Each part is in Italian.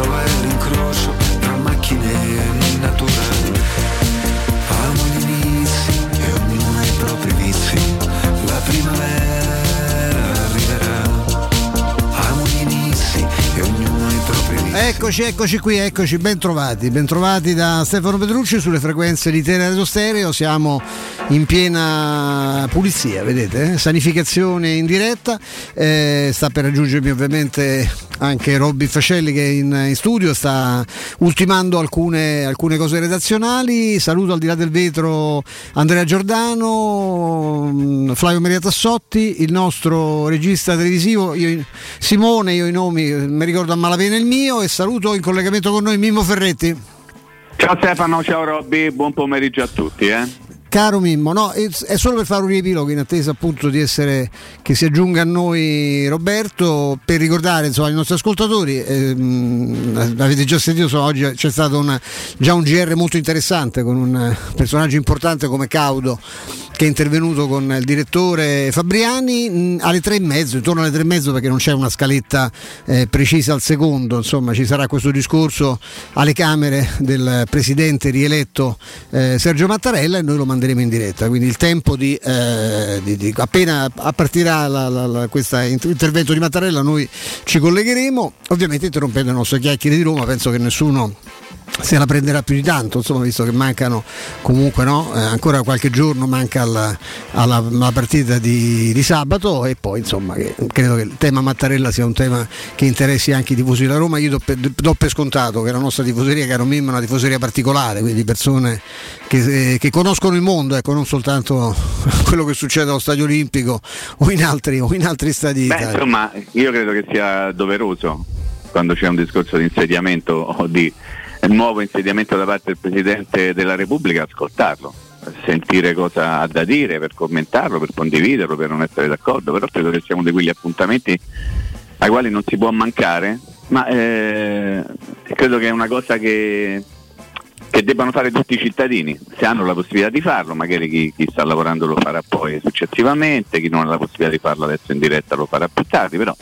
trovare l'incrocio tra macchine e natura. Amo gli inizi e ognuno i propri vizi. La primavera arriverà. Amo gli inizi e ognuno i propri vizi. Eccoci, eccoci qui, eccoci, ben trovati, ben trovati da Stefano Petrucci sulle frequenze di Teleradio Stereo, siamo in piena pulizia, vedete, eh? sanificazione in diretta, eh, sta per raggiungermi ovviamente anche Robby Fascelli che è in, in studio, sta ultimando alcune, alcune, cose redazionali, saluto al di là del vetro Andrea Giordano, mm, Flavio Maria Tassotti, il nostro regista televisivo, io, Simone, io i nomi mi ricordo a malapena il mio e saluto in collegamento con noi Mimmo Ferretti. Ciao Stefano, ciao Robby, buon pomeriggio a tutti. Eh. Caro Mimmo, no, è solo per fare un riepilogo in attesa appunto di essere che si aggiunga a noi Roberto per ricordare insomma, ai nostri ascoltatori, ehm, avete già sentito, insomma, oggi c'è stato una, già un GR molto interessante con un personaggio importante come Caudo che è intervenuto con il direttore Fabriani mh, alle tre e mezzo, intorno alle tre e mezzo perché non c'è una scaletta eh, precisa al secondo, insomma ci sarà questo discorso alle Camere del presidente rieletto eh, Sergio Mattarella e noi lo manderemo in diretta, quindi il tempo di, eh, di, di appena partirà questo intervento di Mattarella noi ci collegheremo, ovviamente interrompendo le nostre chiacchiere di Roma, penso che nessuno se la prenderà più di tanto, insomma, visto che mancano comunque no? eh, ancora qualche giorno manca alla, alla, alla partita di, di, sabato e poi insomma che, credo che il tema Mattarella sia un tema che interessi anche i tifosi della Roma. Io do per, do per scontato che la nostra tifoseria, caro Mimmo, è una tifoseria particolare, quindi persone che, eh, che, conoscono il mondo, ecco, non soltanto quello che succede allo Stadio Olimpico o in altri, o in altri stadi. Beh, insomma, io credo che sia doveroso quando c'è un discorso di insediamento o di nuovo insediamento da parte del Presidente della Repubblica, ascoltarlo, sentire cosa ha da dire per commentarlo, per condividerlo, per non essere d'accordo, però credo che sia uno di quegli appuntamenti ai quali non si può mancare, ma eh, credo che è una cosa che, che, debbano fare tutti i cittadini, se hanno la possibilità di farlo, magari chi, chi, sta lavorando lo farà poi successivamente, chi non ha la possibilità di farlo adesso in diretta lo farà più tardi, però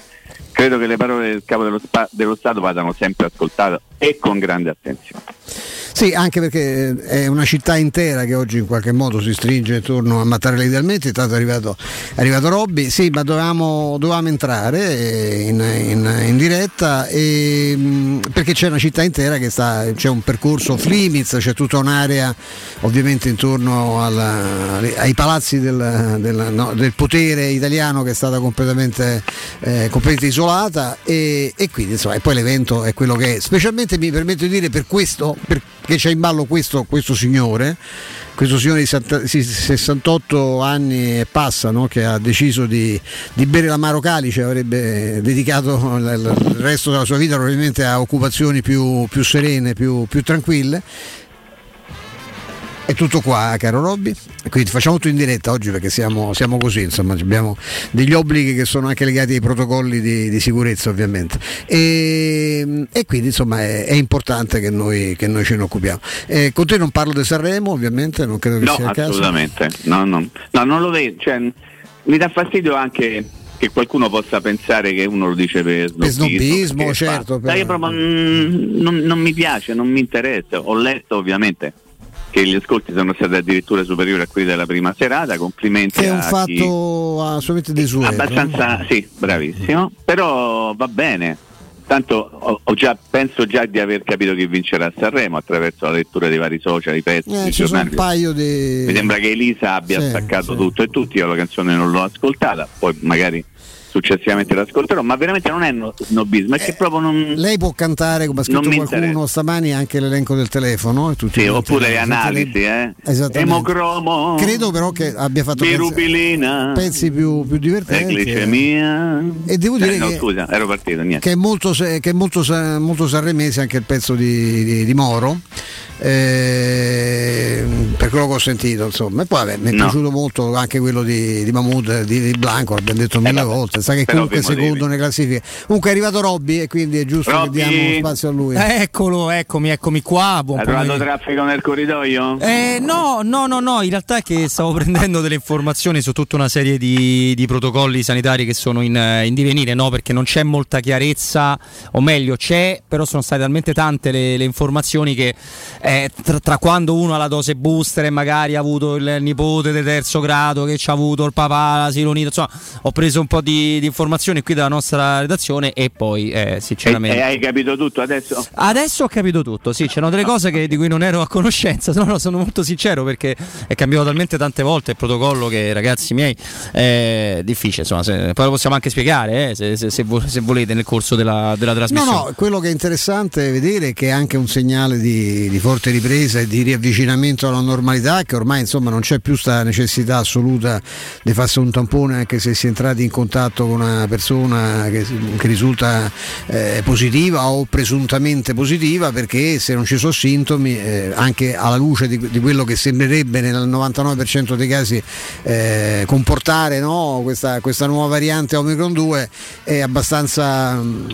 credo che le parole del capo dello, dello Stato vadano sempre ascoltate e con grande attenzione. Sì, anche perché è una città intera che oggi in qualche modo si stringe intorno a Mattarella idealmente, intanto è arrivato, è arrivato Robby, sì, ma dovevamo, dovevamo entrare in, in, in diretta e, perché c'è una città intera che sta, c'è un percorso Flimitz, c'è tutta un'area ovviamente intorno alla, ai palazzi del, del, no, del, potere italiano che è stata completamente, eh, completamente isolata e, e quindi insomma, e poi l'evento è quello che è, specialmente mi permetto di dire per questo, per, che c'è in ballo questo, questo signore, questo signore di 68 anni e passa, no? che ha deciso di, di bere l'amaro calice, avrebbe dedicato il resto della sua vita probabilmente a occupazioni più, più serene, più, più tranquille è tutto qua, caro Robby. Quindi facciamo tutto in diretta oggi perché siamo, siamo così, insomma, abbiamo degli obblighi che sono anche legati ai protocolli di, di sicurezza, ovviamente. E, e quindi insomma è, è importante che noi, che noi, ce ne occupiamo. Eh, con te non parlo di Sanremo, ovviamente, non credo che no, sia il caso. Assolutamente, no, no, no, non lo vedo. Cioè, mi dà fastidio anche che qualcuno possa pensare che uno lo dice per snobismo, certo. Però... Proprio, mm, non, non mi piace, non mi interessa. Ho letto ovviamente che gli ascolti sono stati addirittura superiori a quelli della prima serata. Complimenti. Che è un fatto assolutamente desueto. Abbastanza, sì, bravissimo. Però va bene. Tanto già, penso già di aver capito chi vincerà Sanremo attraverso la lettura dei vari social, i pezzi, eh, ci sono un paio di... Mi sembra che Elisa abbia sì, staccato sì. tutto e tutti, io la canzone non l'ho ascoltata, poi magari successivamente l'ascolterò, ma veramente non è snobismo, è che eh, proprio non. Lei può cantare, come ha scritto qualcuno stamani, anche l'elenco del telefono. sì, oppure le analisi, eh? Emocromo. Credo però che abbia fatto Birubilina, pezzi più, più divertenti. Glicemia. E devo dire eh, no, che, scusa, ero partito, niente. Che è molto, che è molto, molto sanremese anche il pezzo di, di, di Moro eh, per quello che ho sentito insomma e poi vabbè, mi è no. piaciuto molto anche quello di, di Mahmood di, di Blanco l'abbiamo detto mille eh, volte sa che comunque secondo nelle classifiche. Comunque è arrivato Robby e quindi è giusto Robby. che diamo spazio a lui. Eh, eccolo, eccomi, eccomi qua. Buon Hai trovato traffico nel corridoio? Eh, no, no, no, no, in realtà è che stavo prendendo delle informazioni su tutta una serie di, di protocolli sanitari che sono in, in, divenire, no? Perché non c'è molta chiarezza, o meglio c'è, però sono state talmente tante le, le informazioni che eh, tra, tra, quando uno ha la dose booster e magari ha avuto il nipote del terzo grado, che ci ha avuto il papà, l'asilo nido, insomma, ho preso un po' di, di informazioni qui dalla nostra redazione e poi eh, sinceramente... E, e, hai capito tutto adesso? Adesso ho capito tutto, sì, c'erano delle cose che, di cui non ero a conoscenza, no, no, sono molto sincero perché è cambiato talmente tante volte il protocollo che ragazzi miei è difficile, insomma, se, poi lo possiamo anche spiegare eh, se, se, se, volete nel corso della, della trasmissione. No, no, quello che è interessante vedere è che è anche un segnale di, di forte ripresa e di riavvicinamento alla normalità, che ormai insomma non c'è più questa necessità assoluta di farsi un tampone anche se si è entrati in contatto con una persona che, che risulta eh, positiva o presuntamente positiva perché se non ci sono sintomi eh, anche alla luce di, di, quello che sembrerebbe nel 99% dei casi eh, comportare no, questa, questa, nuova variante Omicron 2 è abbastanza mm,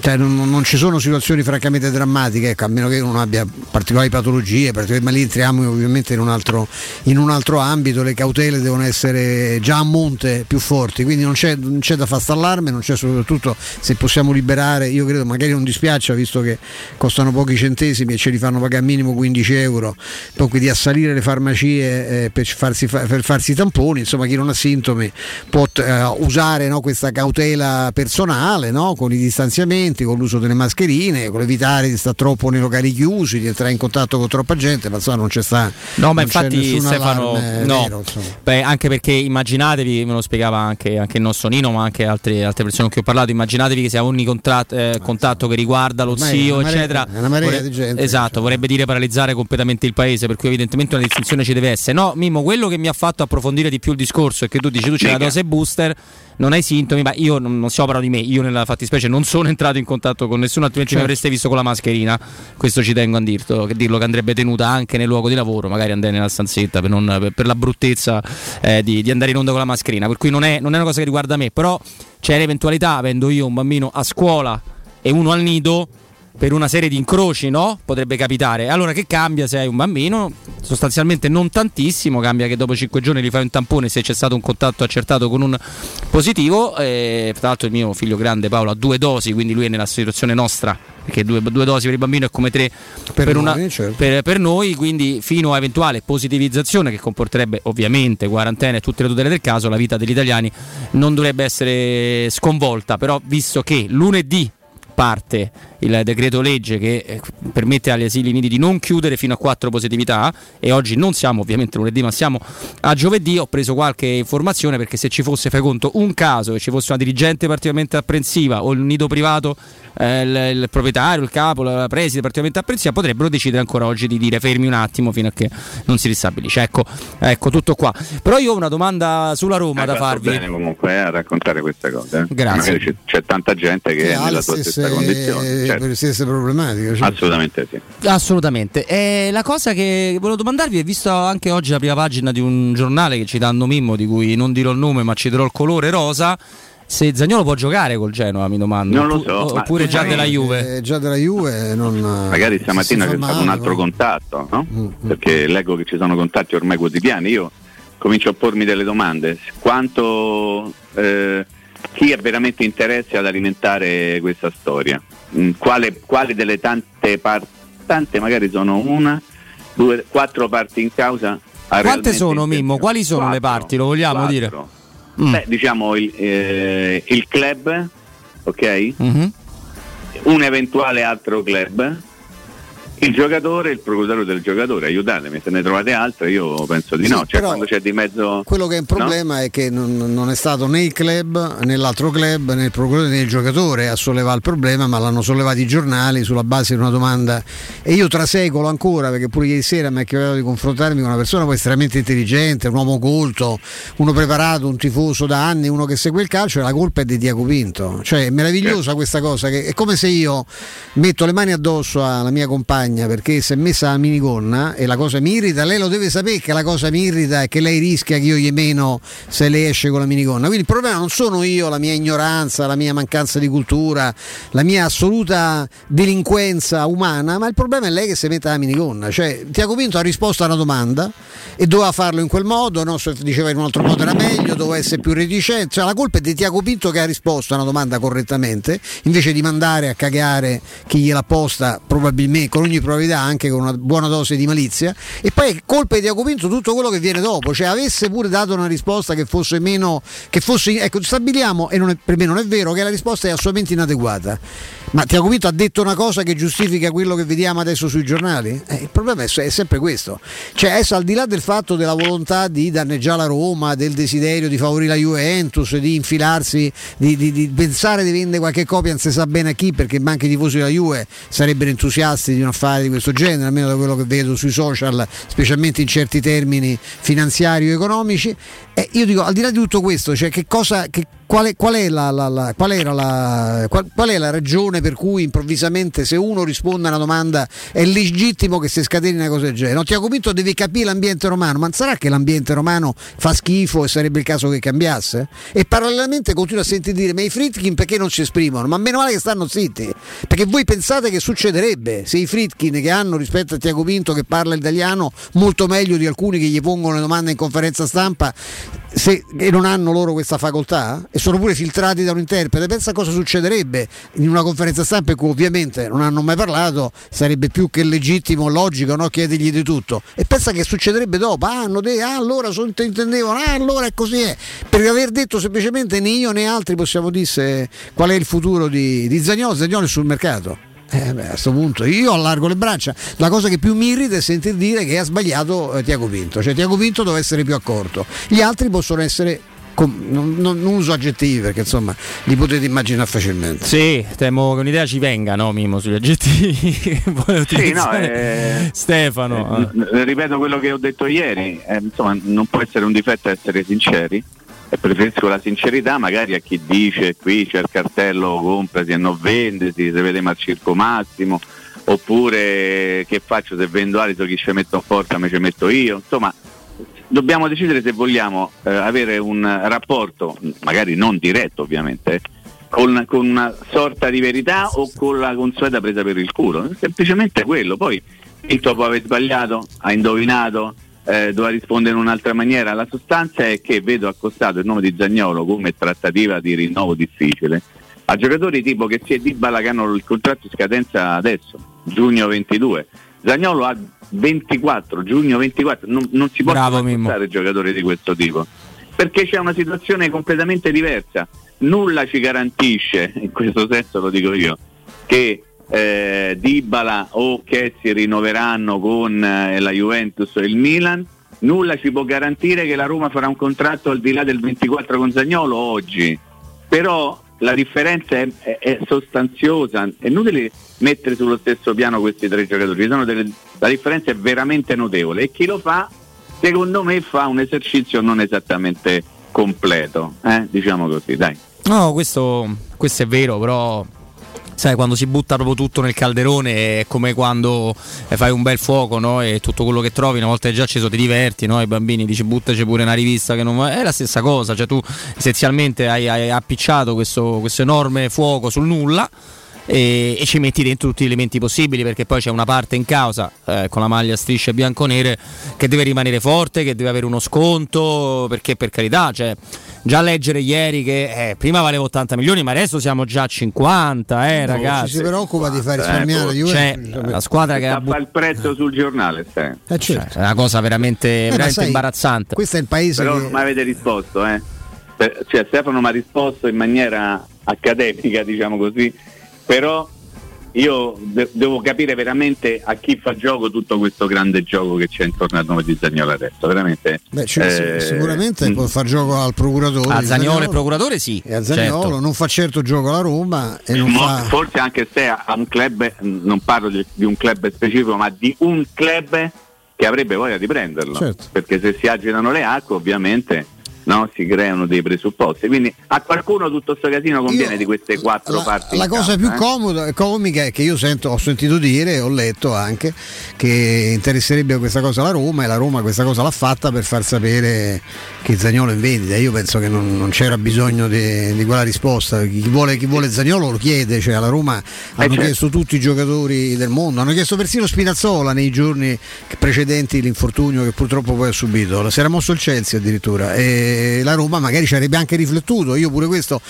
cioè non, non, ci sono situazioni francamente drammatiche ecco, a meno che uno abbia particolari patologie ma lì entriamo ovviamente in un altro, in un altro ambito le cautele devono essere già a monte più forti quindi non c'è, non c'è da far stallarme non c'è soprattutto se possiamo liberare io credo magari non dispiaccia visto che costano pochi centesimi e ce li fanno pagare minimo 15 euro dunque di assalire le farmacie eh, per, farsi, per farsi i tamponi insomma chi non ha sintomi può eh, usare no, questa cautela personale no, con i distanziamenti con l'uso delle mascherine con evitare di stare troppo nei locali chiusi di entrare in contatto con troppa gente ma insomma non c'è sta no ma infatti Stefano no. vero, Beh, anche perché immaginatevi me lo spiegava anche, anche il nostro Nino ma anche altre, altre persone con cui ho parlato immaginatevi che se ha ogni contratto, eh, contatto che riguarda lo zio eccetera è una marea di gente esatto certo. vorrebbe dire paralizzare completamente il paese per cui evidentemente una distinzione ci deve essere no Mimmo quello che mi ha fatto approfondire di più il discorso è che tu dici tu c'è la dose booster non hai sintomi, ma io non, non stiamo parlando di me, io nella fattispecie non sono entrato in contatto con nessuno, altrimenti certo. mi avreste visto con la mascherina. Questo ci tengo a dirlo, che, dirlo che andrebbe tenuta anche nel luogo di lavoro, magari andare nella stanzetta per, non, per, per la bruttezza eh, di, di, andare in onda con la mascherina. Per cui non è, non è una cosa che riguarda me, però c'è l'eventualità, avendo io un bambino a scuola e uno al nido, per una serie di incroci, no? Potrebbe capitare. Allora che cambia se hai un bambino? Sostanzialmente non tantissimo, cambia che dopo 5 giorni gli fai un tampone se c'è stato un contatto accertato con un positivo. E, tra l'altro il mio figlio grande Paolo ha due dosi, quindi lui è nella situazione nostra, perché due, due dosi per il bambino è come tre per, per, noi, una, certo. per, per, noi, quindi fino a eventuale positivizzazione che comporterebbe ovviamente quarantena e tutte le tutele del caso, la vita degli italiani non dovrebbe essere sconvolta, però visto che lunedì parte il decreto legge che eh, permette agli asili nidi di non chiudere fino a 4 positività e oggi non siamo ovviamente lunedì ma siamo a giovedì. Ho preso qualche informazione perché se ci fosse fai conto un caso e ci fosse una dirigente particolarmente apprensiva o il nido privato eh, il, il, proprietario, il capo, la preside particolarmente apprensiva potrebbero decidere ancora oggi di dire fermi un attimo fino a che non si ristabilisce ecco, ecco tutto qua però io ho una domanda sulla Roma eh, da farvi bene comunque eh, a raccontare queste cose eh. grazie c'è, c'è, tanta gente che, che è nella tua stessa condizione certo. per le stesse problematiche. Cioè. Assolutamente sì. Assolutamente. E la cosa che volevo domandarvi è visto anche oggi la prima pagina di un giornale che ci danno Mimmo, di cui non dirò il nome ma ci darò il colore rosa se Zagnolo può giocare col Genoa, mi domando. Non lo so. Oppure già della Juve. Eh, già della Juve non, Magari stamattina c'è stato un altro contatto, no? Mm, mm. Perché leggo che ci sono contatti ormai quotidiani. Io comincio a pormi delle domande. Quanto eh, chi ha veramente interesse ad alimentare questa storia? Mm, quale, quali delle tante parti, tante magari sono una, due, quattro parti in causa? Quante sono Mimmo? Quali sono quattro, le parti? Lo vogliamo quattro. dire? Mm. Beh, diciamo il, eh, il club, ok? Mm-hmm. Un eventuale altro club il giocatore, il procuratore del giocatore, aiutatemi, se ne trovate altre io penso di sì, no, cioè quando c'è di mezzo... Quello che è un problema no? è che non, non, è stato né il club, né l'altro club, né il procuratore né il giocatore a sollevare il problema, ma l'hanno sollevato i giornali sulla base di una domanda e io trasecolo ancora perché pure ieri sera mi è capitato di confrontarmi con una persona poi estremamente intelligente, un uomo colto, uno preparato, un tifoso da anni, uno che segue il calcio e la colpa è di Diaco Pinto. Cioè è meravigliosa questa cosa, che è come se io metto le mani addosso alla mia compagna guadagna perché si è messa la minigonna e la cosa mi irrita, lei lo deve sapere che la cosa mi irrita è che lei rischia che io gli meno se lei esce con la minigonna. Quindi il problema non sono io, la mia ignoranza, la mia mancanza di cultura, la mia assoluta delinquenza umana, ma il problema è lei che si mette la minigonna. Cioè, Tiago Pinto ha risposto a una domanda e doveva farlo in quel modo, no? se diceva in un altro modo era meglio, doveva essere più reticente. Cioè, la colpa è di Tiago Pinto che ha risposto a una domanda correttamente, invece di mandare a cagare chi gliel'ha posta, probabilmente con ogni probabilità anche con una buona dose di malizia. E poi colpa di Tiago Pinto tutto quello che viene dopo, cioè avesse pure dato una risposta che fosse meno. che fosse. ecco, stabiliamo, e è, per me non è vero, che la risposta è assolutamente inadeguata. Ma Tiago Pinto ha detto una cosa che giustifica quello che vediamo adesso sui giornali? Eh, il problema è, è, sempre questo. Cioè, adesso al di là del fatto della volontà di danneggiare la Roma, del desiderio di favorire la Juventus, di infilarsi, di, di, di pensare di vendere qualche copia, non si sa bene a chi, perché anche i tifosi della Juve sarebbero entusiasti di un affare di questo genere, almeno da quello che vedo sui social, specialmente in certi termini finanziari o economici. E io dico, al di là di tutto questo, cioè che cosa, che, qual, qual, è la, la, la, qual, qual, è la ragione per cui improvvisamente se uno risponde a una domanda è legittimo che si scateni una cosa del genere? Non ti ha convinto, devi capire l'ambiente romano, ma non sarà che l'ambiente romano fa schifo e sarebbe il caso che cambiasse? E parallelamente continua a sentire dire, ma i Fritkin perché non si esprimono? Ma meno male che stanno zitti, perché voi pensate che succederebbe se i Fritkin che hanno rispetto a Tiago Pinto che parla italiano molto meglio di alcuni che gli pongono le domande in conferenza stampa se, e non hanno loro questa facoltà e sono pure filtrati da un interprete, pensa cosa succederebbe in una conferenza stampa in cui ovviamente non hanno mai parlato, sarebbe più che legittimo, logico no? chiedergli di tutto. E pensa che succederebbe dopo, ah, detto, ah allora intendevano, ah allora è così è. Per aver detto semplicemente né io né altri possiamo dire qual è il futuro di, di Zagnolo, Zagnolo è sul mercato. Eh beh, a questo punto io allargo le braccia. La cosa che più mi irrita è sentir dire che ha sbagliato eh, Tiago Pinto, cioè Tiago Pinto deve essere più accorto. Gli altri possono essere Com- non, non, uso aggettivi perché insomma li potete immaginare facilmente. Sì, temo che un'idea ci venga, no, Mimo, sugli aggettivi. sì, no, eh, Stefano. Eh, ripeto quello che ho detto ieri, eh, insomma, non può essere un difetto essere sinceri preferisco la sincerità magari a chi dice qui c'è il cartello comprati e non vendesi, se vediamo al circo massimo, oppure che faccio se vendo Alito chi ci metto in forza me ci metto io, insomma dobbiamo decidere se vogliamo eh, avere un rapporto, magari non diretto ovviamente, con, con, una sorta di verità o con la consueta presa per il culo, semplicemente quello, poi il dopo aver sbagliato, ha indovinato, eh, doveva rispondere in un'altra maniera. La sostanza è che vedo accostato il nome di Zagnolo come trattativa di rinnovo difficile a giocatori tipo che si è di Bala che hanno il contratto in scadenza adesso, giugno 22. Zagnolo ha 24, giugno 24, non, non si può accostare giocatori di questo tipo perché c'è una situazione completamente diversa. Nulla ci garantisce, in questo senso lo dico io, che eh, Dybala o che si rinnoveranno con eh, la Juventus e il Milan, nulla ci può garantire che la Roma farà un contratto al di là del 24 con Zagnolo oggi, però la differenza è, è, è sostanziosa, è inutile mettere sullo stesso piano questi tre giocatori, delle, la differenza è veramente notevole. E chi lo fa? Secondo me fa un esercizio non esattamente completo, eh? diciamo così, dai. No, questo, questo è vero, però sai, quando si butta proprio tutto nel calderone è come quando eh, fai un bel fuoco no? e tutto quello che trovi una volta è già acceso ti diverti, no? i bambini dici buttaci pure una rivista che non è la stessa cosa, cioè tu essenzialmente hai, hai appicciato questo, questo enorme fuoco sul nulla e, e, ci metti dentro tutti gli elementi possibili perché poi c'è una parte in causa eh, con la maglia strisce bianco-nere che deve rimanere forte, che deve avere uno sconto perché per carità, cioè, già leggere ieri che eh, prima valeva 80 milioni ma adesso siamo già a 50 eh, no, ragazzi. Ci si preoccupa di far risparmiare eh, c'è la squadra che fa il prezzo sul giornale sì. eh, certo. cioè, è una cosa veramente, eh, veramente sai, imbarazzante. Questo è il paese però che... non mi avete risposto eh. cioè, Stefano mi ha risposto in maniera accademica diciamo così però io de- devo capire veramente a chi fa gioco tutto questo grande gioco che c'è intorno al nome di Zagnolo adesso veramente Beh, cioè, eh, sicuramente mh. può far gioco al procuratore a Zagnolo e procuratore sì e a Zagnolo certo. non fa certo gioco alla Roma e non Mo- fa... forse anche se a un club non parlo di, di, un club specifico ma di un club che avrebbe voglia di prenderlo certo. perché se si agitano le acque ovviamente no? si creano dei presupposti. Quindi a qualcuno tutto questo casino conviene Io- di queste quattro la, parti. La cosa campo, più eh? comoda, comica è che io sento, ho sentito dire, ho letto anche che interesserebbe questa cosa alla Roma e la Roma questa cosa l'ha fatta per far sapere che Zagnolo è in vendita. Io penso che non, non c'era bisogno di, di quella risposta. Chi vuole, chi vuole Zagnolo lo chiede, cioè alla Roma hanno certo. chiesto tutti i giocatori del mondo, hanno chiesto persino Spinazzola nei giorni precedenti l'infortunio che purtroppo poi ha subito. Si era mosso il Chelsea addirittura e la Roma magari ci avrebbe anche riflettuto. Io pure questo,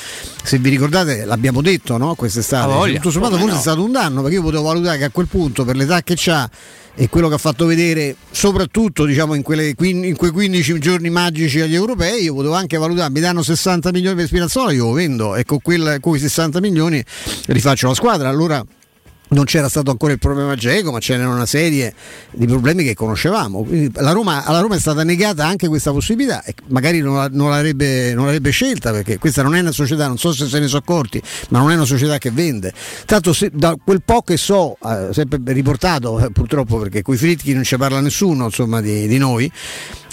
se vi ricordate, l'abbiamo detto no? quest'estate. Tutto sommato forse no? è stato un danno perché io potevo valutare che a quel punto per l'età che ha e quello che ha fatto vedere soprattutto diciamo, in, quelle in quei 15 giorni magici agli europei io potevo anche valutare mi danno 60 milioni per Spinazzola io lo vendo e con, quel, con quei 60 milioni rifaccio la squadra allora non c'era stato ancora il problema Geco, ma c'era una serie di problemi che conoscevamo. La Roma, alla Roma è stata negata anche questa possibilità e magari non, non l'avrebbe, non l'avrebbe scelta perché questa non è una società, non so se se ne sono accorti, ma non è una società che vende. Tanto se- da quel po' che so, eh, sempre riportato eh, purtroppo perché con i Fritchi non ci parla nessuno insomma, di, di noi,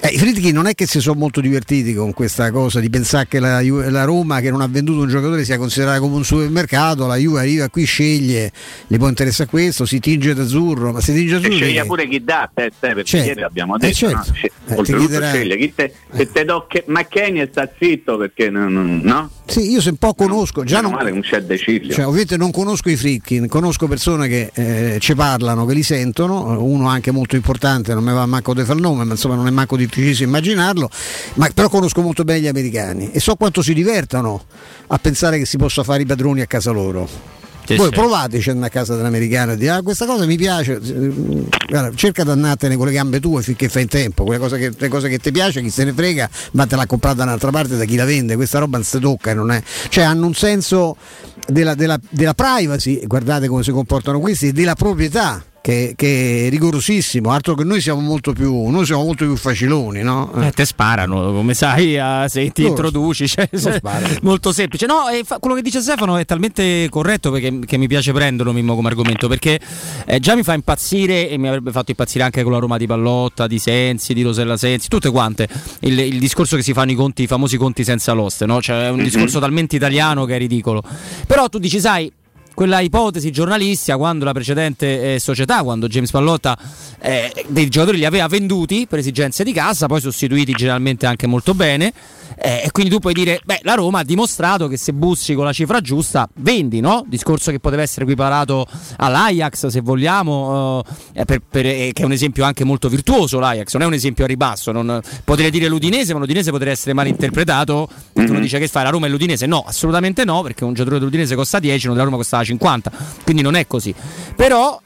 eh, I Fritchi non è che si sono molto divertiti con questa cosa di pensare che la, la Roma che non ha venduto un giocatore sia considerata come un supermercato, la Juve arriva qui, sceglie, gli può interessare questo, si tinge d'azzurro, ma si tinge E d'azzurro sceglie perché- pure chi dà te, te, perché Certo. ieri abbiamo Eh, detto, certo. no? Eh, ti oltretutto chiederà- sceglie chi te, se te do che, ma Kenny sta zitto perché non- no? Sì, io se un po' conosco, già non, male non c'è decilio. Cioè, ovviamente non conosco i fricchi, conosco persone che eh, ci parlano, che li sentono, uno anche molto importante, non mi va manco di fare il nome, ma insomma non è manco difficilissimo immaginarlo, ma però conosco molto bene gli americani e so quanto si divertano a pensare che si possa fare i padroni a casa loro. Sì, Voi sì. provateci a casa dell'americano e dire ah, questa cosa mi piace, Mm, guarda, cerca di andartene con le gambe tue finché fai in tempo, quelle cose che, le cose che ti piace, chi se ne frega, vattela a comprare da un'altra parte da chi la vende, questa roba non si tocca, non è. Cioè hanno un senso della, della- della privacy, guardate come si comportano questi, e della proprietà. Che, che è rigorosissimo, altro che noi siamo molto più, noi siamo molto più faciloni, no? Eh, te sparano, come sai, a- se ti Loro introduci, cioè, se- molto semplice. No, e fa- quello che dice Stefano è talmente corretto perché che mi piace prenderlo Mimmo come argomento, perché eh, già mi fa impazzire e mi avrebbe fatto impazzire anche con la Roma di Pallotta, di Sensi, di Rosella Sensi, tutte quante, il, il discorso che si fanno i conti, i famosi conti senza l'oste, no? Cioè è un discorso talmente italiano che è ridicolo. Però tu dici, sai, quella ipotesi giornalistica quando la precedente eh, società, quando James Pallotta eh, dei giocatori li aveva venduti per esigenze di cassa, poi sostituiti generalmente anche molto bene. Eh, e quindi tu puoi dire, beh, la Roma ha dimostrato che se bussi con la cifra giusta, vendi, no? Discorso che poteva essere equiparato all'Ajax, se vogliamo, eh, per- per- eh, che è un esempio anche molto virtuoso l'Ajax, non è un esempio a ribasso. Non, potrei dire l'Udinese, ma l'Udinese potrebbe essere mal interpretato. Mhm. Uno dice che fai la Roma e l'Udinese? No, assolutamente no, perché un giocatore dell'Udinese costa 10, uno della Roma costava 50, quindi non è così. Però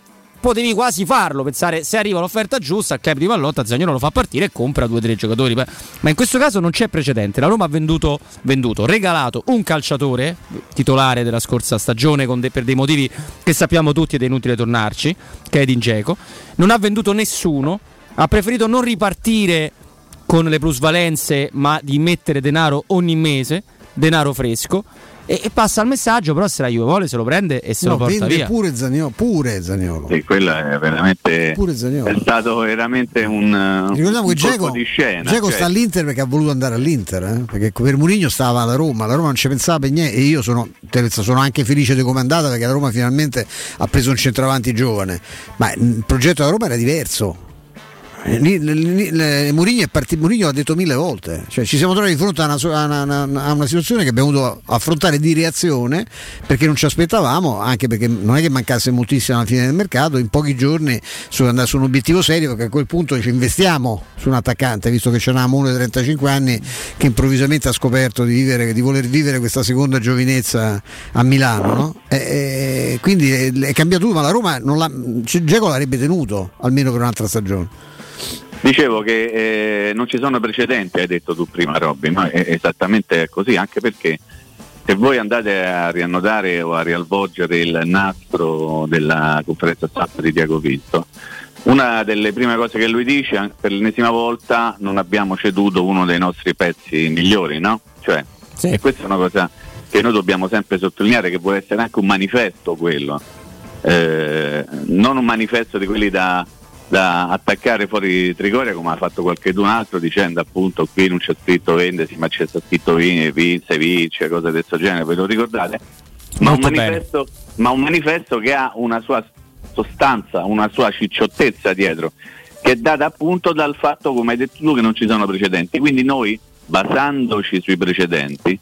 potevi quasi farlo, pensare se arriva l'offerta giusta, il club di Pallotta, Zagnolo lo fa partire e compra due o tre giocatori. Ma in questo caso non c'è precedente. La Roma ha venduto, venduto regalato un calciatore titolare della scorsa stagione de- per dei motivi che sappiamo tutti ed è inutile tornarci, che è Edin Dzeko. Non ha venduto nessuno, ha preferito non ripartire con le plusvalenze, ma di mettere denaro ogni mese, denaro fresco. E, e passa il messaggio, però se la Juve vuole se lo prende e se No, lo porta vende via. pure Zagnolo, pure Zagnolo. Sì, quello è veramente Pure Zaniolo. è stato veramente un, Ricordiamo un che Geco, di scena. Dzeko cioè, sta all'Inter perché ha voluto andare all'Inter, eh? perché per Murigno stava alla Roma, la Roma non ci pensava per niente e io sono, sono anche felice di come è andata perché la Roma finalmente ha preso un centravanti giovane, ma il progetto della Roma era diverso. Mourinho, è parti- Mourinho l'ha detto mille volte, cioè, ci siamo trovati di fronte a una, a una- a una situazione che abbiamo dovuto affrontare di reazione perché non ci aspettavamo, anche perché non è che mancasse moltissimo alla fine del mercato, in pochi giorni su andare su un obiettivo serio perché a quel punto ci investiamo su un attaccante, visto che c'eravamo uno di 35 anni che improvvisamente ha scoperto di, vivere, di voler vivere questa seconda giovinezza a Milano. no? E- e quindi è, è cambiato tutto, ma la Roma non Geco l'avrebbe tenuto almeno per un'altra stagione. Dicevo che eh, non ci sono precedenti, hai detto tu prima Robby, ma è esattamente così, anche perché se voi andate a riannotare o a rialvolgere il nastro della conferenza stampa di Diago Pinto, una delle prime cose che lui dice, per l'ennesima volta non abbiamo ceduto uno dei nostri pezzi migliori, no? Cioè, Sì. e questa è una cosa che noi dobbiamo sempre sottolineare, che vuole essere anche un manifesto quello, Eh, non un manifesto di quelli da, da attaccare fuori Trigoria come ha fatto qualcun altro dicendo appunto qui non c'è scritto vendesi ma c'è scritto vince, vince, cose del suo genere, ve lo ricordate? Ma un, manifesto, ma un, manifesto, che ha una sua sostanza, una sua cicciottezza dietro, che è data appunto dal fatto, come hai detto tu, che non ci sono precedenti. Quindi noi, basandoci sui precedenti,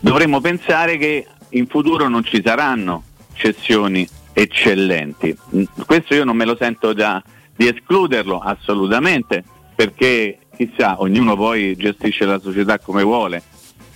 dovremmo pensare che in futuro non ci saranno cessioni eccellenti. Questo io non me lo sento da, di escluderlo assolutamente, perché chissà, ognuno poi gestisce la società come vuole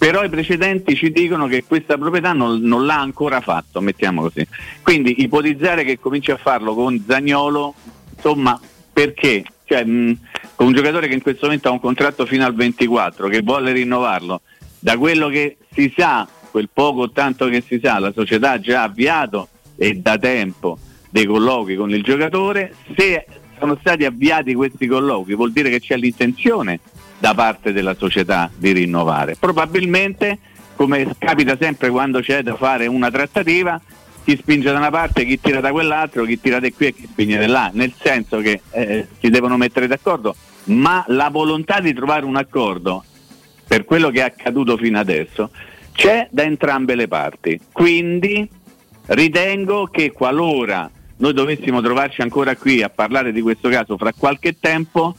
però i precedenti ci dicono che questa proprietà non, non, l'ha ancora fatto, mettiamo così. Quindi ipotizzare che cominci a farlo con Zagnolo, insomma, perché? Cioè, mh, un giocatore che in questo momento ha un contratto fino al 24, che vuole rinnovarlo, da quello che si sa, quel poco o tanto che si sa, la società ha già avviato e da tempo dei colloqui con il giocatore, se sono stati avviati questi colloqui vuol dire che c'è l'intenzione da parte della società di rinnovare. Probabilmente, come capita sempre quando c'è da fare una trattativa, chi spinge da una parte, chi tira da quell'altro, chi tira da qui e chi spinge da là, nel senso che eh, si devono mettere d'accordo, ma la volontà di trovare un accordo per quello che è accaduto fino adesso c'è da entrambe le parti. Quindi ritengo che qualora noi dovessimo trovarci ancora qui a parlare di questo caso fra qualche tempo,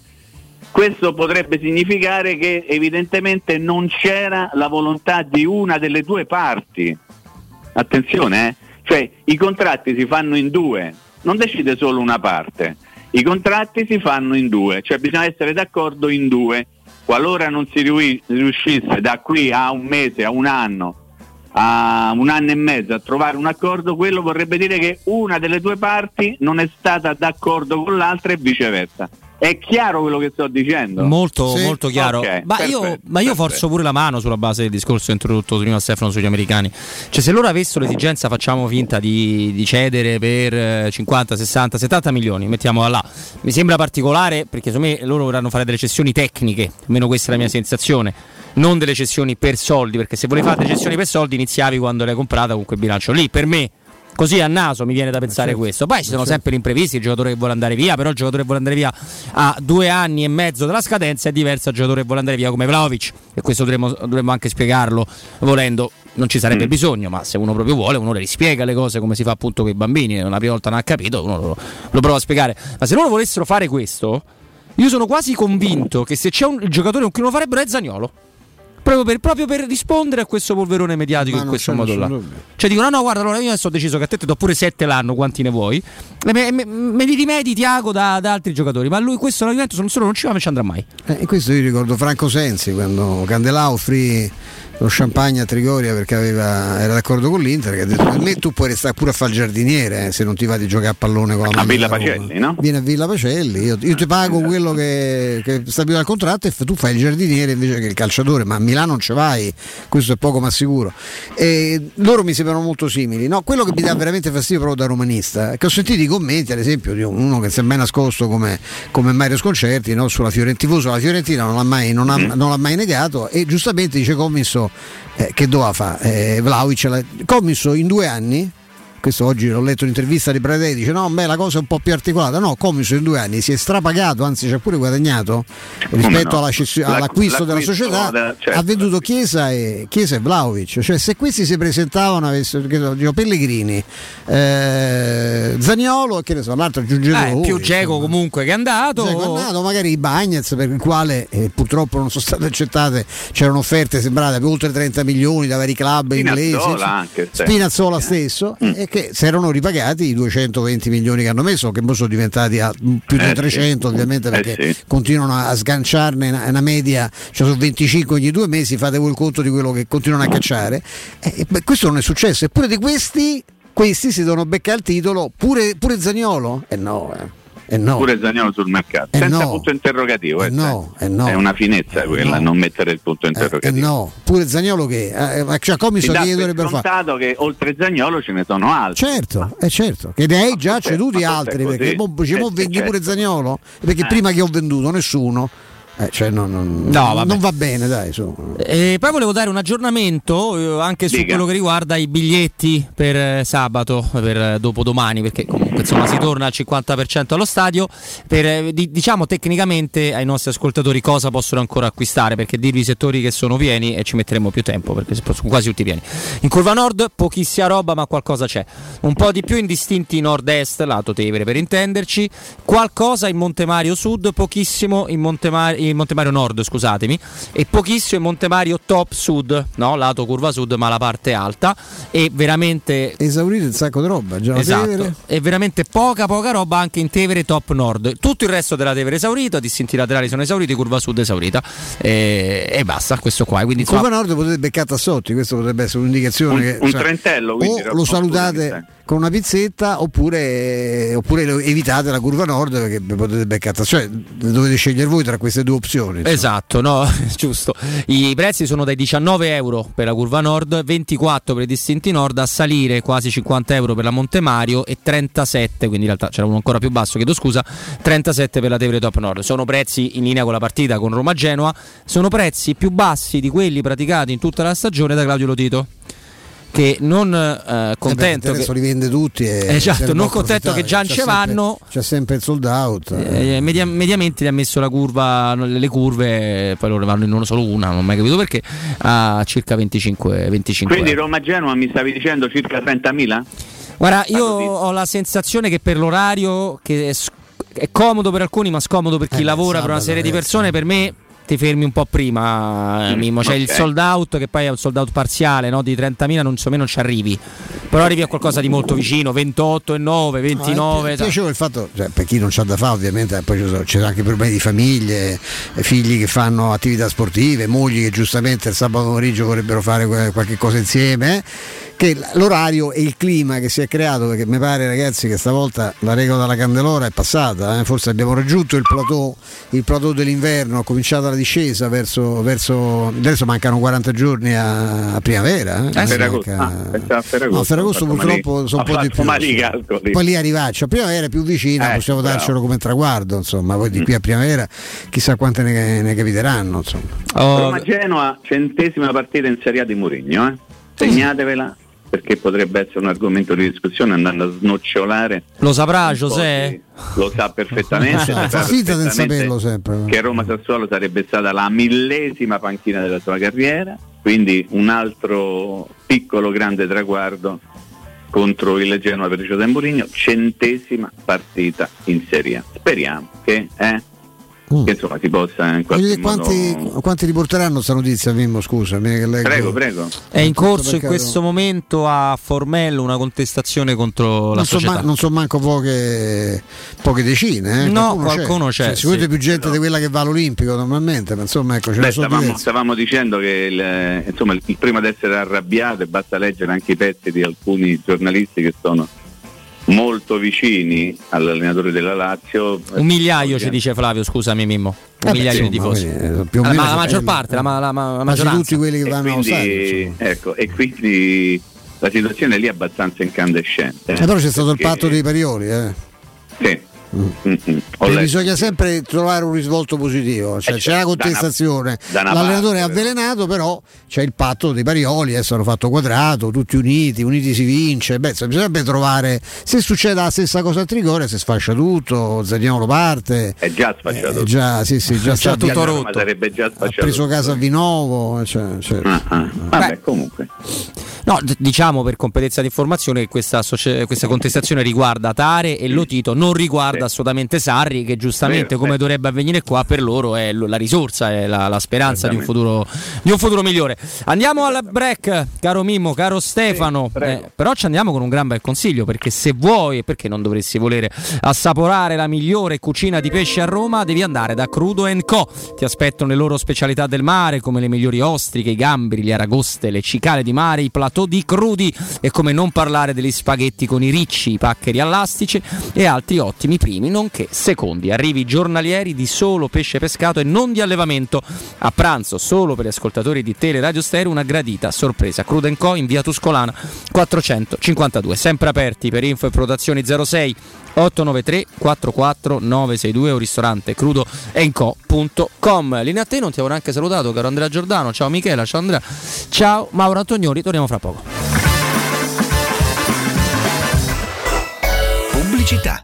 questo potrebbe significare che evidentemente non c'era la volontà di una delle due parti. Attenzione, eh? cioè i contratti si fanno in due, non decide solo una parte. I contratti si fanno in due, cioè bisogna essere d'accordo in due. Qualora non si riuscisse da qui a un mese, a un anno, a un anno e mezzo a trovare un accordo, quello vorrebbe dire che una delle due parti non è stata d'accordo con l'altra e viceversa. È chiaro quello che sto dicendo? Molto, sì. molto chiaro. Okay, ma, perfetto, io, ma, io, forzo pure la mano sulla base del discorso introdotto prima Stefano sugli americani. Cioè, se loro avessero l'esigenza, facciamo finta di, di, cedere per 50, 60, 70 milioni, mettiamola là. Mi sembra particolare perché secondo me loro vorranno fare delle cessioni tecniche, almeno questa è la mia sensazione. Non delle cessioni per soldi, perché se volevi fare delle cessioni per soldi iniziavi quando l'hai comprata con quel bilancio lì. Per me Così a naso mi viene da pensare certo. questo. Poi ci sono certo. sempre gli imprevisti, il giocatore che vuole andare via, però il giocatore che vuole andare via a due anni e mezzo dalla scadenza è diverso dal giocatore che vuole andare via come Vlaovic e questo dovremmo, dovremmo anche spiegarlo volendo. Non ci sarebbe mm. bisogno, ma se uno proprio vuole, uno le rispiega le cose come si fa appunto con i bambini. Una prima volta non ha capito, uno lo, lo prova a spiegare. Ma se loro volessero fare questo, io sono quasi convinto che se c'è un giocatore con cui lo farebbero è Zagnolo proprio per, proprio per, rispondere a questo polverone mediatico Ma in questo modo là. Cioè dicono: no, no, guarda, allora io adesso ho deciso che a te ti do pure 7 l'anno, quanti ne vuoi. Me, me, me li rimedi Tiago da, da, altri giocatori. Ma lui questo l'argomento solo non ci va, ma ci andrà mai. Eh, e questo io ricordo Franco Sensi quando Candelao free lo champagne a Trigoria perché aveva, era d'accordo con l'Inter che ha detto per me tu puoi restare pure a fare il giardiniere eh, se non ti va di giocare a pallone con la a Villa Pacelli no? vieni a Villa Pacelli io, io ti pago quello che, che stabilito dal contratto e tu fai il giardiniere invece che il calciatore ma a Milano non ci vai questo è poco ma sicuro e loro mi sembrano molto simili no? quello che mi dà veramente fastidio proprio da romanista è che ho sentito i commenti ad esempio di uno che si è mai nascosto come, come Mario Sconcerti no? sulla Fiorentina tifoso la Fiorentina non l'ha mai, non ha, mm. non l'ha mai negato e giustamente dice Commisso eh, che doveva fare? Eh, Vlaovic, commisso in due anni questo oggi l'ho letto in un'intervista di Bradei, dice no, beh la cosa è un po' più articolata, no, Comiso in due anni si è strapagato, anzi ci ha pure guadagnato rispetto no? alla all'acquisto, della società, da, certo, ha venduto Chiesa e, Chiesa e Vlaovic, cioè se questi si presentavano, avessero, dico, Pellegrini, eh, Zaniolo e che ne so, l'altro aggiungeva eh, più Geco comunque che è andato, Geco è andato magari i Bagnets per il quale eh, purtroppo non sono state accettate, c'erano offerte sembrate per oltre 30 milioni da vari club inglesi, anche, Spinazzola stesso, mm. e che si erano ripagati i 220 milioni che hanno messo, che poi sono diventati a più di eh 300 sì. ovviamente eh perché eh continuano a sganciarne una, una media, cioè sono 25 ogni due mesi, fate voi il conto di quello che continuano a cacciare. E, beh, questo non è successo, eppure di questi, questi si devono beccare il titolo, pure, pure Zagnolo? Eh no, eh. Eh no. pure Zagnolo sul mercato, eh senza no. punto interrogativo. Eh, eh no, eh no. È una finezza quella, non mettere il punto interrogativo. Eh no, pure Zagnolo che eh, cioè, Comiso che dovrebbero fare. che oltre Zagnolo ce ne sono altri. Certo, è certo, che ne hai già ceduti altri, perché mo, ci vendi certo. pure Zagnolo, perché prima che ho venduto nessuno Eh, cioè non, non, No, non va bene, dai. su. E poi volevo dare un aggiornamento eh, anche su Dica. quello che riguarda i biglietti per eh, sabato, per eh, dopodomani, perché comunque insomma si torna al 50% allo stadio. Per, di- diciamo tecnicamente ai nostri ascoltatori cosa possono ancora acquistare, perché dirvi i settori che sono pieni e ci metteremo più tempo, perché sono quasi tutti pieni. In curva nord pochissima roba, ma qualcosa c'è. Un po' di più in distinti nord-est, lato Tevere per intenderci, qualcosa in Montemario sud, pochissimo in Montemario, in Montemario nord, scusatemi, e pochissimo in Montemario top sud, no? lato curva sud, ma la parte alta e veramente Esaurito un sacco di roba. Già Esatto, e veramente poca poca roba anche in Tevere top nord. Tutto il resto della Tevere esaurito, i distinti laterali sono esauriti, curva sud esaurita e, e basta, questo qua. Quindi In curva insomma, nord potete beccare Tassotti, questo potrebbe essere un'indicazione. Un- che, un trentello, quindi, o lo salutate. Con una pizzetta oppure, oppure evitate la curva nord perché potete beccare. Cioè dovete scegliere voi tra queste due opzioni. insomma. Esatto, no, giusto. I prezzi sono dai 19 euro per la curva nord, 24 per i distinti nord, a salire quasi 50 euro per la Montemario e 37, quindi in realtà c'era uno ancora più basso, chiedo scusa, 37 per la Tevere Top Nord. Sono prezzi in linea con la partita con Roma-Genoa, sono prezzi più bassi di quelli praticati in tutta la stagione da Claudio Lotito. Che non eh, contento Eh beh, che, li vende tutti. E Esatto, non contento che già approfittare. ce vanno. C'è sempre il sold out. eh, media- mediamente gli ha messo la curva, le curve, poi loro vanno in uno solo una, non ho mai capito perché, a circa 25, 25 Quindi euro. Roma-Genoa mi stavi dicendo circa 30.000? Guarda, io ho la sensazione che per l'orario, che è, sc- è comodo per alcuni, ma scomodo per chi Eh lavora, per una serie di persone, per me ti fermi un po' prima, eh, Mm, Mimmo. C'è il ok. sold out che poi è un sold out parziale no? di 30.000, non so meno ci arrivi. Però arrivi a qualcosa di molto vicino, 28 e 9, No, 29. è pi- piacevole il fatto, cioè, per chi non c'ha da fare ovviamente, poi ci sono, ci sono anche problemi di famiglie, eh, figli che fanno attività sportive, mogli che giustamente il sabato pomeriggio vorrebbero fare qualche cosa insieme, eh, che l'orario e il clima che si è creato, perché mi pare ragazzi che stavolta la regola della candelora è passata, eh, forse abbiamo raggiunto il plateau, il plateau dell'inverno, è cominciata la discesa verso, verso adesso mancano 40 giorni a, a primavera. Eh, A Ferragosto. Manca- Ah, a Ferragosto. No, Ferragosto purtroppo sono un ho po' di più. calcoli. Poi lì arrivarci a primavera è più vicina, Eh, possiamo bravo. darcelo come traguardo, insomma, poi di Mm. qui a primavera chissà quante ne, ne capiteranno. Insomma. Oh, Roma-Genoa, centesima partita in Serie A di Mourinho, eh? segnatevela perché potrebbe essere un argomento di discussione andando a snocciolare. lo saprà di- Lo sa perfettamente. Fa finta di saperlo sempre. Che Roma Sassuolo sarebbe stata la millesima panchina della sua carriera, quindi un altro piccolo grande traguardo contro il Genoa per Giuseppe Mourinho, centesima partita in Serie A. Speriamo che, eh, Mm. che, insomma si possa in qualche E Quanti, modo... quanti riporteranno questa notizia, Mimmo? Scusa, leggo. Prego, prego. È in corso in questo momento a Formello una contestazione contro la Non so, società. ma- non so manco poche, poche decine. Eh? No, Qualcuno qualcuno c'è, Cioè, sicuramente sì. più gente di quella che va all'Olimpico normalmente, ma insomma ecco, ce Beh, stavamo, stavamo dicendo che il, insomma, il, il primo ad essere arrabbiato, e basta leggere anche i pezzi di alcuni giornalisti che sono molto vicini all'allenatore della Lazio. Un migliaio ci dice Flavio, scusami Mimmo. Un Eh migliaio di tifosi. eh, più o meno ma la maggior parte, la, ma- la, ma- la maggioranza. tutti quelli che vanno quindi, insomma. ecco, e quindi la situazione lì è abbastanza incandescente. Eh, però c'è stato il perché- patto dei parioli, eh. Sì. Mm, bisogna sempre trovare un risvolto positivo, cioè, Eh, c'è la da una- contestazione, da una l'allenatore è parte, però. avvelenato, però c'è il patto dei parioli, adesso hanno fatto quadrato, tutti uniti, uniti si vince, beh, insomma, bisognerebbe trovare, se succede la stessa cosa a Trigore si sfascia tutto, Zagnolo parte, È già sfasciato. eh, già, sì, sì, già sta tutto rotto. Sarebbe già ha preso casa a Vinovo, cioè, cioè, Ah, ah. Vabbè, Beh. comunque. No, d- diciamo per completezza di informazione che questa, associ- questa contestazione riguarda Tare e Lotito, non riguarda Sì. assolutamente Sarri, che giustamente Vero, come dovrebbe avvenire qua per loro è la risorsa, è la, la speranza di un, futuro, di un futuro migliore. Andiamo al break, caro Mimmo, caro Stefano, prego. Eh, però ci andiamo con un gran bel consiglio perché se vuoi e perché non dovresti volere assaporare la migliore cucina di pesce a Roma devi andare da Crudo Co. Ti aspettano le loro specialità del mare come le migliori ostriche, i gamberi, le aragoste, le cicale di mare, i plateau di crudi e come non parlare degli spaghetti con i ricci, i paccheri all'astice e altri ottimi primi nonché secondi. Arrivi giornalieri di solo pesce pescato e non di allevamento. A pranzo, solo per gli ascoltatori di Tele Radio Stereo, una gradita sorpresa. Crude Co in via Tuscolana 452. Sempre aperti per info e prenotazioni 06 893 44 962 o ristorante crudoenco.com. Linea a te non ti avevo neanche salutato, caro Andrea Giordano. Ciao Michela, ciao Andrea. Ciao Mauro Antonioni, torniamo fra poco. Pubblicità.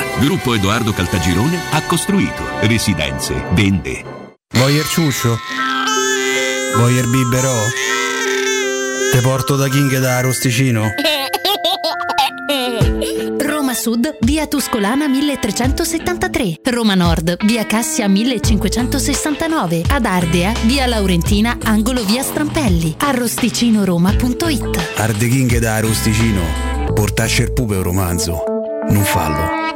Gruppo Edoardo Caltagirone ha costruito residenze, vende. Voyer ciuscio? Voyer biberò? Te porto da King da Arosticino? Roma Sud, via Tuscolana 1373. Roma Nord, via Cassia 1569. Ad Ardea, via Laurentina, angolo via Strampelli. Arrosticinoroma.it Arde King da Arosticino. Portasce il pupe un romanzo. Non fallo,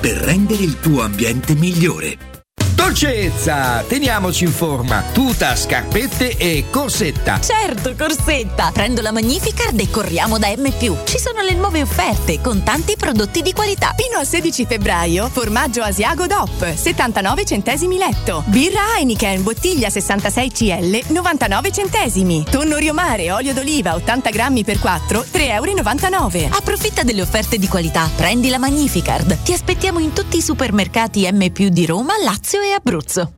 per rendere il tuo ambiente migliore. Dolcezza! Teniamoci in forma. Tuta, scarpette e corsetta. Certo, Corsetta! Prendo la Magnificard e corriamo da M+. Ci sono le nuove offerte con tanti prodotti di qualità. Fino al 16 febbraio, formaggio Asiago DOP, 79 centesimi letto. Birra Heineken, bottiglia 66 CL, 99 centesimi. Tonno Riomare, olio d'oliva, 80 grammi per 4, 3,99 euro. Approfitta delle offerte di qualità. Prendi la Magnificard. Ti aspettiamo in tutti i supermercati M+, di Roma, Lazio e Abruzzo.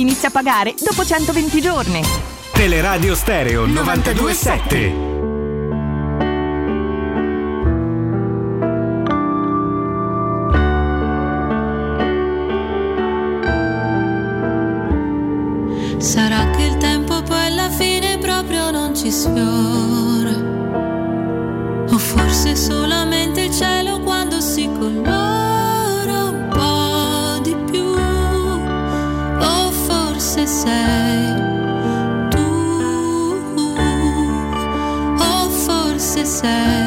inizia a pagare dopo 120 giorni. Teleradio Stereo 927. Sarà che il tempo poi alla fine proprio non ci sfiora. O forse solamente il sei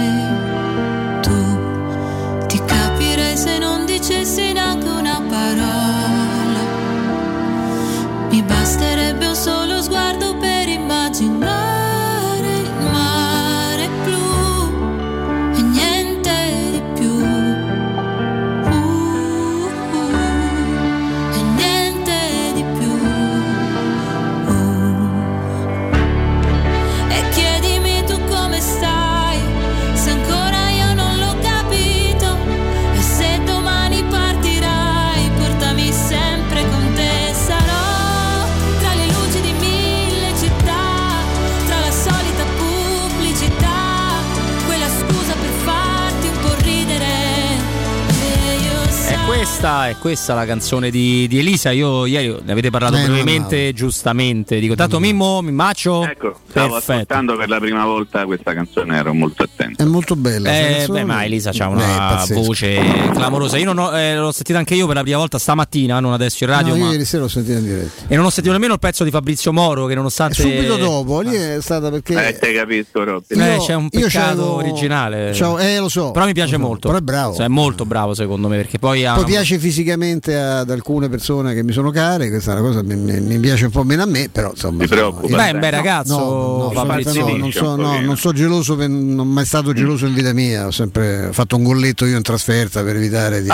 questa, è questa la canzone di, di Elisa. Io ieri ne avete parlato Eh, no, brevemente, giustamente. Dico, tanto Mimmo, mi maccio. Ecco, stavo Perfetto. ascoltando per la prima volta questa canzone, ero molto attento. È molto bella. Eh, beh, ma Elisa ha una voce clamorosa. Io non ho, eh, l'ho sentita anche io per la prima volta stamattina, non adesso in radio. No, io ma... ieri sera l'ho sentita in diretta. E non ho sentito nemmeno il pezzo di Fabrizio Moro, che nonostante. Subito dopo, lì è stata perché. Eh, te capisco, Robby. Eh, c'è un peccato c'avevo- originale. c'avevo- eh, lo so. Però mi piace molto. però è bravo. Cioè, è molto bravo, secondo me, perché poi ha. Poi una- piace fisicamente ad alcune persone che mi sono care, questa è una cosa che mi, mi- mi piace un po' meno a me, però insomma. Ti preoccupa? Beh, è un bel ragazzo, No, no, Fabrizio. no, non, so, no, non so geloso, per- non sono mai stato geloso in vita mia, ho sempre fatto un golletto io in trasferta per evitare di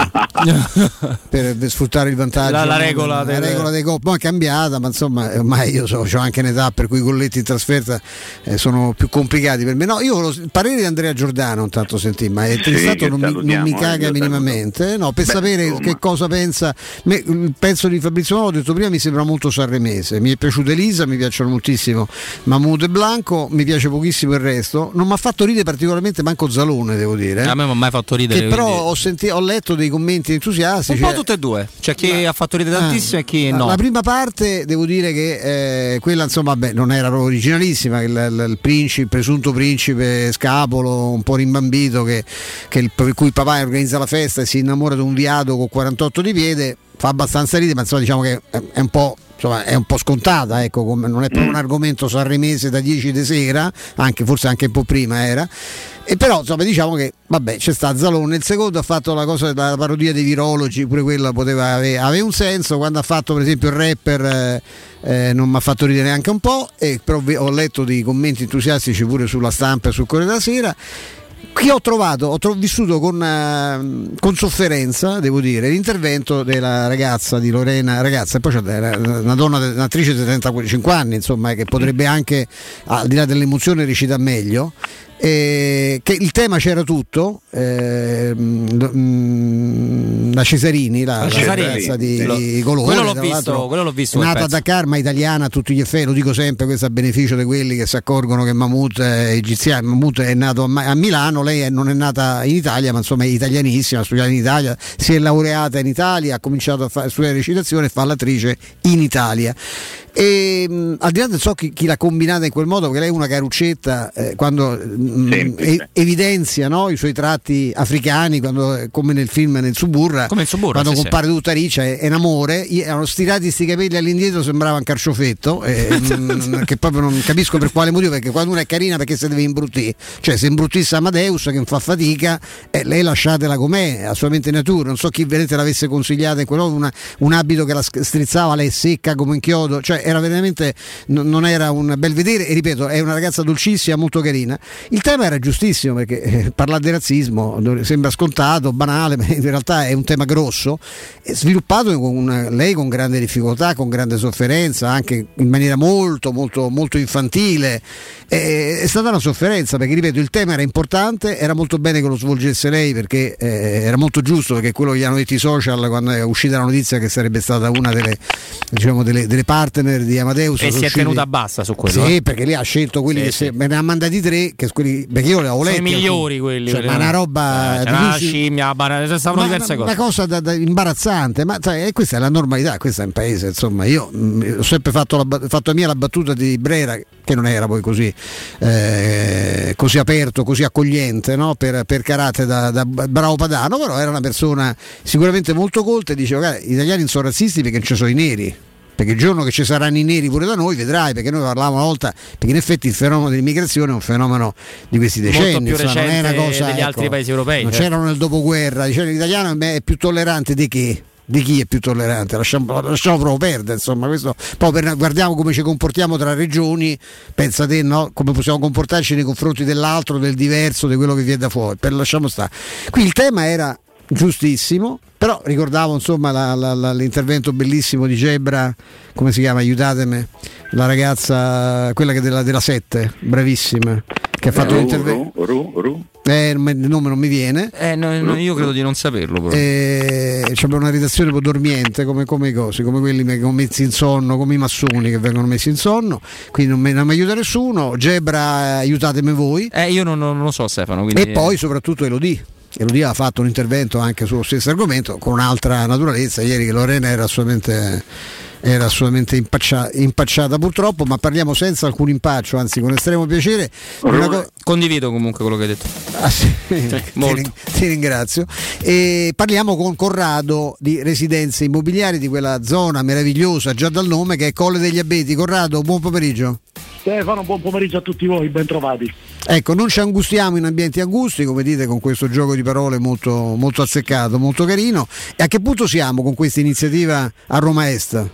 per, per sfruttare il vantaggio. La- la no? regola la del- regola dei gol, poi è cambiata, ma insomma ormai io so, ho anche un'età per cui i golletti in trasferta eh, sono più complicati per me. No, io lo- il parere di Andrea Giordano intanto sentì, ma è Sì, interessato che non, mi, non mi eh, caga minimamente, no, per Beh, sapere insomma. Che cosa pensa. Me- il pezzo di Fabrizio Moro, ho detto prima, mi sembra molto sanremese. Mi è piaciuta Elisa, mi piacciono moltissimo Mahmoud e Blanco, mi piace pochissimo il resto. Non mi ha fatto ridere particolarmente manco Zalone, devo dire. A me non mi ha mai fatto ridere. Che però ho, senti- ho letto dei commenti entusiastici. Un po' tutte e due. C'è chi ha fatto ridere tantissimo e chi Ah, no. La prima parte devo dire che eh, quella insomma vabbè, non era proprio originalissima, il, il- il principe, il presunto principe scapolo, un po' rimbambito che, che per cui il papà organizza la festa e si innamora di un viato con 48 di piede, fa abbastanza ridere, ma insomma diciamo che è, è un po'. Insomma, è un po' scontata, ecco, non è proprio un argomento sanremese da 10 di sera, anche forse anche un po' prima era. E però insomma diciamo che vabbè c'è sta Zalone, il secondo ha fatto la cosa la parodia dei virologi, pure quella poteva avere, aveva un senso, quando ha fatto per esempio il rapper eh, eh, non mi ha fatto ridere neanche un po', e però ho letto dei commenti entusiastici pure sulla stampa e sul Corriere della Sera. Qui ho trovato, ho tro- vissuto con, eh, con sofferenza, devo dire, l'intervento della ragazza di Lorena, ragazza, e poi c'è una donna, un'attrice di 35 anni, insomma, che potrebbe anche, al di là dell'emozione, recita meglio. Eh, che il tema c'era tutto, ehm, lo- mm, la Cesarini, la, La la ragazza di, di colore, Quello l'ho visto, quello l'ho visto nata a pezzo. Dakar ma italiana a tutti gli effetti, lo dico sempre, questo a beneficio di quelli che si accorgono che Mahmoud è egiziano, Mahmoud è nato a, a Milano, lei è- non è nata in Italia ma insomma è italianissima, ha studiato in Italia, si è laureata in Italia, ha cominciato a fare, studiare recitazione e fa l'attrice in Italia. E, mh, al di là del so chi, chi l'ha combinata in quel modo, perché lei è una caruccetta eh, quando mh, Semplice. e- evidenzia no, i suoi tratti africani, quando, come nel film nel Suburra, Come Suburra, quando sì, sì. compare tutta riccia è, è un amore, erano stirati sti capelli all'indietro, sembrava un carciofetto, eh, mh, che proprio non capisco per quale motivo, perché quando una è carina perché si deve imbruttire, cioè se imbruttisse Amadeus che non fa fatica, eh, lei lasciatela com'è, assolutamente natura, non so chi vedete l'avesse consigliata in quel modo, una- un abito che la strizzava, lei è secca come un chiodo, cioè era veramente, non era un bel vedere e ripeto, è una ragazza dolcissima, molto carina. Il tema era giustissimo perché eh, parlare di razzismo sembra scontato, banale, ma in realtà è un tema grosso, sviluppato con una- lei con grande difficoltà, con grande sofferenza, anche in maniera molto molto molto infantile. Eh, è stata una sofferenza perché ripeto, il tema era importante, era molto bene che lo svolgesse lei perché eh, era molto giusto perché quello che gli hanno detto i social quando è uscita la notizia che sarebbe stata una delle, diciamo, delle, delle partner di Amadeus. E si sono è tenuta bassa su quello. sì, eh. perché lei ha scelto quelli Sì, che sì. se- me ne ha mandati tre, che quelli, perché io le ho Sono letti. i migliori alcuni. quelli. Cioè, ma una roba Eh, una scimmia, banana, stavano diverse una, cose. una cosa da- da- imbarazzante, ma sai, e questa è la normalità, questo è un paese, insomma, io mh, ho sempre fatto, la, fatto mia la battuta di Brera, che non era poi così, eh, così aperto, così accogliente, no? per, per carattere da, da bravo padano, però era una persona sicuramente molto colta e diceva, "Guarda, gli italiani sono razzisti perché non ci sono i neri. Perché il giorno che ci saranno i neri pure da noi vedrai, perché noi parlavamo una volta, perché in effetti il fenomeno dell'immigrazione è un fenomeno di questi decenni, insomma, non è una cosa degli ecco, altri paesi europei, Non certo. c'erano nel dopoguerra, dicevano l'italiano è più tollerante di che? Di chi è più tollerante? Lasciamo, lasciamo proprio perdere, insomma, questo. Poi per- guardiamo come ci comportiamo tra regioni, pensa te no? come possiamo comportarci nei confronti dell'altro, del diverso, di quello che viene da fuori. Per lasciamo stare. Qui il tema era giustissimo, però ricordavo insomma la- la- la- l'intervento bellissimo di Gebra, come si chiama? Aiutatemi, la ragazza, quella che della, della 7, bravissima, che ha fatto Ru, l'intervento. Ru, Ru, Ru. Eh, il nome non mi viene. Eh, no, no, io credo di non saperlo. Però. Eh, c'è una redazione un po' dormiente come, come i cosi, come quelli che sono messi in sonno, come i massoni che vengono messi in sonno, quindi non mi, non mi aiuta nessuno. Gebra, aiutatemi voi. Eh, io non, non lo so, Stefano. Quindi... E poi soprattutto Elodie. Elodie ha fatto un intervento anche sullo stesso argomento con un'altra naturalezza. Ieri che Lorena era assolutamente, era assolutamente impaccia- impacciata purtroppo, ma parliamo senza alcun impaccio, anzi con estremo piacere. co- Condivido comunque quello che hai detto. Ah, sì. molto. Ti, ti ringrazio. E parliamo con Corrado di residenze immobiliari di quella zona meravigliosa, già dal nome, che è Colle degli Abeti. Corrado, buon pomeriggio. Stefano, buon pomeriggio a tutti voi, ben trovati. Ecco, non ci angustiamo in ambienti angusti, come dite, con questo gioco di parole molto, molto azzeccato, molto carino. E a che punto siamo con questa iniziativa a Roma Est?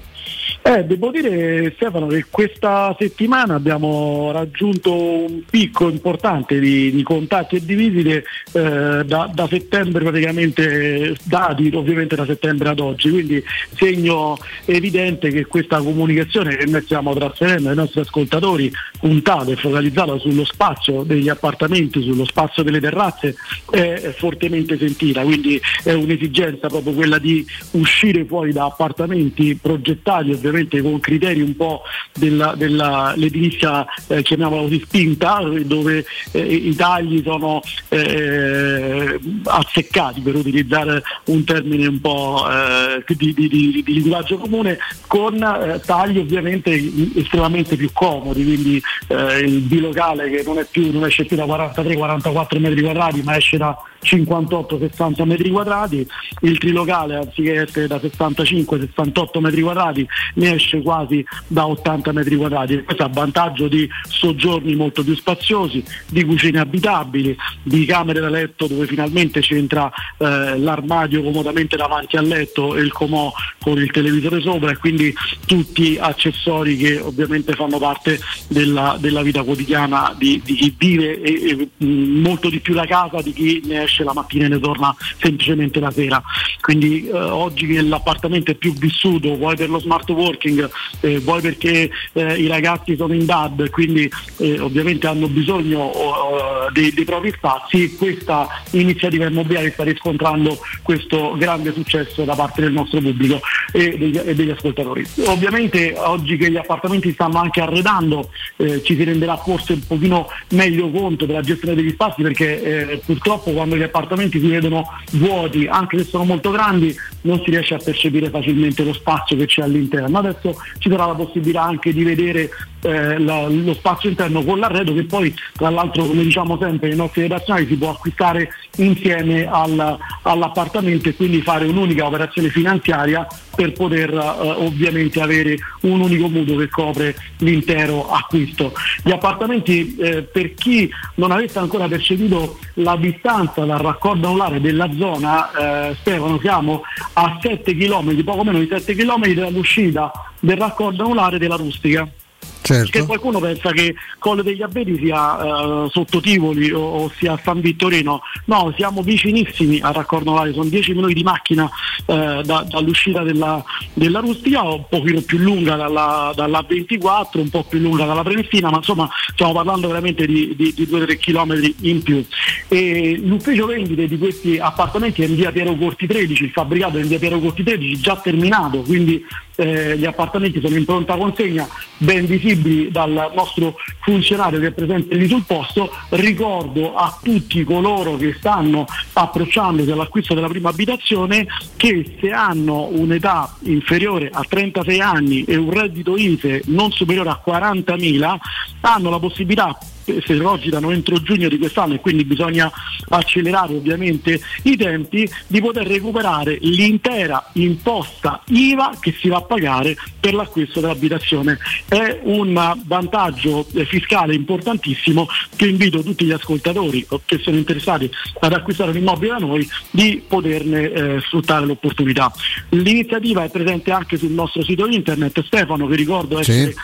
Eh, devo dire Stefano che questa settimana abbiamo raggiunto un picco importante di, di contatti e di visite eh, da, da settembre praticamente dati ovviamente da settembre ad oggi, quindi segno evidente che questa comunicazione che noi stiamo trasferendo ai nostri ascoltatori puntata e focalizzata sullo spazio degli appartamenti, sullo spazio delle terrazze è fortemente sentita, quindi è un'esigenza proprio quella di uscire fuori da appartamenti progettati ovviamente con criteri un po' dell'edilizia eh, chiamiamola così spinta dove eh, i tagli sono eh, azzeccati per utilizzare un termine un po' eh, di, di- di- di linguaggio comune con eh, tagli ovviamente estremamente più comodi quindi eh, il bilocale che non, più, non esce più da 43-44 metri quadrati ma esce da 58-60 metri quadrati, il trilocale anziché essere da 65-68 metri quadrati ne esce quasi da 80 metri quadrati, questo a vantaggio di soggiorni molto più spaziosi, di cucine abitabili, di camere da letto dove finalmente c'entra eh, l'armadio comodamente davanti al letto e il comò con il televisore sopra e quindi tutti accessori che ovviamente fanno parte della, della vita quotidiana di, di chi vive e, e, mh, molto di più la casa di chi ne esce la mattina e ne torna semplicemente la sera. Quindi eh, oggi che l'appartamento è più vissuto, vuoi per lo smart working, eh, vuoi perché eh, i ragazzi sono in DAD e quindi eh, ovviamente hanno bisogno oh, dei, dei propri spazi, questa iniziativa immobiliare sta riscontrando questo grande successo da parte del nostro pubblico e degli, e degli ascoltatori. Ovviamente oggi che gli appartamenti stanno anche arredando eh, ci si renderà forse un pochino meglio conto della gestione degli spazi perché eh, purtroppo quando gli appartamenti si vedono vuoti, anche se sono molto grandi, non si riesce a percepire facilmente lo spazio che c'è all'interno. Adesso ci sarà la possibilità anche di vedere eh, la- lo spazio interno con l'arredo che poi tra l'altro come diciamo sempre nei nostri redazionali si può acquistare insieme al- all'appartamento e quindi fare un'unica operazione finanziaria per poter eh, ovviamente avere un unico mutuo che copre l'intero acquisto. Gli appartamenti eh, per chi non avesse ancora percepito la distanza dal raccordo anulare della zona, eh, Stefano, siamo a 7 km, poco meno di 7 km dall'uscita del raccordo anulare della rustica. Certo. Che qualcuno pensa che Colle degli Abeti sia eh, sotto Tivoli o, o sia San Vittorino. No, siamo vicinissimi a Raccordo Anulare, sono 10 minuti di macchina eh, da- dall'uscita della, della Rustica, un pochino più lunga dalla, dalla 24, un po' più lunga dalla Prenestina, ma insomma stiamo parlando veramente di, di, di 2-3 km in più. E l'ufficio vendite di questi appartamenti è in via Piero Corti 13, il fabbricato è in via Piero Corti 13, già terminato, quindi eh, gli appartamenti sono in pronta consegna, ben visibili dal nostro funzionario che è presente lì sul posto. Ricordo a tutti coloro che stanno approcciandosi all'acquisto della prima abitazione che se hanno un'età inferiore a 36 anni e un reddito ISE non superiore a 40.000 hanno la possibilità si rogitano entro giugno di quest'anno e quindi bisogna accelerare ovviamente i tempi di poter recuperare l'intera imposta IVA che si va a pagare per l'acquisto dell'abitazione. È un vantaggio fiscale importantissimo che invito tutti gli ascoltatori che sono interessati ad acquistare un immobile da noi di poterne eh, sfruttare l'opportunità. L'iniziativa è presente anche sul nostro sito internet Stefano che ricordo essere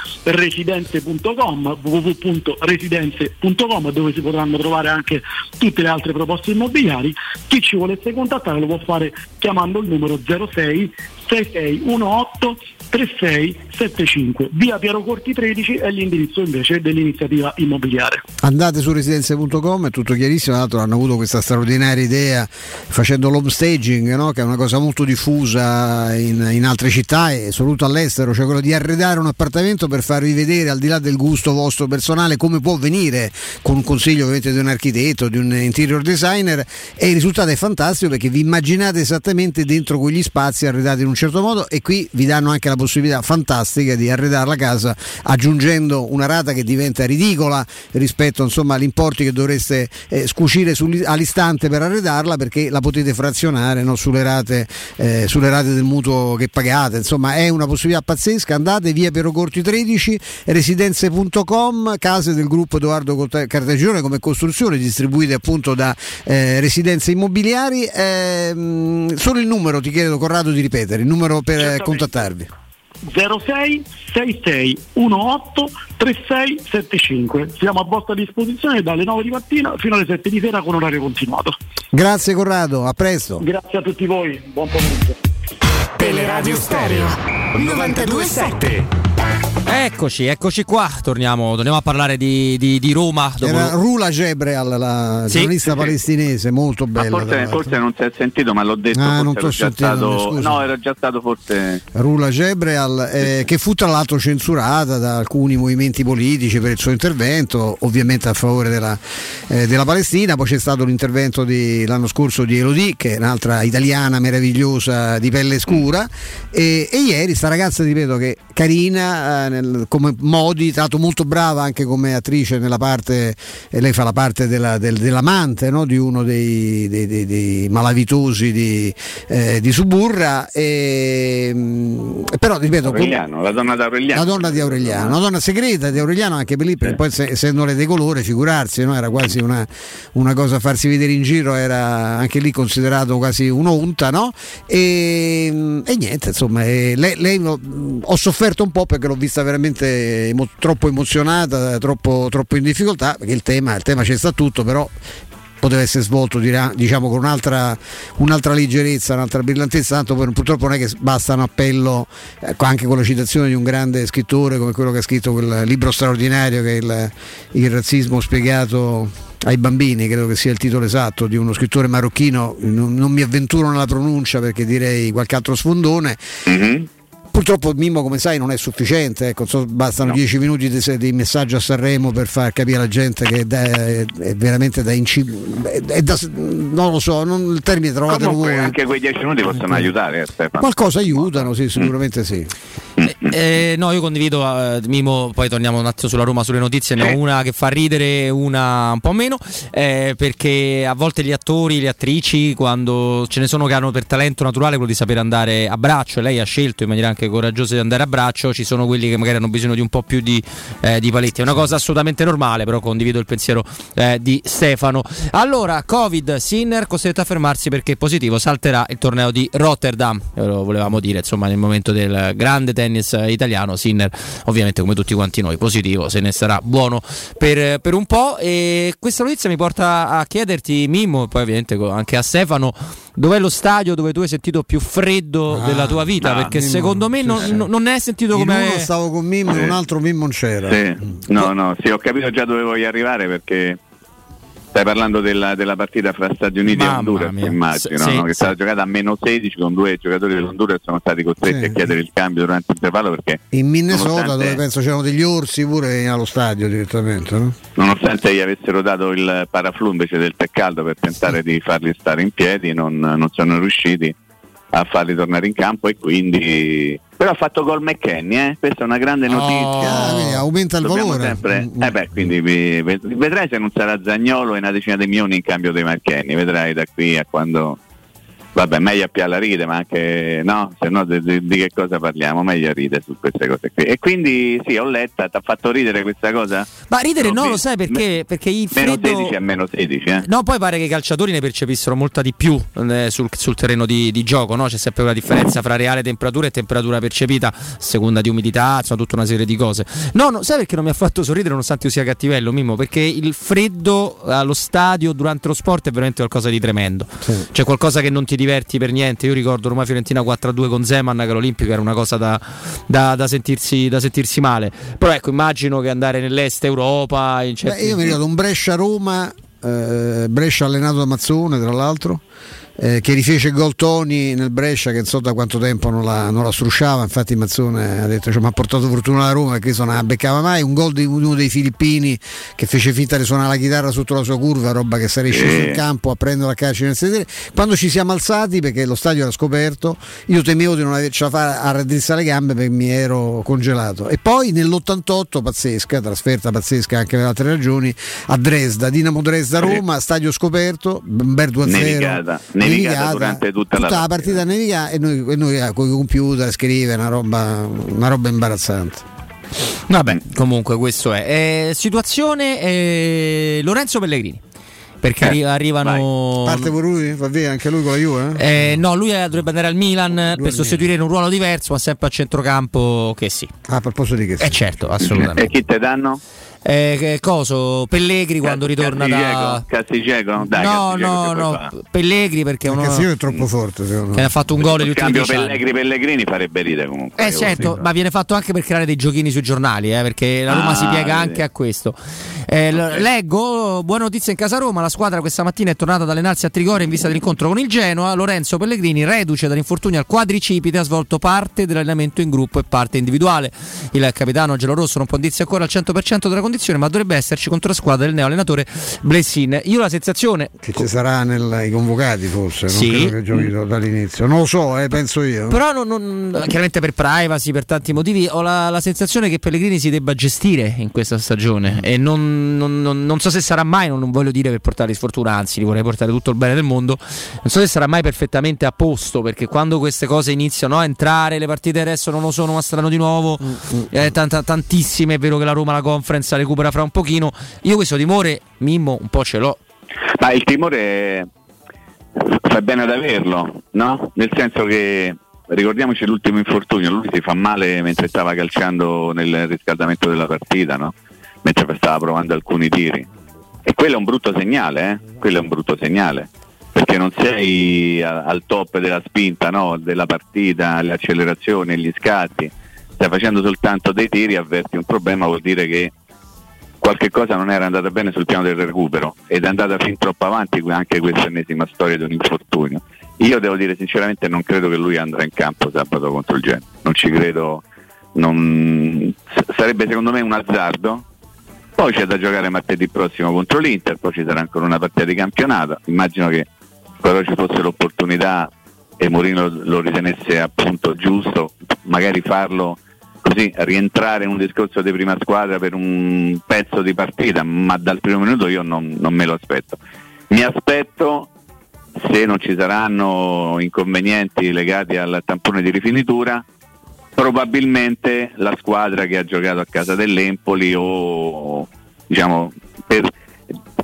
residenze.com dove si potranno trovare anche tutte le altre proposte immobiliari. Chi ci volesse contattare lo può fare chiamando il numero 06 6618 3675 via Piero Corti 13 è l'indirizzo invece dell'iniziativa immobiliare. Andate su residenze.com è tutto chiarissimo. Tra l'altro hanno avuto questa straordinaria idea facendo l'home staging no? che è una cosa molto diffusa in, in, altre città e soprattutto all'estero cioè quello di arredare un appartamento per farvi vedere al di là del gusto vostro personale come può venire con un consiglio ovviamente di un architetto di un interior designer. E il risultato è fantastico perché vi immaginate esattamente dentro quegli spazi arredati in un certo modo e qui vi danno anche la possibilità fantastica di arredare la casa aggiungendo una rata che diventa ridicola rispetto insomma, agli importi che dovreste eh, scucire all'istante per arredarla perché la potete frazionare no, sulle, rate, eh, sulle, rate, del mutuo che pagate. Insomma è una possibilità pazzesca. Andate via Perocorti 13 residenze.com case del gruppo Edoardo Cartagione come costruzione distribuite appunto da eh, residenze immobiliari. Ehm, solo il numero ti chiedo Corrado di ripetere il numero per contattarvi 06 66 18 3675 siamo a vostra disposizione dalle 9 di mattina fino alle 7 di sera con orario continuato. Grazie Corrado. A presto. Grazie a tutti voi. Buon pomeriggio. Teleradio Stereo 927 Eccoci, eccoci qua, torniamo, torniamo a parlare di, di, di Roma. Dopo... Era Rula Gebreal, la sì, giornalista sì, palestinese, molto bella. Forse, forse, non si è sentito, ma l'ho detto. Ah, non ero sentito, stato... No, era già stato forse. Rula Gebreal, eh, che fu tra l'altro censurata da alcuni movimenti politici per il suo intervento, ovviamente a favore della, eh, della Palestina. Poi c'è stato l'intervento di, l'anno scorso di Elodie, che è un'altra italiana meravigliosa di pelle scura. E, e ieri sta ragazza, ripeto, che carina. Eh, nel, come Modi, tra l'altro molto brava anche come attrice nella parte, e lei fa la parte della, del, dell'amante no? di uno dei, dei, dei, dei malavitosi di, eh, di Suburra. E, mm, però ripeto, Aureliano, la donna di Aureliano. La donna di Aureliano, una donna segreta di Aureliano anche per lì, perché poi se, essendo le decolore, figurarsi, no? era quasi una, una, cosa farsi vedere in giro, era anche lì considerato quasi un'onta, no? E, mm, e niente, insomma, lei, lei, ho sofferto un po' perché l'ho vista veramente emo- troppo emozionata, troppo, troppo, in difficoltà, perché il tema, il tema c'è sta tutto, però poteva essere svolto diciamo, con un'altra, un'altra, leggerezza, un'altra brillantezza, tanto purtroppo non è che basta un appello eh, anche con la citazione di un grande scrittore come quello che ha scritto quel libro straordinario che è il, il razzismo spiegato ai bambini, credo che sia il titolo esatto di uno scrittore marocchino, non, non mi avventuro nella pronuncia perché direi qualche altro sfondone. Mm-hmm Purtroppo Mimmo, come sai, non è sufficiente, ecco, so, bastano 10 no. minuti di, di, messaggio a Sanremo per far capire alla gente che è, da, è, è veramente da incipire. Non lo so, non, il termine trovatelo voi. Anche quei 10 minuti possono aiutare, eh, Stefano. Qualcosa aiutano, sì, sicuramente mm. sì. Eh, eh, no, io condivido, eh, Mimo, poi torniamo un attimo sulla Roma, sulle notizie, ne ho una che fa ridere, una un po' meno, eh, perché a volte gli attori, le attrici, quando ce ne sono che hanno per talento naturale quello di sapere andare a braccio, e lei ha scelto in maniera anche coraggiosa di andare a braccio, ci sono quelli che magari hanno bisogno di un po' più di, eh, di paletti, è una cosa assolutamente normale, però condivido il pensiero di Stefano. Allora, Covid, Sinner costretto a fermarsi perché positivo, salterà il torneo di Rotterdam, lo volevamo dire, insomma, nel momento del grande tennis italiano, Sinner ovviamente come tutti quanti noi, positivo, se ne sarà buono per, per un po'. E questa notizia mi porta a chiederti, Mimmo, e poi ovviamente anche a Stefano, dov'è lo stadio dove tu hai sentito più freddo ah, della tua vita? No, perché Mimmo, secondo me non, sì. non, ne hai sentito come... Uno stavo con Mimmo, sì. un altro Mimmo non c'era. Sì. No, no, sì, ho capito già dove voglio arrivare perché Stai parlando della, della, partita fra Stati Uniti Mamma e Honduras, mia. immagino, sì, no? che è stata giocata a meno 16 con due giocatori dell'Honduras sono stati costretti sì. a chiedere il cambio durante l'intervallo perché in Minnesota nonostante... dove penso c'erano degli orsi pure allo stadio direttamente, no? Nonostante gli avessero dato il paraflu invece del tè caldo per tentare di farli stare in piedi, non, non sono riusciti a farli tornare in campo e quindi però ha fatto gol McKenny eh? questa è una grande notizia Oh, aumenta il Dobbiamo valore. sempre- Mm, eh beh, quindi vedrai se non sarà Zagnolo e una decina di milioni in cambio dei McKenny vedrai da qui a quando vabbè meglio a la ride ma anche no se no di, di- di che cosa parliamo meglio a ride su queste cose qui e quindi sì ho letta ti ha fatto ridere questa cosa? Ma ridere no, Robby, lo sai perché? Perché il meno freddo... 16 a meno 16 eh? No, poi pare che i calciatori ne percepissero molta di più eh, sul, sul terreno di, di gioco, no? c'è sempre una differenza fra reale temperatura e temperatura percepita, a seconda di umidità, insomma tutta una serie di cose. No, no, sai perché non mi ha fatto sorridere nonostante io sia cattivello, Mimmo? Perché il freddo allo stadio durante lo sport è veramente qualcosa di tremendo. C'è qualcosa che non ti diverti per niente. Io ricordo Roma Fiorentina 4-2 con Zeman che all'Olimpico era una cosa da, da- da sentirsi, da sentirsi male. Però ecco, immagino che andare nell'est Europa in Beh, certi... io mi ricordo un Brescia-Roma, eh, Brescia allenato da Mazzone tra l'altro, eh, che rifece gol Toni nel Brescia che non so da quanto tempo non la, non la strusciava, infatti Mazzone ha detto cioè, mi ha portato fortuna la Roma perché non la beccava mai, un gol di uno dei filippini che fece finta di suonare la chitarra sotto la sua curva, roba che sarei sceso in campo a prendere la calcio nel sedere. Quando ci siamo alzati perché lo stadio era scoperto, io temevo di non avercela fare a raddrizzare le gambe perché mi ero congelato. E poi nell'88, pazzesca, trasferta pazzesca anche per altre ragioni, a Dresda, Dinamo Dresda Roma, stadio scoperto, bel 2-0. Nevicata, nevicata durante tutta la la partita nevicata e noi, e noi con i computer a scrivere una roba, una roba imbarazzante. Vabbè, comunque questo è. Eh, situazione eh, Lorenzo Pellegrini. Perché arri- arrivano. Parte pure lui? Va via anche lui con la Juve? eh? Eh, no, lui eh, dovrebbe andare al Milan per sostituire in un ruolo diverso, ma sempre a centrocampo che sì. Ah, a proposito di che? Eh certo, e assolutamente. chi te danno? Eh, che coso? Pellegrini quando ritorna da. Castigeco? Dai, No, no, no. fare. Pellegrini perché è uno. È troppo forte secondo Che me. ha fatto un gol negli ultimi Cambio dieci anni. Pellegrini Pellegrini farebbe ridere comunque. Eh certo, ma viene fatto anche per creare dei giochini sui giornali, eh, perché la Roma Ah, si piega vedi. anche a questo. Eh, l- Leggo, buona notizia in casa Roma, la squadra questa mattina è tornata ad allenarsi a Trigoria in vista dell'incontro con il Genoa. Lorenzo Pellegrini, reduce dall'infortunio al quadricipite, ha svolto parte dell'allenamento in gruppo e parte individuale. Il capitano gelorosso non può dirsi ancora al 100% della condizione, ma dovrebbe esserci contro la squadra del neoallenatore Blessin. Io la sensazione Che ci sarà nei convocati forse, non Sì. credo che giochi dall'inizio. Non lo so, eh, penso io. Però non- non- chiaramente per privacy, per tanti motivi, ho la, la sensazione che Pellegrini si debba gestire in questa stagione e non, non- non- non so se sarà mai, non, non voglio dire per portare sfortuna, anzi gli vorrei portare tutto il bene del mondo, non so se sarà mai perfettamente a posto perché quando queste cose iniziano a entrare, le partite adesso non lo sono, ma saranno di nuovo, eh, tanta- tantissime, è vero che la Roma la conference recupera fra un pochino, io questo timore, Mimmo, un po' ce l'ho. Ma il timore fa bene ad averlo, no? Nel senso che ricordiamoci l'ultimo infortunio, lui si fa male mentre stava calciando nel riscaldamento della partita, no? Mentre stava provando alcuni tiri. E quello è un brutto segnale, eh? Quello è un brutto segnale. Perché non sei al top della spinta, no? Della partita, le accelerazioni, gli scatti. Stai facendo soltanto dei tiri, avverti un problema, vuol dire che qualche cosa non era andata bene sul piano del recupero ed è andata fin troppo avanti anche questa ennesima storia di un infortunio. Io devo dire sinceramente non credo che lui andrà in campo sabato contro il Genoa, non ci credo, non- sarebbe secondo me un azzardo. Poi c'è da giocare martedì prossimo contro l'Inter, poi ci sarà ancora una partita di campionato, immagino che però ci fosse l'opportunità e Mourinho lo ritenesse appunto giusto, magari farlo così rientrare in un discorso di prima squadra per un pezzo di partita, ma dal primo minuto io non, non me lo aspetto. Mi aspetto, se non ci saranno inconvenienti legati al tampone di rifinitura, probabilmente la squadra che ha giocato a casa dell'Empoli o diciamo per,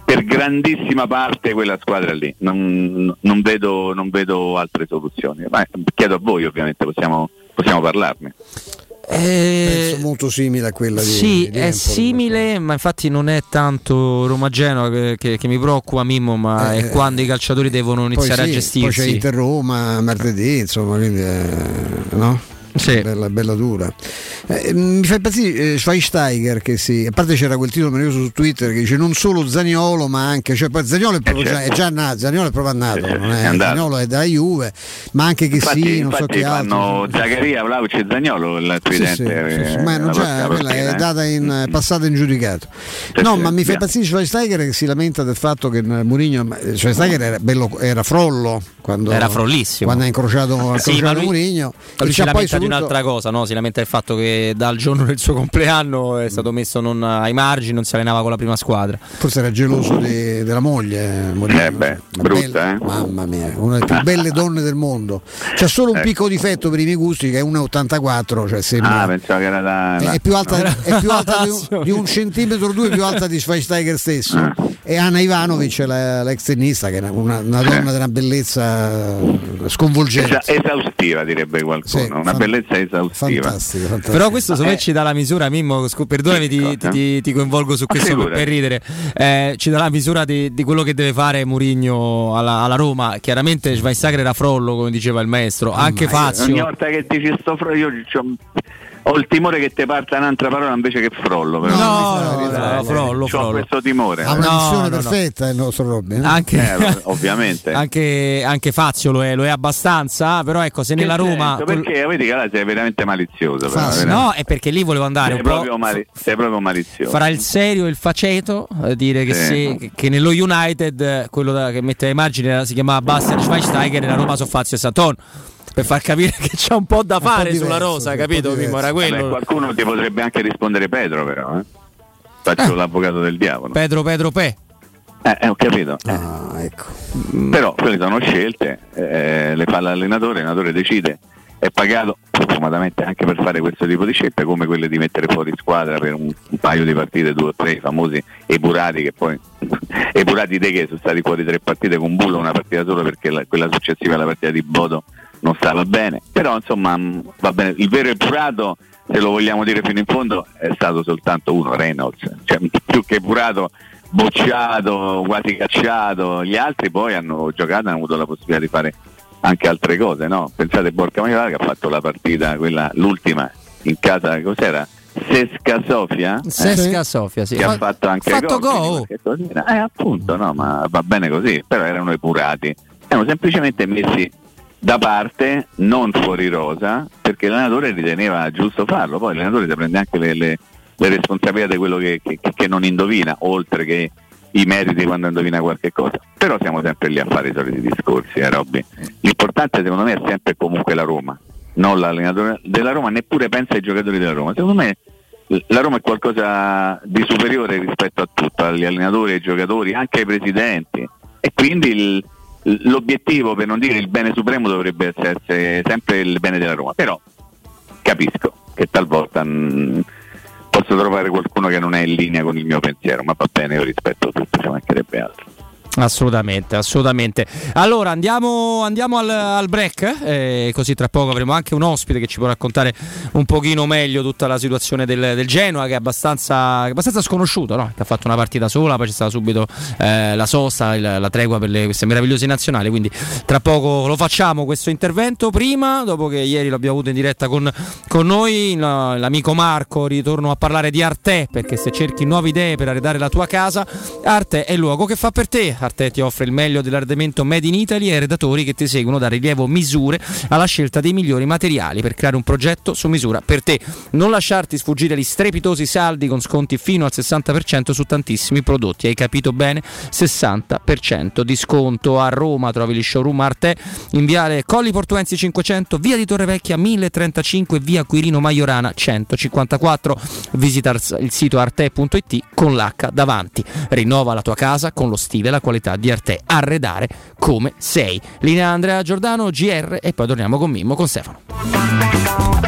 per grandissima parte quella squadra lì. Non, non vedo, non vedo altre soluzioni. Ma chiedo a voi ovviamente, possiamo, possiamo parlarne. Penso molto simile a quella di Sì, di è Empoli. simile, ma infatti non è tanto Roma-Genoa che, che- che mi preoccupa Mimmo, ma Eh, è quando i calciatori devono iniziare sì, a gestirsi. Poi c'è Inter Roma martedì, insomma, quindi eh, no? Bella, bella dura. Eh, mi fa impazzire eh, Schweinsteiger che si, a parte c'era quel titolo meraviglioso su Twitter che dice non solo Zaniolo ma anche, cioè poi Zaniolo è, proprio già, è già nato, Zaniolo è proprio nato, non è, Zaniolo è da Juve, ma anche che sì, non so chi altro. Zaccaria, Vlaovic e Zaniolo il tridente. Sì, sì, sì, ma non già, quella è data in, passata in giudicato. No, ma mi fa impazzire Schweinsteiger che si lamenta del fatto che Mourinho, Schweinsteiger era, bello, era frollo quando, era frollissimo quando ha incrociato, ha sì, ma lui, Mourinho. Lui si lamenta saluto... di un'altra cosa, no? si lamenta del fatto che dal giorno del suo compleanno è stato messo non ai margini, non si allenava con la prima squadra. Forse era geloso di, della moglie. Mourinho. Eh beh, brutta, bella, eh? Mamma mia, una delle più belle donne del mondo. C'è solo un ecco. piccolo difetto per i miei gusti che è 1,84. Cioè sembra... Ah, pensavo che era da. È, è più alta, è più alta di, un, di, un, centimetro o due più alta di Schweinsteiger stesso. Ah. E Anna Ivanovic, l'ex tennista, che è una, una donna di una bellezza sconvolgente. esaustiva, direbbe qualcuno. Sì, una fan... bellezza esaustiva. Fantastico, fantastico. Però questo secondo me ci dà la misura, Mimmo, perdonami, ti, ti, ti, coinvolgo su questo per, per ridere. Eh, ci dà la misura di, di, quello che deve fare Murigno alla, alla Roma. Chiaramente Schweinsteiger era frollo, come diceva il maestro, anche oh, Fazio. Ogni volta che dici sto frollo, io ho il timore che ti parta un'altra parola invece che frollo. Però. No, no, no, no, frollo, frollo. Ho questo timore. Ha una no, missione perfetta il nostro Robin. Anche, eh, ovviamente. Anche, anche, Fazio lo è, lo è abbastanza, però ecco, se che nella Roma... Senso? Perché vedi che là sei veramente malizioso. Però, veramente. No, è perché lì volevo andare sei un proprio po'... Mali- sei proprio malizioso. Farà il serio e il faceto, a dire che, sì. se, che nello United, quello da, che mette ai margini si chiamava Bastian Schweinsteiger e la Roma sono Fazio e Saton per far capire che c'è un po' da fare po diverso, sulla rosa, capito? Mimmo, era quello. Vabbè, qualcuno ti potrebbe anche rispondere Pedro, però. Eh? Faccio eh. l'avvocato del diavolo. Pedro, Pedro, Pe. Eh, eh ho capito. Ah, ecco. Mm. Però quelle sono scelte, eh, le fa l'allenatore, l'allenatore decide, è pagato fortunatamente anche per fare questo tipo di scelte, come quelle di mettere fuori squadra per un, un paio di partite, due o tre, i famosi epurati che poi epurati dei che sono stati fuori tre partite con Bullo, una partita sola perché la, quella successiva alla partita di Bodo non stava bene, però insomma mm, va bene, il vero epurato, se lo vogliamo dire fino in fondo, è stato soltanto uno, Reynolds, cioè, più che epurato, bocciato, quasi cacciato, gli altri poi hanno giocato e hanno avuto la possibilità di fare anche altre cose, no? Pensate Borca Maiola che ha fatto la partita, quella, l'ultima in casa, cos'era? Sesca Sofia? Sesca eh? Sofia, sì. Che ha fatto anche fatto gol. Eh, appunto, no, ma va bene così, però erano epurati. Erano semplicemente messi da parte, non fuori rosa, perché l'allenatore riteneva giusto farlo, poi l'allenatore si prende anche le, le, le responsabilità di quello che, che, che, non indovina, oltre che i meriti quando indovina qualche cosa. Però siamo sempre lì a fare i soliti discorsi, eh Robby. L'importante secondo me è sempre comunque la Roma, non l'allenatore della Roma, neppure pensa ai giocatori della Roma. Secondo me la Roma è qualcosa di superiore rispetto a tutto, agli allenatori, ai giocatori, anche ai presidenti. E quindi il, l'obiettivo, per non dire il bene supremo, dovrebbe essere sempre il bene della Roma. Però capisco che talvolta mh, posso trovare qualcuno che non è in linea con il mio pensiero, ma va bene, io rispetto tutto, ci mancherebbe altro. Assolutamente, assolutamente. Allora andiamo, andiamo al, al, break, eh, così tra poco avremo anche un ospite che ci può raccontare un pochino meglio tutta la situazione del, del Genoa che è abbastanza, abbastanza sconosciuto, no? che ha fatto una partita sola, poi c'è stata subito eh, la sosta, il, la tregua per le, queste meravigliose nazionali, quindi tra poco lo facciamo questo intervento. Prima, dopo che ieri l'abbiamo avuto in diretta con, con noi, no, l'amico Marco, ritorno a parlare di Arte, perché se cerchi nuove idee per arredare la tua casa, Arte è il luogo che fa per te Arte ti offre il meglio dell'arredamento Made in Italy e redattori che ti seguono da rilievo misure alla scelta dei migliori materiali per creare un progetto su misura per te. Non lasciarti sfuggire gli strepitosi saldi con sconti fino al 60% su tantissimi prodotti. Hai capito bene? 60% di sconto a Roma. Trovi il showroom Arte in viale Colli Portuensi 500, via di Torrevecchia 1035, via Quirino Maiorana 154. Visita il sito arte.it con l'H davanti. Rinnova la tua casa con lo stile e la qualità qualità di Arte arredare come sei. Linea Andrea Giordano, GR e poi torniamo con Mimmo, con Stefano.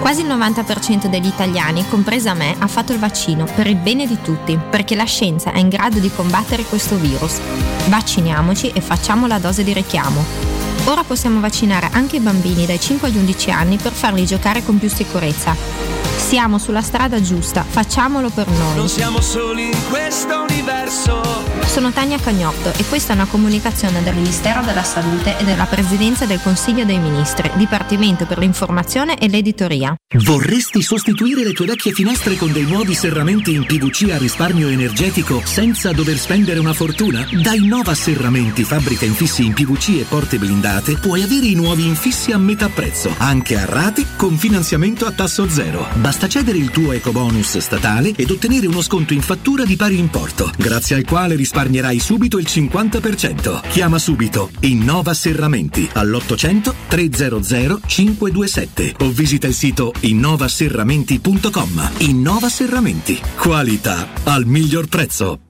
Quasi il 90% degli italiani, compresa me, ha fatto il vaccino per il bene di tutti, perché la scienza è in grado di combattere questo virus. Vacciniamoci e facciamo la dose di richiamo. Ora possiamo vaccinare anche i bambini dai 5 agli 11 anni per farli giocare con più sicurezza. Siamo sulla strada giusta, facciamolo per noi. Non siamo soli in questo universo. Sono Tania Cagnotto e questa è una comunicazione del Ministero della Salute e della Presidenza del Consiglio dei Ministri, Dipartimento per l'informazione e l'editoria. Vorresti sostituire le tue vecchie finestre con dei nuovi serramenti in PVC a risparmio energetico senza dover spendere una fortuna? Da Innova Serramenti, fabbrica infissi in PVC e porte blindate, puoi avere i nuovi infissi a metà prezzo, anche a rate con finanziamento a tasso zero. Basta cedere il tuo ecobonus statale ed ottenere uno sconto in fattura di pari importo, grazie al quale risparmierai subito il 50%. Chiama subito Innova Serramenti all'800 300 527 o visita il sito innovaserramenti.com. Innova Serramenti. Qualità al miglior prezzo.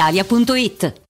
brispalitalia.it.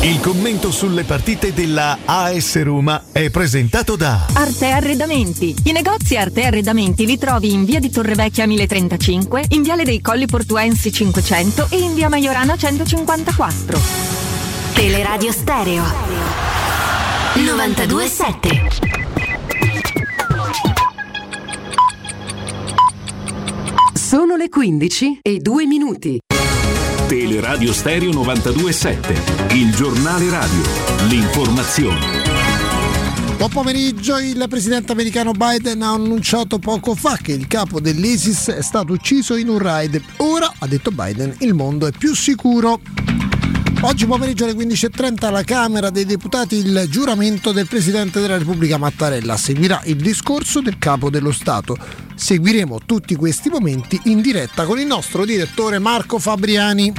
Il commento sulle partite della AS Roma è presentato da Arte Arredamenti. I negozi Arte Arredamenti li trovi in via di Torrevecchia 1035, in viale dei Colli Portuensi 500 e in via Maiorana 154. Teleradio Stereo 927 Sono le 15 e 2 minuti. Teleradio Stereo 927, il giornale radio, l'informazione. Buon pomeriggio, il presidente americano Biden ha annunciato poco fa che il capo dell'ISIS è stato ucciso in un raid. Ora, ha detto Biden, il mondo è più sicuro. Oggi pomeriggio alle 15.30 alla Camera dei Deputati il giuramento del Presidente della Repubblica Mattarella. Seguirà il discorso del Capo dello Stato. Seguiremo tutti questi momenti in diretta con il nostro direttore Marco Fabriani.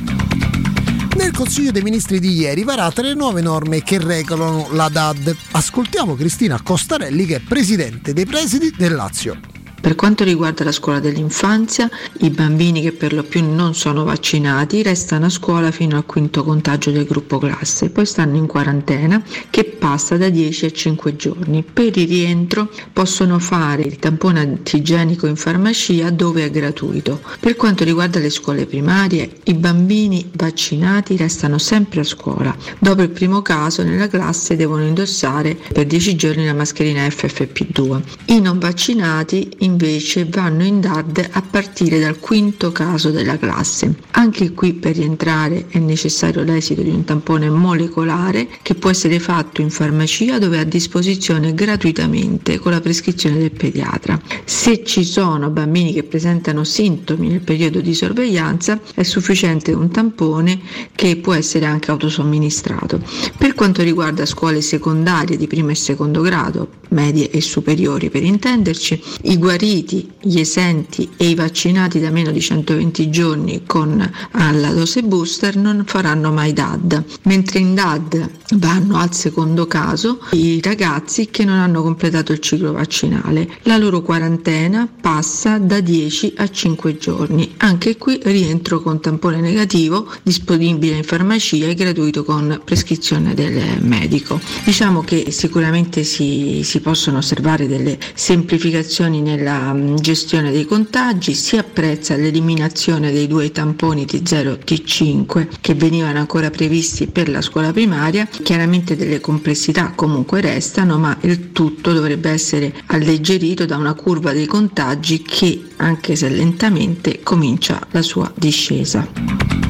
Nel Consiglio dei Ministri di ieri varate le nuove norme che regolano la DAD. Ascoltiamo Cristina Costarelli che è Presidente dei Presidi del Lazio. Per quanto riguarda la scuola dell'infanzia, i bambini che per lo più non sono vaccinati restano a scuola fino al quinto contagio del gruppo classe, poi stanno in quarantena che passa da 10 a 5 giorni. Per il rientro possono fare il tampone antigenico in farmacia dove è gratuito. Per quanto riguarda le scuole primarie, i bambini vaccinati restano sempre a scuola. Dopo il primo caso nella classe devono indossare per 10 giorni la mascherina FFP2. I non vaccinati invece vanno in DAD a partire dal quinto caso della classe. Anche qui per rientrare è necessario l'esito di un tampone molecolare che può essere fatto in farmacia dove è a disposizione gratuitamente con la prescrizione del pediatra. Se ci sono bambini che presentano sintomi nel periodo di sorveglianza è sufficiente un tampone che può essere anche autosomministrato. Per quanto riguarda scuole secondarie di primo e secondo grado, medie e superiori per intenderci, i guariti, gli esenti e i vaccinati da meno di 120 giorni con alla dose booster non faranno mai DAD, mentre in DAD vanno al secondo caso i ragazzi che non hanno completato il ciclo vaccinale. La loro quarantena passa da 10 a 5 giorni. Anche qui rientro con tampone negativo disponibile in farmacia e gratuito con prescrizione del medico. Diciamo che sicuramente si, si possono osservare delle semplificazioni nella mm, gestione dei contagi, si apprezza l'eliminazione dei due tamponi T0 e T5 che venivano ancora previsti per la scuola primaria, chiaramente delle complessità comunque restano, ma il tutto dovrebbe essere alleggerito da una curva dei contagi che, anche se lentamente, comincia la sua discesa.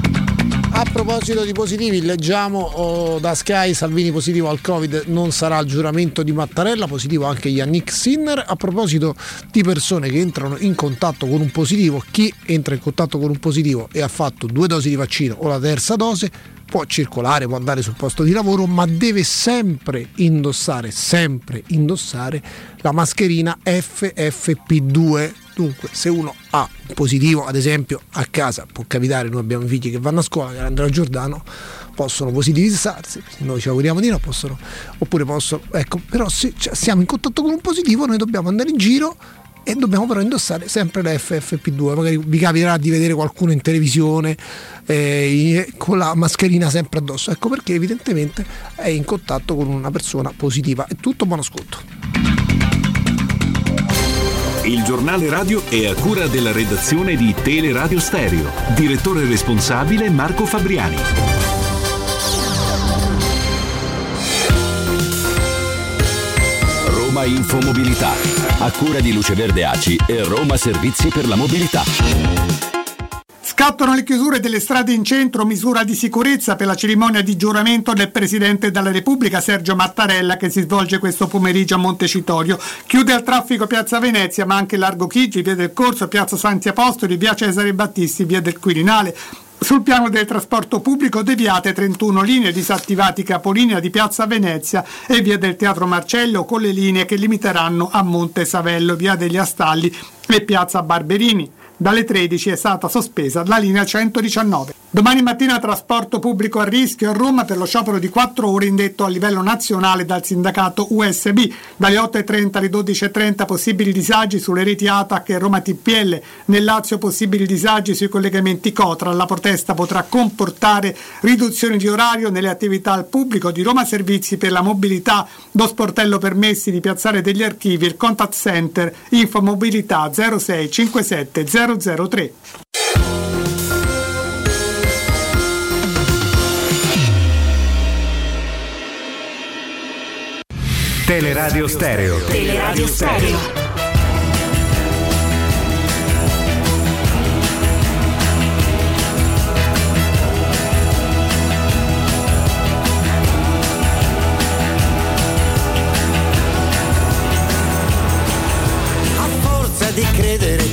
A proposito di positivi, leggiamo oh, da Sky Salvini positivo al Covid, non sarà il giuramento di Mattarella, positivo anche Yannick Sinner. A proposito di persone che entrano in contatto con un positivo, chi entra in contatto con un positivo e ha fatto due dosi di vaccino o la terza dose può circolare, può andare sul posto di lavoro, ma deve sempre indossare, sempre indossare la mascherina FFP2 Dunque, se uno ha un positivo, ad esempio a casa, può capitare, noi abbiamo figli che vanno a scuola, che Andrea Giordano, possono positivizzarsi, noi ci auguriamo di no, possono, oppure possono, ecco, però se cioè, siamo in contatto con un positivo noi dobbiamo andare in giro e dobbiamo però indossare sempre la FFP2, magari vi capiterà di vedere qualcuno in televisione eh, con la mascherina sempre addosso, ecco perché evidentemente è in contatto con una persona positiva. È tutto, buon ascolto. Il giornale radio è a cura della redazione di Teleradio Stereo. Direttore responsabile Marco Fabriani. Roma Infomobilità. A cura di Luce Verde Aci e Roma Servizi per la Mobilità. Scattano le chiusure delle strade in centro, misura di sicurezza per la cerimonia di giuramento del Presidente della Repubblica Sergio Mattarella che si svolge questo pomeriggio a Montecitorio. Chiude al traffico Piazza Venezia ma anche Largo Chigi, Via del Corso, Piazza Santi Apostoli, Via Cesare Battisti, Via del Quirinale. Sul piano del trasporto pubblico deviate 31 linee disattivati capolinea di Piazza Venezia e via del Teatro Marcello con le linee che limiteranno a Monte Savello, via degli Astalli e Piazza Barberini. Dalle 13 è stata sospesa la linea 119. Domani mattina trasporto pubblico a rischio a Roma per lo sciopero di 4 ore indetto a livello nazionale dal sindacato USB. Dalle 8.30 alle 12.30 possibili disagi sulle reti ATAC e Roma TPL. Nel Lazio possibili disagi sui collegamenti Cotra. La protesta potrà comportare riduzioni di orario nelle attività al pubblico di Roma Servizi per la mobilità, lo sportello permessi di piazzare degli archivi, il contact center, infomobilità 0657 003. Teleradio Stereo. Teleradio Stereo.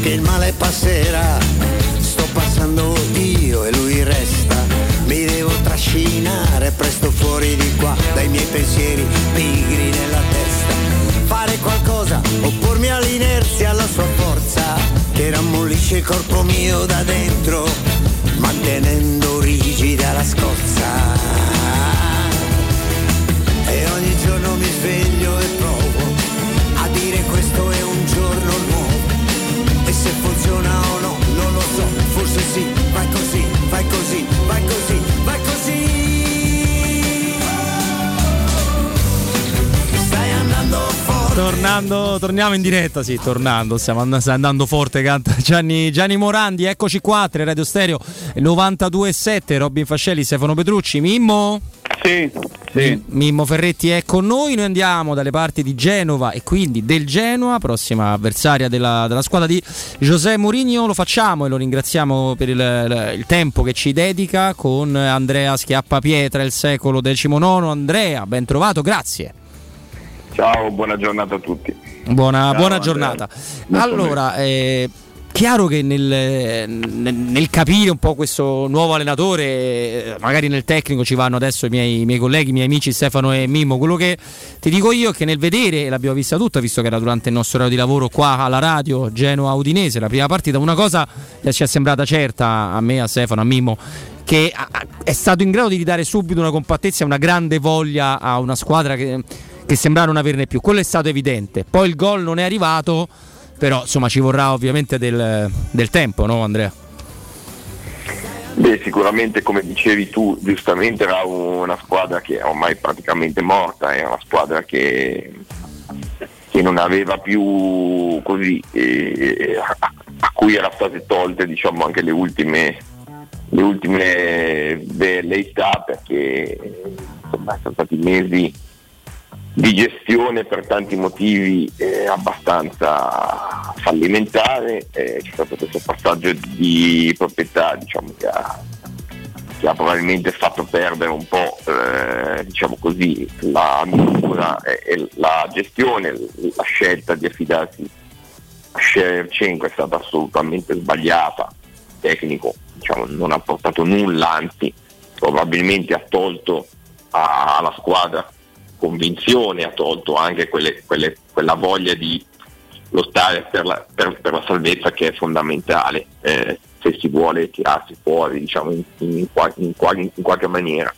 che il male passerà. Sto passando io e lui resta. Mi devo trascinare presto fuori di qua, dai miei pensieri pigri nella testa. Fare qualcosa, oppormi all'inerzia, alla sua forza, che rammollisce il corpo mio da dentro, mantenendo rigida la scorza. E ogni giorno mi sveglio e poi forse sì, vai così, vai così, vai così, vai così. Stai andando forte. Tornando, torniamo in diretta, sì, tornando, stiamo and- sta andando forte, canta Gianni, Gianni Morandi, eccoci qua, tre Radio Stereo 92.7, Robin Fascelli, Stefano Petrucci, Mimmo? Sì, sì. Mimmo Ferretti è con noi, noi andiamo dalle parti di Genova e quindi del Genoa, prossima avversaria della, della squadra di José Mourinho, lo facciamo e lo ringraziamo per il, il tempo che ci dedica con Andrea Schiappapietra, il secolo XIX. Andrea, ben trovato, grazie. Ciao, buona giornata a tutti. Buona, Ciao, buona giornata. Allora, è chiaro che nel, nel- nel capire un po' questo nuovo allenatore, eh, magari nel tecnico ci vanno adesso i miei, i miei colleghi, i miei amici Stefano e Mimmo, quello che ti dico io è che nel vedere, e l'abbiamo vista tutta, visto che era durante il nostro orario di lavoro qua alla radio, Genoa Udinese, la prima partita, una cosa ci è sembrata certa a me, a Stefano, a Mimmo, che è stato in grado di ridare subito una compattezza e una grande voglia a una squadra che, che sembrava non averne più. Quello è stato evidente. Poi il gol non è arrivato, però insomma ci vorrà ovviamente del, del tempo, no Andrea? Beh, sicuramente come dicevi tu, giustamente era una squadra che è ormai praticamente morta, è una squadra che, che non aveva più così, eh, a, a cui erano state tolte diciamo anche le ultime, le ultime velleità perché insomma, sono stati mesi di gestione per tanti motivi eh, abbastanza fallimentare, eh, c'è stato questo passaggio di proprietà diciamo, che, ha, che ha probabilmente fatto perdere un po' eh, diciamo così, la misura e, la gestione, la scelta di affidarsi a Shevchenko è stata assolutamente sbagliata, il tecnico diciamo, non ha portato nulla, anzi probabilmente ha tolto alla squadra convinzione, ha tolto anche quelle- quelle- quella voglia di lottare per la, per- per la salvezza che è fondamentale eh, se si vuole tirarsi fuori diciamo, in, in in in qualche maniera.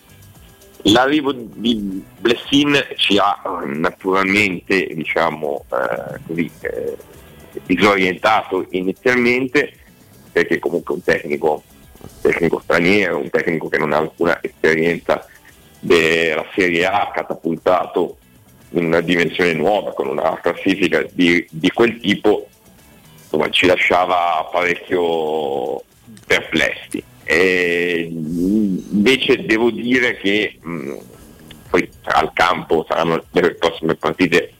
L'arrivo di Blessin ci ha eh, naturalmente diciamo, eh, così, eh, disorientato inizialmente perché comunque un tecnico, tecnico straniero, un tecnico che non ha alcuna esperienza della Serie A catapultato in una dimensione nuova con una classifica di, di quel tipo insomma, ci lasciava parecchio perplessi. E invece devo dire che mh, poi al campo, saranno le prossime partite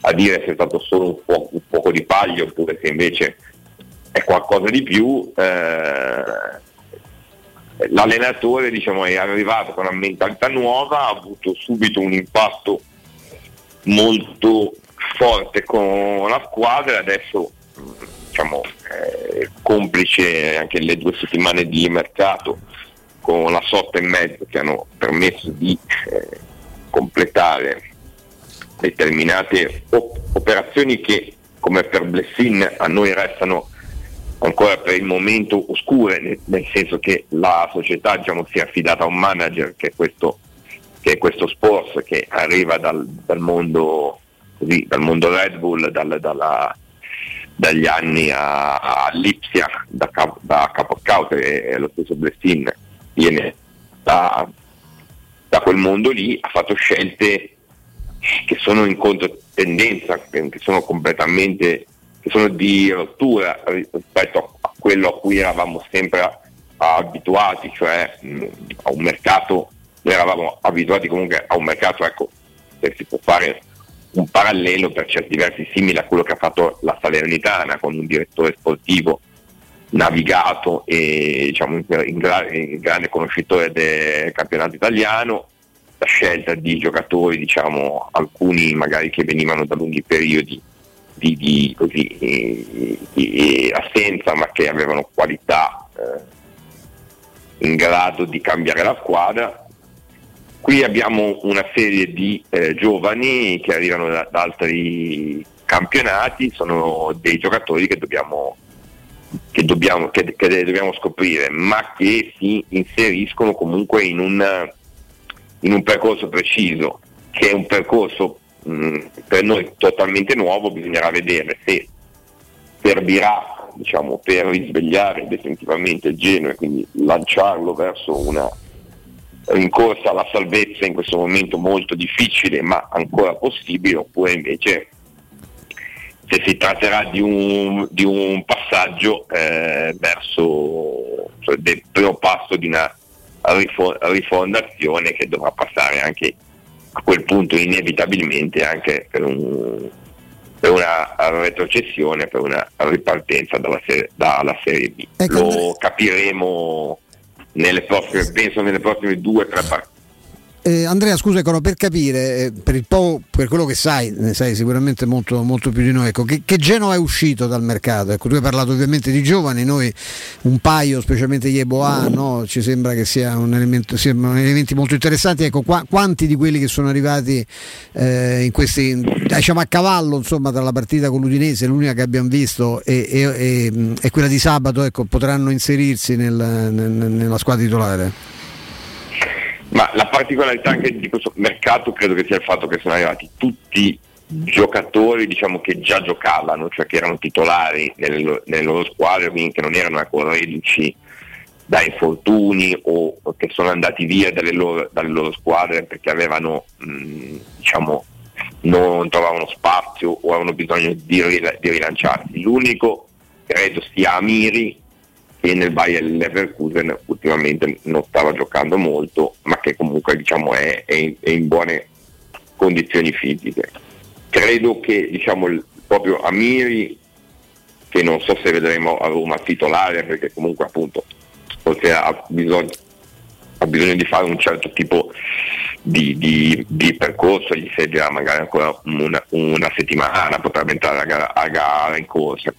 a dire se è stato solo un, po- un poco di paglio oppure se invece è qualcosa di più. eh, l'allenatore diciamo, è arrivato con una mentalità nuova, ha avuto subito un impatto molto forte con la squadra. E adesso diciamo, eh, complice anche le due settimane di mercato con la sotta e mezzo che hanno permesso di eh, completare determinate op- operazioni che come per Blessin a noi restano ancora per il momento oscure, nel, senso che la società diciamo, si è affidata a un manager che è questo, che è questo Sports che arriva dal, dal mondo, così, dal mondo Red Bull, dal- dalla- dagli anni a, a Lipsia da, capo, da capo scout e, lo stesso Blessin viene da, da quel mondo lì, ha fatto scelte che sono in controtendenza, che sono completamente che sono di rottura rispetto a quello a cui eravamo sempre abituati, cioè mh, a un mercato, noi eravamo abituati comunque a un mercato, ecco, se si può fare un parallelo per certi versi simile a quello che ha fatto la Salernitana con un direttore sportivo navigato e diciamo, in, in in grande conoscitore del campionato italiano, la scelta di giocatori, diciamo, alcuni magari che venivano da lunghi periodi di, di, così, eh, di assenza ma che avevano qualità eh, in grado di cambiare la squadra. Qui abbiamo una serie di eh, giovani che arrivano da, da altri campionati, sono dei giocatori che dobbiamo, che dobbiamo, che, che dobbiamo scoprire, ma che si inseriscono comunque in un, in un percorso preciso, che è un percorso mh, per noi totalmente nuovo, bisognerà vedere se servirà diciamo, per risvegliare definitivamente il Genoa e quindi lanciarlo verso una rincorsa alla salvezza in questo momento molto difficile ma ancora possibile oppure invece se si tratterà di un, di un passaggio eh, verso cioè del primo passo di una rifondazione che dovrà passare anche a quel punto inevitabilmente anche per, un, per una retrocessione, per una ripartenza dalla serie, dalla serie B. Ecco, Lo capiremo nelle prossime, penso nelle prossime due o tre partite eh, Andrea, scusa, ecco, per capire, eh, per, po', per, quello che sai, ne sai sicuramente molto, molto più di noi, ecco, che, che Genova è uscito dal mercato? Ecco, tu hai parlato ovviamente di giovani, noi un paio, specialmente Yeboah, no? ci sembra che sia un elemento, siano elementi molto interessanti. Ecco, qua, quanti di quelli che sono arrivati eh, in questi, diciamo a cavallo insomma, tra la partita con l'Udinese, l'unica che abbiamo visto, e, e, e, e quella di sabato, ecco, potranno inserirsi nel, nel, nella squadra titolare? Ma la particolarità anche di questo mercato credo che sia il fatto che sono arrivati tutti giocatori diciamo, che già giocavano, cioè che erano titolari nelle, nelle loro squadre, quindi che non erano ancora reduci da infortuni o che sono andati via dalle loro, dalle loro squadre perché avevano, mh, diciamo, non trovavano spazio o avevano bisogno di, di rilanciarsi. L'unico credo sia Amiri che nel Bayer Leverkusen ultimamente non stava giocando molto, ma che comunque diciamo, è, è, in, è, in, buone condizioni fisiche. Credo che diciamo, proprio Amiri, che non so se vedremo a Roma titolare, perché comunque appunto ha bisogno, ha bisogno di fare un certo tipo di, di, di percorso, gli servirà magari ancora una, una settimana, potrebbe entrare a gara, a gara in corsa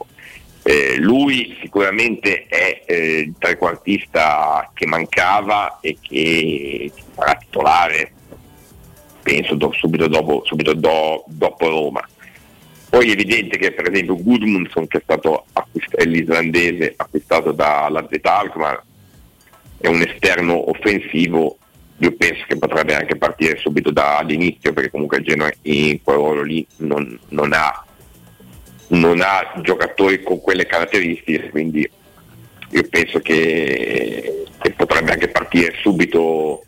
eh, lui sicuramente è eh, il trequartista che mancava e che sarà titolare, penso do, subito, dopo, subito do, dopo, Roma. Poi è evidente che per esempio Gudmundsson, che è stato acquist- l'islandese acquistato dalla Z è un esterno offensivo, io penso che potrebbe anche partire subito dall'inizio perché comunque il Genoa in quel ruolo lì non, non ha non ha giocatori con quelle caratteristiche, quindi io penso che, che potrebbe anche partire subito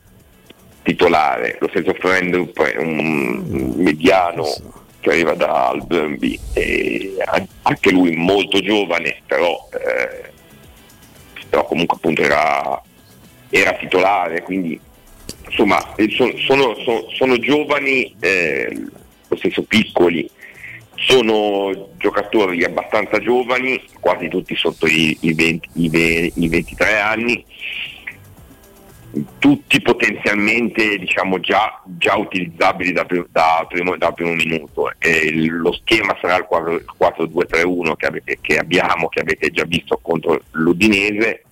titolare. Lo stesso Friend è un mediano che arriva dal Burnby, anche lui molto giovane, però, eh, però comunque appunto era, era, titolare, quindi insomma sono, sono, sono, sono giovani, eh, lo stesso piccoli, sono giocatori abbastanza giovani, quasi tutti sotto i, i, 20, i, i 23 anni, tutti potenzialmente diciamo, già, già, utilizzabili da, da, primo, da primo, minuto. E lo schema sarà il 4-2-3-1 che, che abbiamo, che avete già visto contro l'Udinese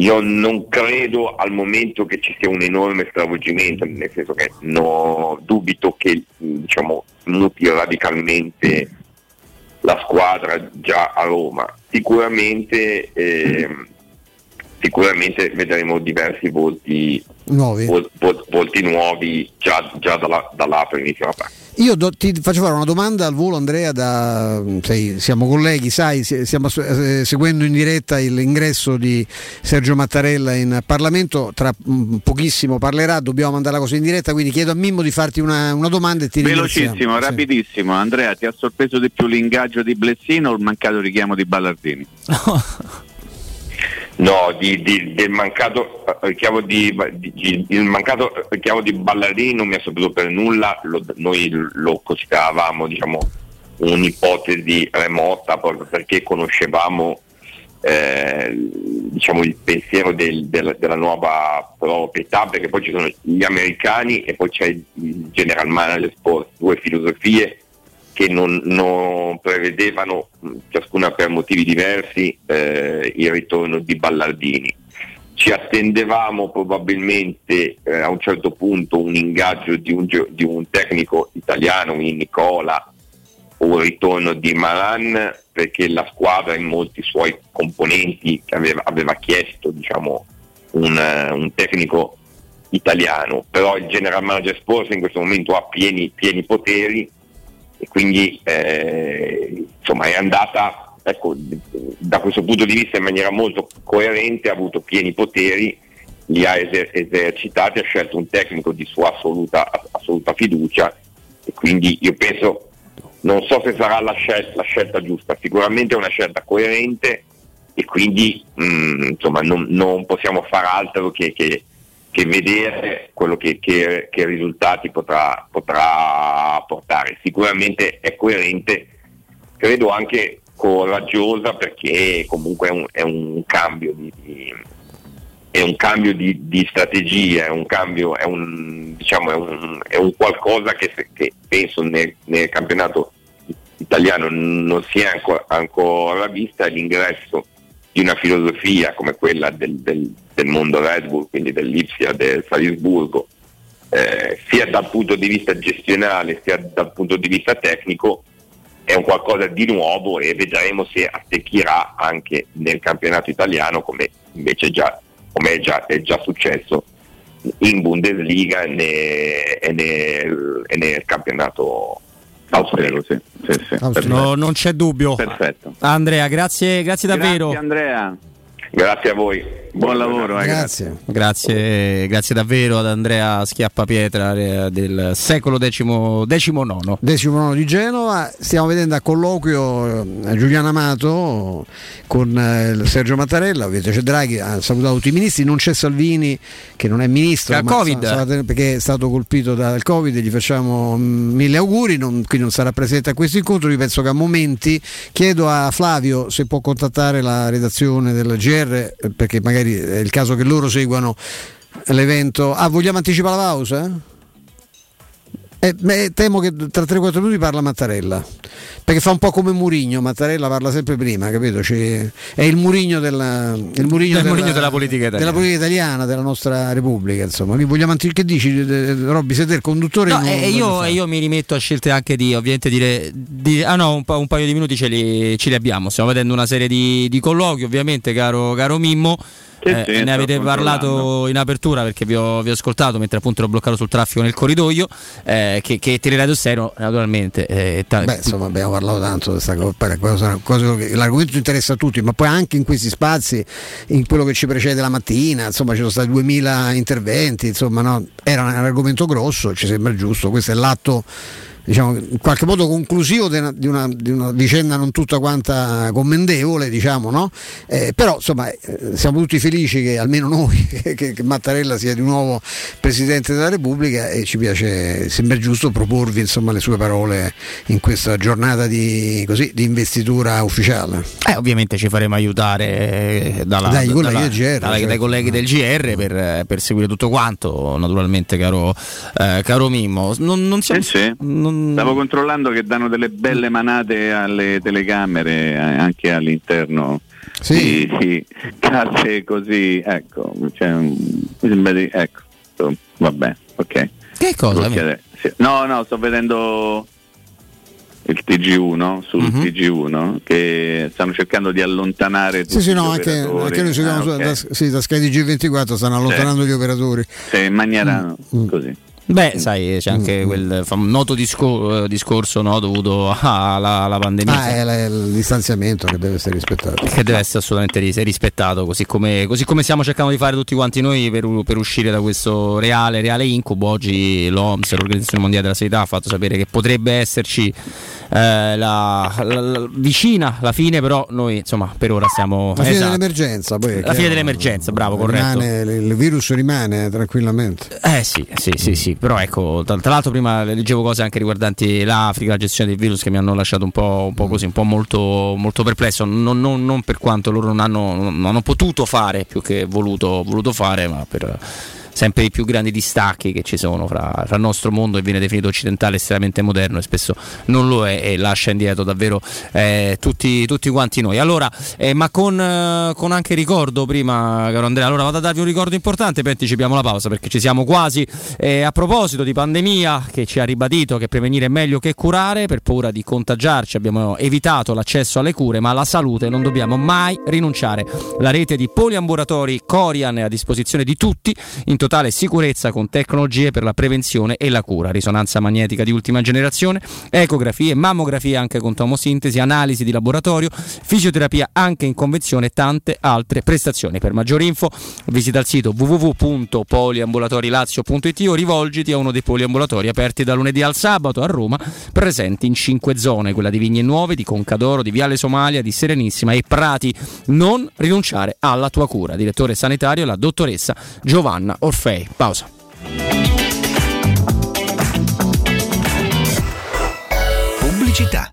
io non credo al momento che ci sia un enorme stravolgimento, nel senso che no, dubito che diciamo, muti radicalmente la squadra già a Roma. Sicuramente, eh, sicuramente vedremo diversi volti nuovi, vol, vol, volti nuovi già, già dalla, dalla primissima parte. Io do, ti faccio fare una domanda al volo Andrea, da, sei, siamo colleghi, sai, stiamo eh, seguendo in diretta l'ingresso di Sergio Mattarella in Parlamento, tra mm, pochissimo parlerà, dobbiamo mandare la cosa in diretta, quindi chiedo a Mimmo di farti una, una domanda e ti Velocissimo, sì. rapidissimo, Andrea, ti ha sorpreso di più l'ingaggio di Blessino o il mancato richiamo di Ballardini? No, di, di, del mancato richiamo di, di, il mancato richiamo di Ballardini non mi ha saputo per nulla, lo, noi lo consideravamo diciamo, un'ipotesi remota proprio perché conoscevamo eh, diciamo, il pensiero del, del, della nuova proprietà, perché poi ci sono gli americani e poi c'è il general manager due filosofie che non, non prevedevano, ciascuna per motivi diversi, eh, il ritorno di Ballardini. ci attendevamo probabilmente eh, a un certo punto un ingaggio di un, di un tecnico italiano, quindi Nicola, o un ritorno di Malan, perché la squadra in molti suoi componenti aveva, aveva chiesto diciamo, un, eh, un tecnico italiano, però il general manager Sports in questo momento ha pieni, pieni poteri e quindi eh, insomma è andata ecco, da questo punto di vista in maniera molto coerente, ha avuto pieni poteri, li ha eser- esercitati, ha scelto un tecnico di sua assoluta, assoluta fiducia. E quindi io penso, non so se sarà la scelta, la scelta giusta, sicuramente è una scelta coerente e quindi mh, insomma, non, non, possiamo fare altro che, che, che vedere quello che, che, che risultati potrà, potrà, portare. Sicuramente è coerente, credo anche coraggiosa perché comunque è un, è un cambio di, di è un cambio di, di, strategia, è un cambio, è un, diciamo, è un, è un qualcosa che, che penso nel, nel, campionato italiano non si è ancora, ancora vista, l'ingresso di una filosofia come quella del, del, del mondo Red Bull, quindi dell'Ipsia, del Salisburgo, eh, sia dal punto di vista gestionale sia dal punto di vista tecnico, è un qualcosa di nuovo e vedremo se attecchirà anche nel campionato italiano come invece già, come è, già, è già successo in Bundesliga e nel, e nel, e nel campionato austriaco. Sì. Sì, sì. No, non c'è dubbio. Perfetto. Andrea, grazie, grazie davvero. Grazie Andrea. Grazie a voi. Buon lavoro, eh, grazie. grazie. grazie. davvero ad Andrea Schiappapietra eh, del secolo XIX, XIX. XIX di Genova. Stiamo vedendo a colloquio eh, Giuliano Amato con eh, Sergio Mattarella, ovviamente c'è Draghi, ha salutato tutti i ministri, non c'è Salvini che non è ministro sta, perché è stato colpito dal Covid, gli facciamo mille auguri, non, quindi non sarà presente a questo incontro, io penso che a momenti chiedo a Flavio se può contattare la redazione del GR perché magari è il caso che loro seguano l'evento. Ah, vogliamo anticipare la pausa? Eh, beh, temo che tra 3-4 minuti parla Mattarella perché fa un po' come Murigno Mattarella parla sempre prima capito? C'è, è il Murigno, della, il Murigno, della, della, della, politica italiana. della politica italiana della nostra Repubblica insomma vogliamo che dici Robby siete il conduttore no, eh, io, io, mi rimetto a scelte anche di ovviamente dire di, ah no un, pa- un, paio di minuti ce li, ce li, abbiamo stiamo vedendo una serie di, di colloqui ovviamente caro, caro Mimmo eh, sì, ne avete parlato in apertura perché vi ho, vi ho, ascoltato mentre appunto ero bloccato sul traffico nel corridoio eh, che, che Teleradio Stereo naturalmente eh, ta- beh insomma abbiamo parlato tanto di questa cosa, cosa che, l'argomento interessa a tutti ma poi anche in questi spazi in quello che ci precede la mattina insomma ci sono stati 2000 interventi insomma no? era un argomento grosso ci sembra giusto questo è l'atto diciamo, in qualche modo conclusivo di una, di, una, di una, vicenda non tutta quanta commendevole, diciamo, no? eh, però insomma eh, siamo tutti felici che almeno noi, che, che, Mattarella sia di nuovo Presidente della Repubblica e ci piace, sembra giusto proporvi insomma, le sue parole in questa giornata di, così, di investitura ufficiale. Eh, ovviamente ci faremo aiutare eh, dalla, dai, colleghi dalla, del GR, dalla, certo. dai colleghi del GR per, per, seguire tutto quanto, naturalmente caro, eh, caro Mimmo. Non, non siamo, eh sì. non, Stavo controllando che danno delle belle manate alle telecamere eh, anche all'interno sì. di, di case così, ecco, cioè, di, ecco, vabbè, ok. Che cosa? Sì. No, no, sto vedendo il TG1 sul uh-huh. Mhm. TG1 che stanno cercando di allontanare sì, sì, no, anche, anche, noi seguiamo ah, okay. da, sì, da Sky TG24 stanno allontanando sì. gli operatori sì, in maniera mm. così Beh, sai, c'è anche mm. quel noto discor- discorso no, dovuto alla, alla, pandemia. Ah, è il distanziamento che deve essere rispettato. Che deve essere assolutamente rispettato, così come, così come stiamo cercando di fare tutti quanti noi per, per, uscire da questo reale, reale incubo. Oggi l'OMS, l'Organizzazione Mondiale della Sanità, ha fatto sapere che potrebbe esserci eh, la, la, la, vicina la fine, però noi insomma per ora siamo... La fine esatto. dell'emergenza, poi, La fine dell'emergenza, bravo, corretto. Rimane, il virus rimane tranquillamente. Eh sì, sì, sì, sì però ecco, tra, tra, l'altro prima leggevo cose anche riguardanti l'Africa, la gestione del virus che mi hanno lasciato un po', un po così, un po' molto, molto perplesso, non, non, non, per quanto loro non hanno, non hanno, potuto fare più che voluto, voluto fare, ma per sempre i più grandi distacchi che ci sono fra, fra il nostro mondo che viene definito occidentale estremamente moderno e spesso non lo è e lascia indietro davvero eh, tutti, tutti, quanti noi. Allora, eh, ma con, eh, con, anche ricordo prima, caro Andrea, allora vado a darvi un ricordo importante, poi anticipiamo la pausa perché ci siamo quasi. Eh, a proposito di pandemia, che ci ha ribadito che prevenire è meglio che curare, per paura di contagiarci abbiamo evitato l'accesso alle cure, ma alla salute non dobbiamo mai rinunciare. La rete di poliambulatori Corian è a disposizione di tutti in totale sicurezza con tecnologie per la prevenzione e la cura, risonanza magnetica di ultima generazione, ecografie, mammografie anche con tomosintesi, analisi di laboratorio, fisioterapia anche in convenzione e tante altre prestazioni. Per maggiori info visita il sito www.poliambulatorilazio.it o rivolgiti a uno dei poliambulatori aperti da lunedì al sabato a Roma, presenti in cinque zone, quella di Vigne Nuove, di Concadoro, di Viale Somalia, di Serenissima e Prati. Non rinunciare alla tua cura. Direttore sanitario la dottoressa Giovanna Orfei. Pausa. Pubblicità.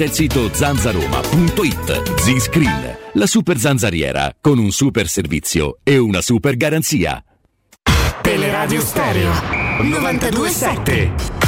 il sito zanzaroma.it. Z-Screen, la super zanzariera con un super servizio e una super garanzia. Teleradio Stereo 927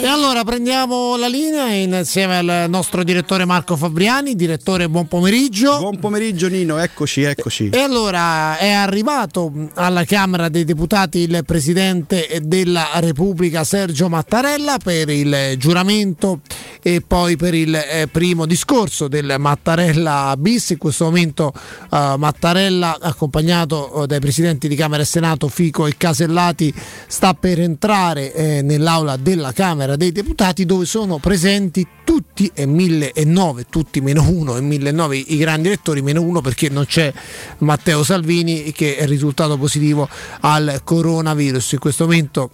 E allora prendiamo la linea insieme al nostro direttore Marco Fabriani. Direttore, buon pomeriggio. Buon pomeriggio Nino, eccoci, eccoci. E allora è arrivato alla Camera dei Deputati il Presidente della Repubblica Sergio Mattarella per il giuramento e poi per il eh, primo discorso del Mattarella bis. In questo momento eh, Mattarella accompagnato eh, dai Presidenti di Camera e Senato Fico e Casellati sta per entrare eh, nell'aula della Camera dei Deputati dove sono presenti tutti e 1009, tutti meno uno e 1009 i grandi elettori, meno uno perché non c'è Matteo Salvini che è risultato positivo al coronavirus. In questo momento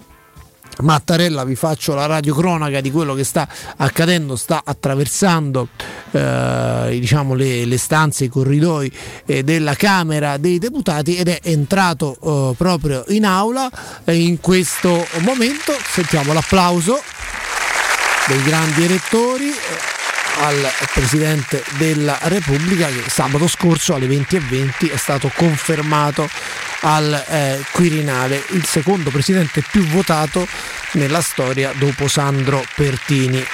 Mattarella, vi faccio la radiocronaca di quello che sta accadendo, sta attraversando eh, diciamo le, le, stanze, i corridoi eh, della Camera dei Deputati ed è entrato eh, proprio in aula in questo momento. Sentiamo l'applauso dei grandi elettori al Presidente della Repubblica che sabato scorso alle 20.20 è stato confermato al eh, Quirinale, il secondo presidente più votato nella storia dopo Sandro Pertini.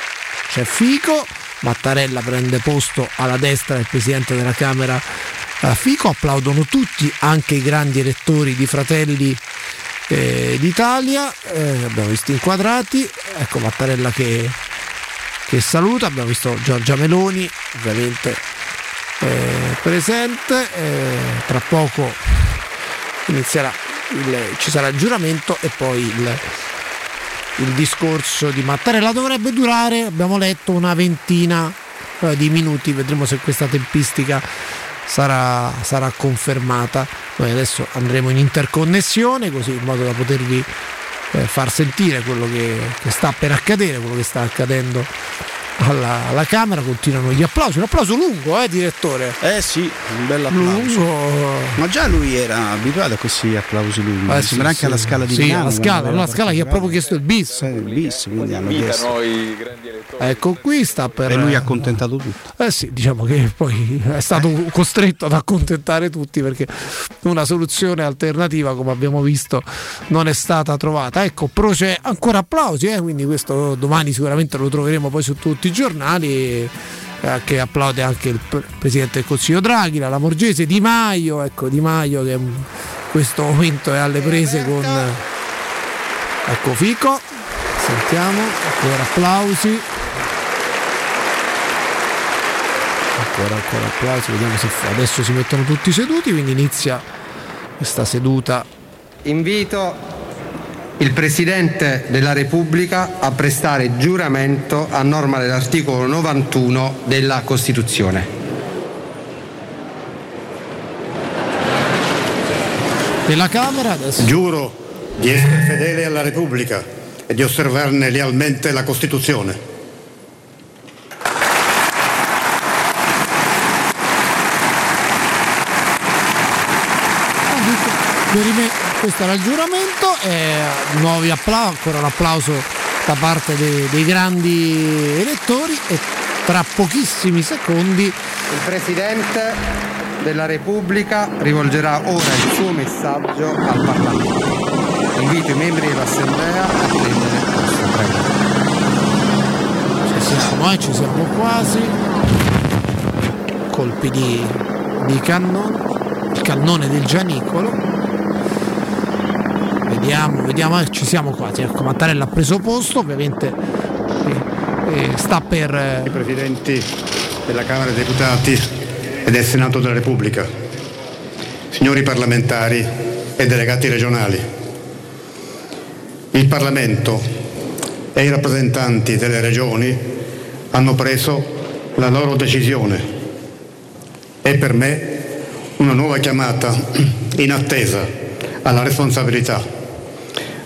C'è Fico, Mattarella prende posto alla destra del presidente della Camera eh, Fico, applaudono tutti, anche i grandi elettori di Fratelli eh, d'Italia, eh, abbiamo visto inquadrati, ecco Mattarella che, che saluta, abbiamo visto Giorgia Meloni ovviamente eh, presente, eh, tra poco inizierà il, ci sarà il giuramento e poi il, il, discorso di Mattarella. Dovrebbe durare, abbiamo letto, una ventina eh, di minuti, vedremo se questa tempistica sarà, sarà confermata. Noi adesso andremo in interconnessione così in modo da potervi eh, far sentire quello che, che sta per accadere, quello che sta accadendo alla, alla, Camera continuano gli applausi, un applauso lungo, eh direttore? Eh sì, un bel applauso. Lungo. Ma già lui era abituato a questi applausi lunghi, eh, sì, sembra anche alla scala di sì, Milano. Alla scala, una scala che ha proprio chiesto il bis. Eh, il bis, quindi hanno chiesto. Ecco qui sta per... E lui ha accontentato tutti. Eh sì, diciamo che poi è stato costretto ad accontentare tutti perché una soluzione alternativa, come abbiamo visto, non è stata trovata. Ecco, proce ancora applausi, eh, quindi questo domani sicuramente lo troveremo poi su tutti i giornali eh, che applaude anche il Presidente del Consiglio Draghi, la Lamorgese, Di Maio, ecco Di Maio che in questo momento è alle prese con ecco Fico, sentiamo, ancora applausi. Ancora, ancora applausi, vediamo se adesso si mettono tutti seduti, quindi inizia questa seduta. Invito il Presidente della Repubblica a prestare giuramento a norma dell'articolo 91 della Costituzione. Della Camera adesso. Giuro di essere fedele alla Repubblica e di osservarne lealmente la Costituzione. Questo era il giuramento e nuovi applausi, ancora un applauso da parte dei, dei grandi elettori e tra pochissimi secondi il Presidente della Repubblica rivolgerà ora il suo messaggio al Parlamento. Invito i membri dell'Assemblea a prendere posto. Prego. Ci siamo, eh, ci siamo quasi. Colpi di, di cannone, il cannone del Gianicolo vediamo, vediamo, eh, ci siamo quasi. Ecco, Mattarella ha preso posto, ovviamente eh, eh, sta per... eh, I presidenti della Camera dei Deputati e del Senato della Repubblica, signori parlamentari e delegati regionali. Il Parlamento e i rappresentanti delle regioni hanno preso la loro decisione. È per me una nuova chiamata in attesa alla responsabilità,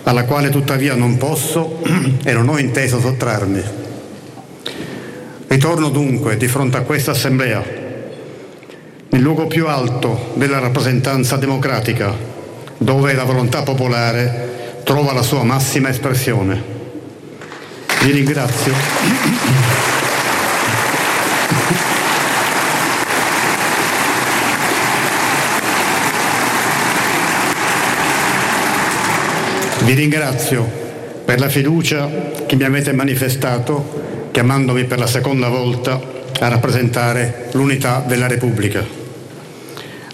alla quale tuttavia non posso e non ho inteso sottrarmi. Ritorno dunque di fronte a questa Assemblea, nel luogo più alto della rappresentanza democratica, dove la volontà popolare trova la sua massima espressione. Vi ringrazio. Vi ringrazio per la fiducia che mi avete manifestato chiamandomi per la seconda volta a rappresentare l'unità della Repubblica.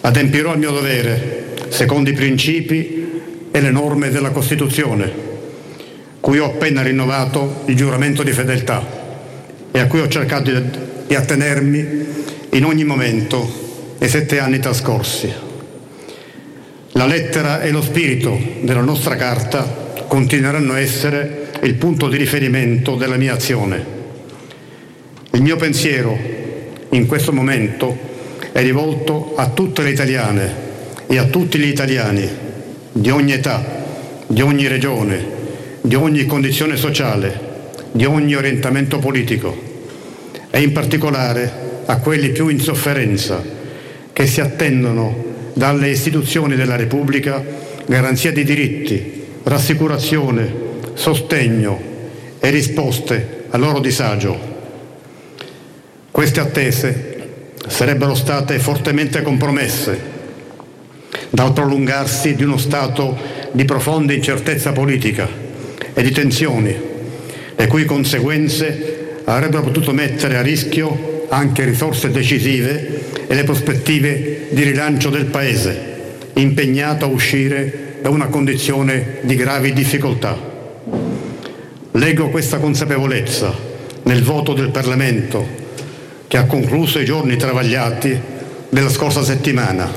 Adempirò il mio dovere secondo i principi e le norme della Costituzione, cui ho appena rinnovato il giuramento di fedeltà e a cui ho cercato di, attenermi in ogni momento nei sette anni trascorsi. La lettera e lo spirito della nostra carta continueranno a essere il punto di riferimento della mia azione. Il mio pensiero in questo momento è rivolto a tutte le italiane e a tutti gli italiani di ogni età, di ogni regione, di ogni condizione sociale, di ogni orientamento politico e in particolare a quelli più in sofferenza che si attendono dalle istituzioni della Repubblica garanzia di diritti, rassicurazione, sostegno e risposte al loro disagio. Queste attese sarebbero state fortemente compromesse dal prolungarsi di uno stato di profonda incertezza politica e di tensioni, le cui conseguenze avrebbero potuto mettere a rischio anche risorse decisive e le prospettive di rilancio del Paese, impegnato a uscire da una condizione di gravi difficoltà. Leggo questa consapevolezza nel voto del Parlamento che ha concluso i giorni travagliati della scorsa settimana,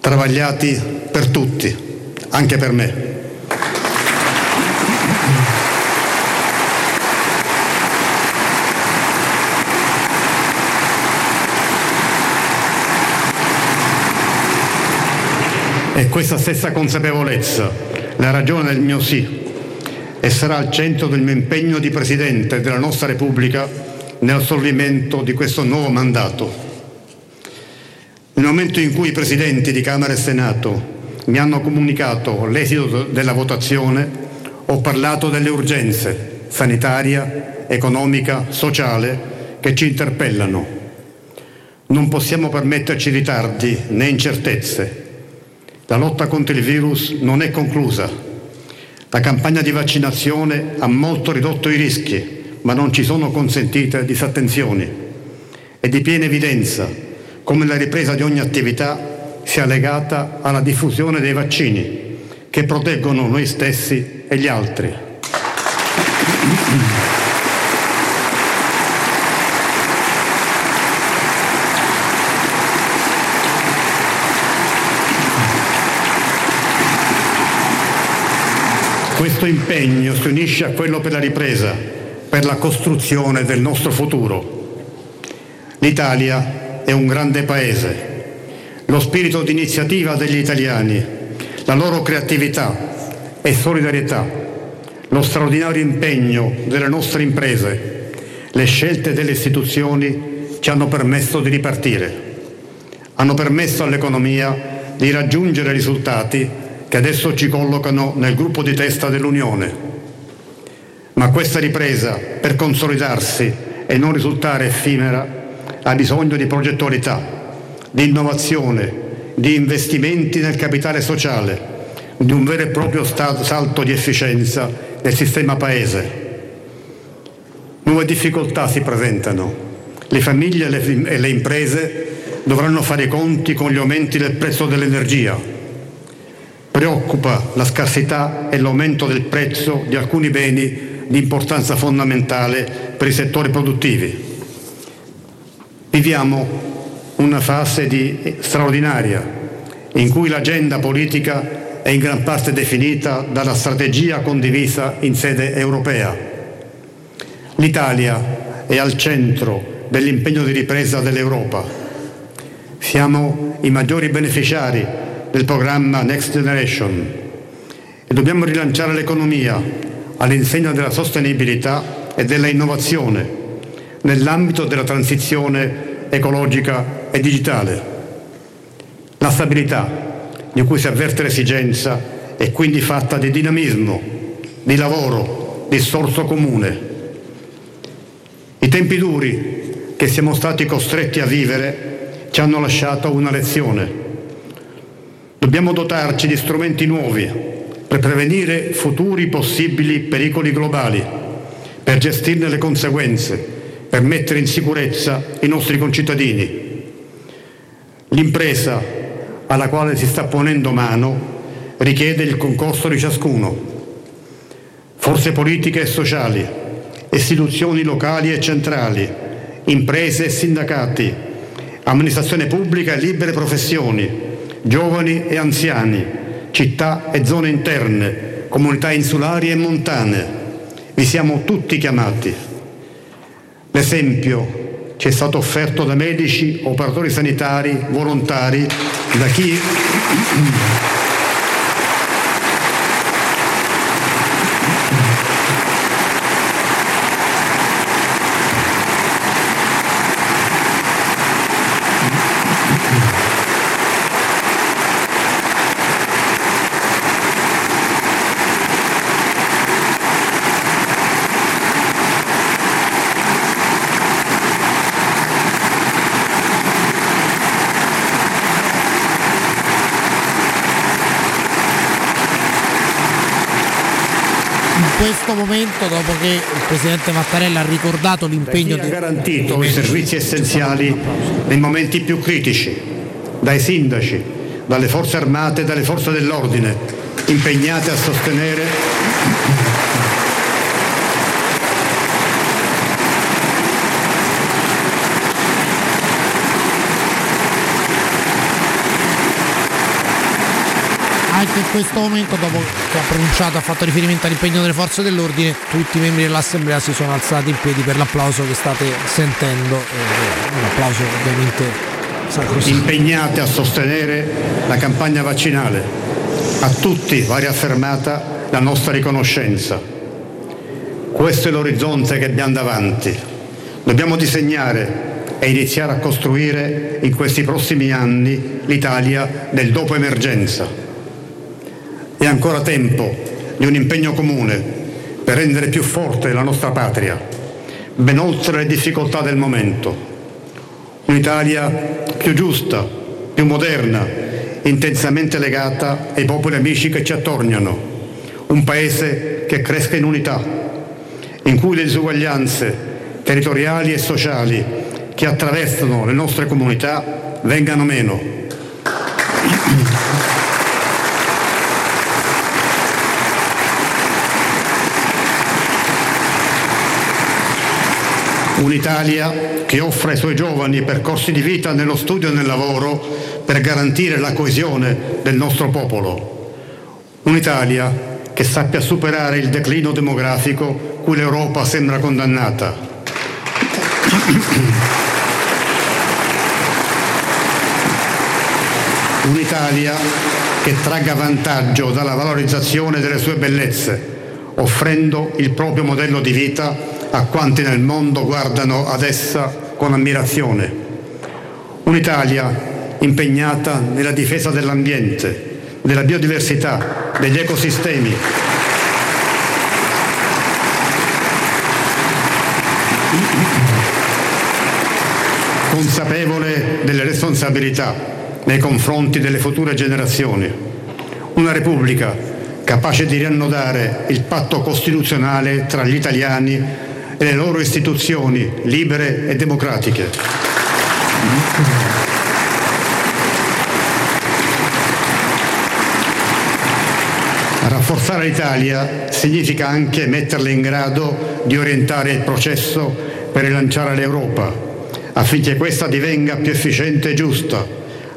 travagliati per tutti, anche per me. È questa stessa consapevolezza la ragione del mio sì e sarà al centro del mio impegno di Presidente della nostra Repubblica nel assolvimento di questo nuovo mandato. Nel momento in cui i Presidenti di Camera e Senato mi hanno comunicato l'esito della votazione, ho parlato delle urgenze sanitaria, economica, sociale che ci interpellano. Non possiamo permetterci ritardi né incertezze la lotta contro il virus non è conclusa. La campagna di vaccinazione ha molto ridotto i rischi, ma non ci sono consentite disattenzioni. È di piena evidenza come la ripresa di ogni attività sia legata alla diffusione dei vaccini che proteggono noi stessi e gli altri. Questo impegno si unisce a quello per la ripresa, per la costruzione del nostro futuro. L'Italia è un grande paese. Lo spirito di iniziativa degli italiani, la loro creatività e solidarietà, lo straordinario impegno delle nostre imprese, le scelte delle istituzioni ci hanno permesso di ripartire. Hanno permesso all'economia di raggiungere risultati che adesso ci collocano nel gruppo di testa dell'Unione. Ma questa ripresa, per consolidarsi e non risultare effimera, ha bisogno di progettualità, di innovazione, di investimenti nel capitale sociale, di un vero e proprio salto di efficienza del sistema Paese. Nuove difficoltà si presentano. Le famiglie e le imprese dovranno fare i conti con gli aumenti del prezzo dell'energia, preoccupa la scarsità e l'aumento del prezzo di alcuni beni di importanza fondamentale per i settori produttivi. Viviamo una fase di straordinaria in cui l'agenda politica è in gran parte definita dalla strategia condivisa in sede europea. L'Italia è al centro dell'impegno di ripresa dell'Europa. Siamo i maggiori beneficiari del programma Next Generation e dobbiamo rilanciare l'economia all'insegna della sostenibilità e della innovazione nell'ambito della transizione ecologica e digitale. La stabilità, di cui si avverte l'esigenza, è quindi fatta di dinamismo, di lavoro, di sforzo comune. I tempi duri che siamo stati costretti a vivere ci hanno lasciato una lezione. Dobbiamo dotarci di strumenti nuovi per prevenire futuri possibili pericoli globali, per gestirne le conseguenze, per mettere in sicurezza i nostri concittadini. L'impresa alla quale si sta ponendo mano richiede il concorso di ciascuno. Forze politiche e sociali, istituzioni locali e centrali, imprese e sindacati, amministrazione pubblica e libere professioni, giovani e anziani, città e zone interne, comunità insulari e montane. Vi siamo tutti chiamati. L'esempio ci è stato offerto da medici, operatori sanitari, volontari, da chi in momento, dopo che il Presidente Mattarella ha ricordato l'impegno ha garantito i servizi essenziali nei momenti più critici, dai sindaci, dalle forze armate e dalle forze dell'ordine, impegnate a sostenere anche in questo momento, dopo che ha pronunciato, ha fatto riferimento all'impegno delle forze dell'ordine, tutti i membri dell'Assemblea si sono alzati in piedi per l'applauso che state sentendo, eh, un applauso ovviamente sacrosanto. impegnate a sostenere la campagna vaccinale. A tutti va riaffermata la nostra riconoscenza. Questo è l'orizzonte che abbiamo davanti. Dobbiamo disegnare e iniziare a costruire in questi prossimi anni l'Italia del dopo emergenza. È ancora tempo di un impegno comune per rendere più forte la nostra patria, ben oltre le difficoltà del momento. Un'Italia più giusta, più moderna, intensamente legata ai popoli amici che ci attorniano. Un paese che cresca in unità, in cui le disuguaglianze territoriali e sociali che attraversano le nostre comunità vengano meno. Un'Italia che offre ai suoi giovani percorsi di vita nello studio e nel lavoro per garantire la coesione del nostro popolo. Un'Italia che sappia superare il declino demografico cui l'Europa sembra condannata. Un'Italia che tragga vantaggio dalla valorizzazione delle sue bellezze, offrendo il proprio modello di vita a quanti nel mondo guardano ad essa con ammirazione. Un'Italia impegnata nella difesa dell'ambiente, della biodiversità, degli ecosistemi. Consapevole delle responsabilità nei confronti delle future generazioni. Una Repubblica capace di riannodare il patto costituzionale tra gli italiani e le loro istituzioni libere e democratiche. Rafforzare l'Italia significa anche metterla in grado di orientare il processo per rilanciare l'Europa, affinché questa divenga più efficiente e giusta,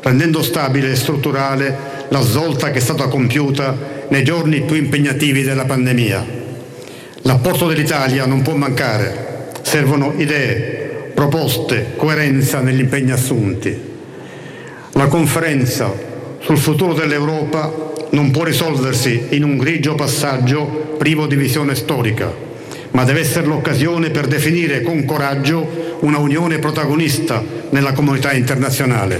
rendendo stabile e strutturale la svolta che è stata compiuta nei giorni più impegnativi della pandemia. L'apporto dell'Italia non può mancare, servono idee, proposte, coerenza negli impegni assunti. La conferenza sul futuro dell'Europa non può risolversi in un grigio passaggio privo di visione storica, ma deve essere l'occasione per definire con coraggio una unione protagonista nella comunità internazionale.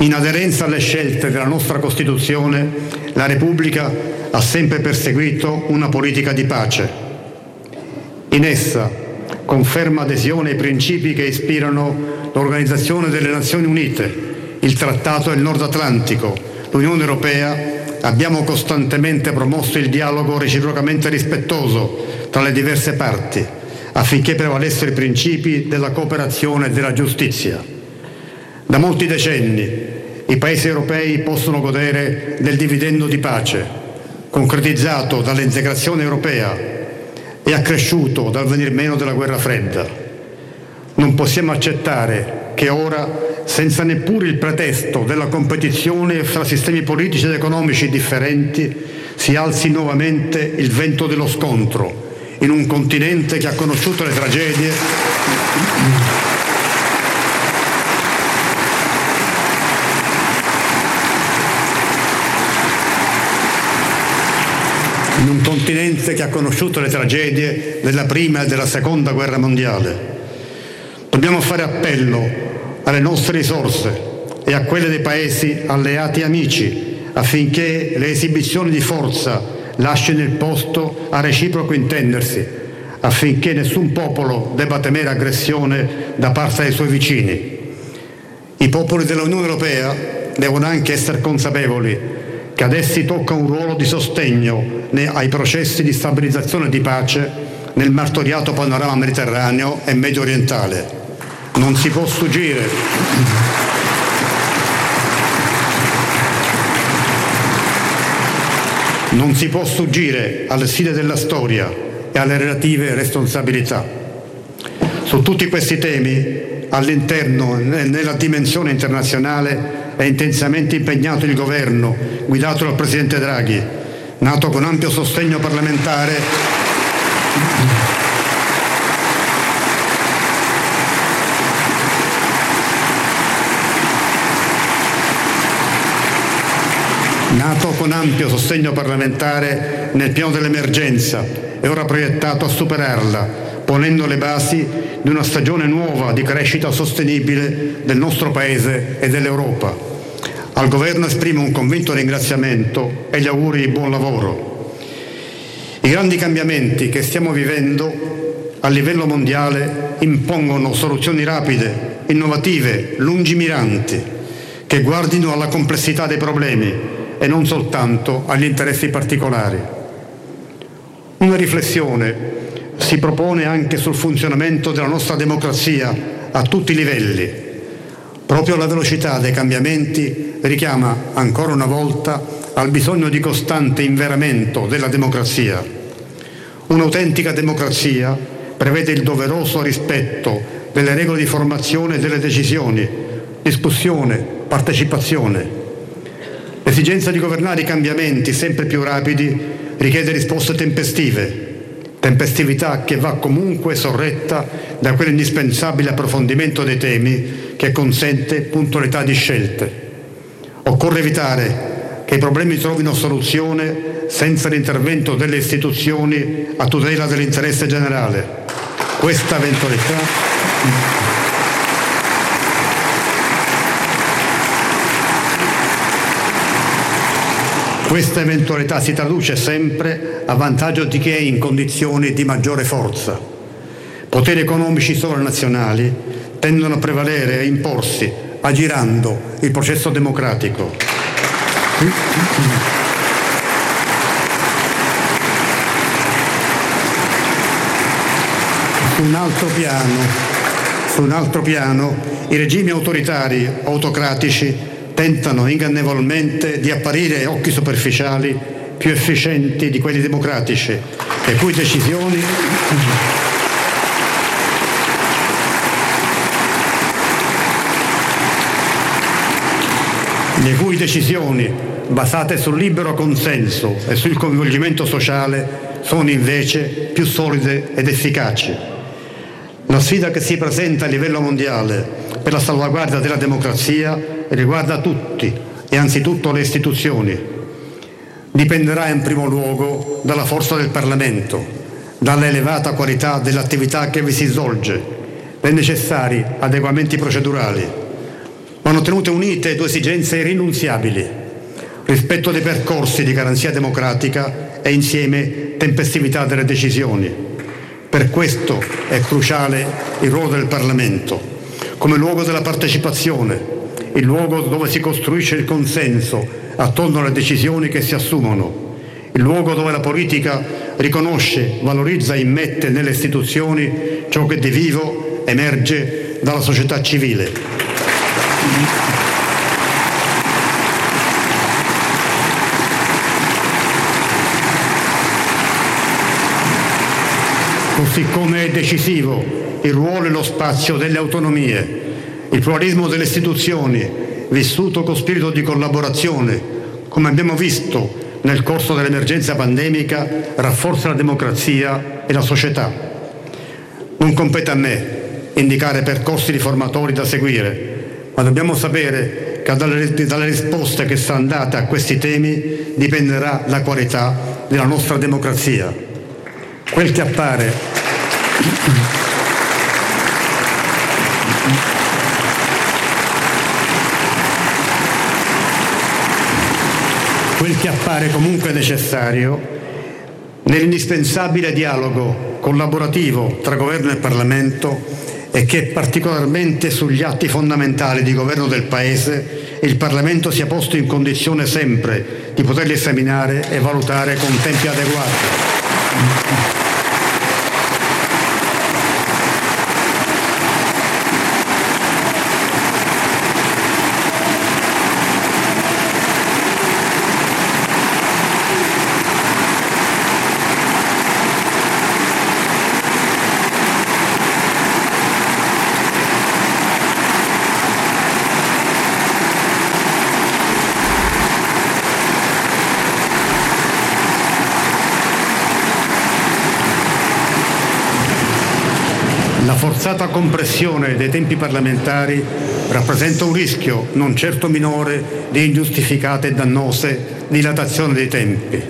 In aderenza alle scelte della nostra Costituzione, la Repubblica ha sempre perseguito una politica di pace. In essa conferma adesione ai principi che ispirano l'Organizzazione delle Nazioni Unite, il Trattato del Nord Atlantico, l'Unione Europea, abbiamo costantemente promosso il dialogo reciprocamente rispettoso tra le diverse parti, affinché prevalessero i principi della cooperazione e della giustizia. Da molti decenni i paesi europei possono godere del dividendo di pace, concretizzato dall'integrazione europea e accresciuto dal venir meno della guerra fredda. Non possiamo accettare che ora, senza neppure il pretesto della competizione fra sistemi politici ed economici differenti, si alzi nuovamente il vento dello scontro in un continente che ha conosciuto le tragedie in un continente che ha conosciuto le tragedie della prima e della seconda guerra mondiale. Dobbiamo fare appello alle nostre risorse e a quelle dei paesi alleati e amici affinché le esibizioni di forza lasciano il posto a reciproco intendersi, affinché nessun popolo debba temere aggressione da parte dei suoi vicini. I popoli dell'Unione Europea devono anche essere consapevoli che ad essi tocca un ruolo di sostegno ai processi di stabilizzazione e di pace nel martoriato panorama mediterraneo e medio orientale. Non si può sfuggire. Non si può sfuggire alle sfide della storia e alle relative responsabilità. Su tutti questi temi, all'interno e nella dimensione internazionale, è intensamente impegnato il governo, guidato dal Presidente Draghi, nato con ampio sostegno parlamentare. Nato con ampio sostegno parlamentare nel piano dell'emergenza e ora proiettato a superarla, ponendo le basi di una stagione nuova di crescita sostenibile del nostro Paese e dell'Europa. Al Governo esprimo un convinto ringraziamento e gli auguri di buon lavoro. I grandi cambiamenti che stiamo vivendo a livello mondiale impongono soluzioni rapide, innovative, lungimiranti, che guardino alla complessità dei problemi e non soltanto agli interessi particolari. Una riflessione si propone anche sul funzionamento della nostra democrazia a tutti i livelli Proprio la velocità dei cambiamenti richiama ancora una volta al bisogno di costante inveramento della democrazia. Un'autentica democrazia prevede il doveroso rispetto delle regole di formazione delle decisioni, discussione, partecipazione. L'esigenza di governare i cambiamenti sempre più rapidi richiede risposte tempestive, tempestività che va comunque sorretta da quell'indispensabile approfondimento dei temi che consente puntualità di scelte. Occorre evitare che i problemi trovino soluzione senza l'intervento delle istituzioni a tutela dell'interesse generale. Questa eventualità Questa eventualità si traduce sempre a vantaggio di chi è in condizioni di maggiore forza. Poteri economici sovranazionali tendono a prevalere e imporsi, aggirando il processo democratico. Su un altro piano, Su un altro piano, i regimi autoritari autocratici tentano ingannevolmente di apparire occhi superficiali più efficienti di quelli democratici, le cui decisioni le cui decisioni, basate sul libero consenso e sul coinvolgimento sociale, sono invece più solide ed efficaci. La sfida che si presenta a livello mondiale per la salvaguardia della democrazia riguarda tutti e anzitutto le istituzioni. Dipenderà in primo luogo dalla forza del Parlamento, dalla elevata qualità dell'attività che vi si svolge, dai necessari adeguamenti procedurali vanno tenute unite due esigenze irrinunziabili, rispetto dei percorsi di garanzia democratica e insieme tempestività delle decisioni. Per questo è cruciale il ruolo del Parlamento, come luogo della partecipazione, il luogo dove si costruisce il consenso attorno alle decisioni che si assumono, il luogo dove la politica riconosce, valorizza e immette nelle istituzioni ciò che di vivo emerge dalla società civile. Così come è decisivo il ruolo e lo spazio delle autonomie, il pluralismo delle istituzioni, vissuto con spirito di collaborazione, come abbiamo visto nel corso dell'emergenza pandemica, rafforza la democrazia e la società. Non compete a me indicare percorsi riformatori da seguire, ma dobbiamo sapere che dalle, dalle risposte che saranno date a questi temi dipenderà la qualità della nostra democrazia. Quel che appare quel che appare comunque necessario nell'indispensabile dialogo collaborativo tra governo e Parlamento e che particolarmente sugli atti fondamentali di governo del Paese il Parlamento sia posto in condizione sempre di poterli esaminare e valutare con tempi adeguati. La forzata compressione dei tempi parlamentari rappresenta un rischio non certo minore di ingiustificate e dannose dilatazioni dei tempi.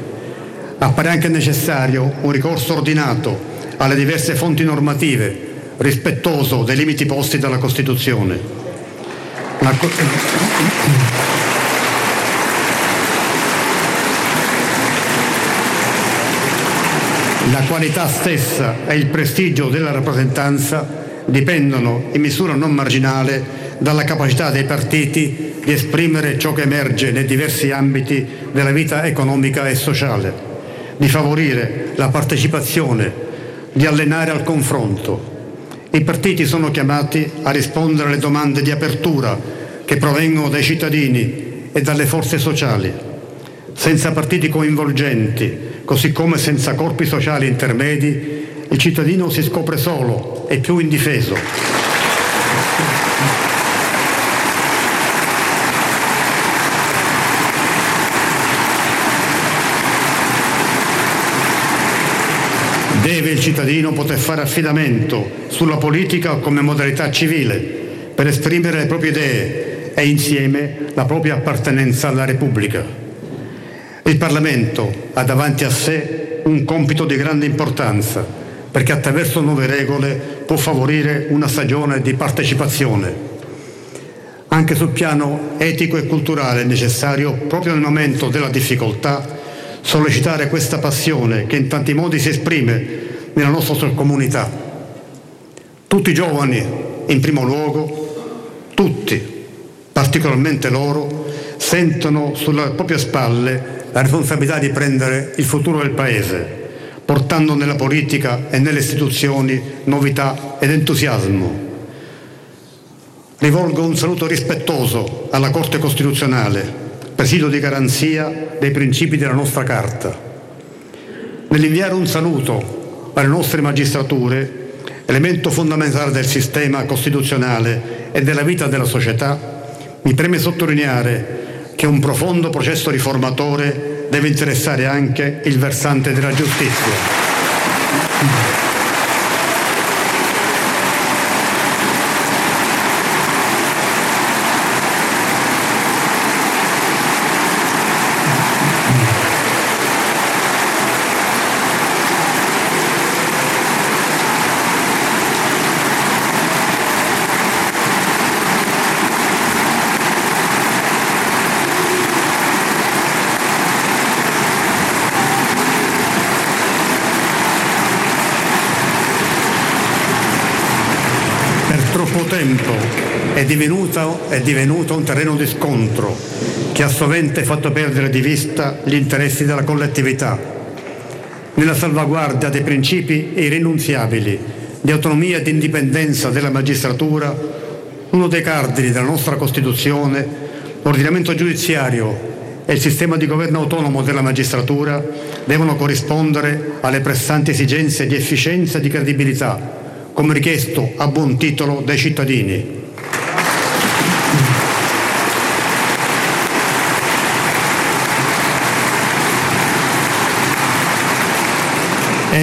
Appare anche necessario un ricorso ordinato alle diverse fonti normative, rispettoso dei limiti posti dalla Costituzione. La co- La qualità stessa e il prestigio della rappresentanza dipendono in misura non marginale dalla capacità dei partiti di esprimere ciò che emerge nei diversi ambiti della vita economica e sociale, di favorire la partecipazione, di allenare al confronto. I partiti sono chiamati a rispondere alle domande di apertura che provengono dai cittadini e dalle forze sociali. Senza partiti coinvolgenti, così come senza corpi sociali intermedi, il cittadino si scopre solo e più indifeso. Deve il cittadino poter fare affidamento sulla politica come modalità civile per esprimere le proprie idee e insieme la propria appartenenza alla Repubblica. Il Parlamento ha davanti a sé un compito di grande importanza perché attraverso nuove regole può favorire una stagione di partecipazione. Anche sul piano etico e culturale è necessario, proprio nel momento della difficoltà, sollecitare questa passione che in tanti modi si esprime nella nostra comunità. Tutti i giovani, in primo luogo, tutti, particolarmente loro, sentono sulle proprie spalle la responsabilità di prendere il futuro del Paese, portando nella politica e nelle istituzioni novità ed entusiasmo. rivolgo un saluto rispettoso alla Corte Costituzionale, presidio di garanzia dei principi della nostra Carta. Nell'inviare un saluto alle nostre magistrature, elemento fondamentale del sistema costituzionale e della vita della società, mi preme sottolineare che un profondo processo riformatore deve interessare anche il versante della giustizia. Per troppo tempo è divenuto, è divenuto un terreno di scontro che ha sovente fatto perdere di vista gli interessi della collettività. Nella salvaguardia dei principi irrinunziabili di autonomia e di indipendenza della magistratura, uno dei cardini della nostra Costituzione, l'ordinamento giudiziario e il sistema di governo autonomo della magistratura devono corrispondere alle pressanti esigenze di efficienza e di credibilità, come richiesto a buon titolo dai cittadini.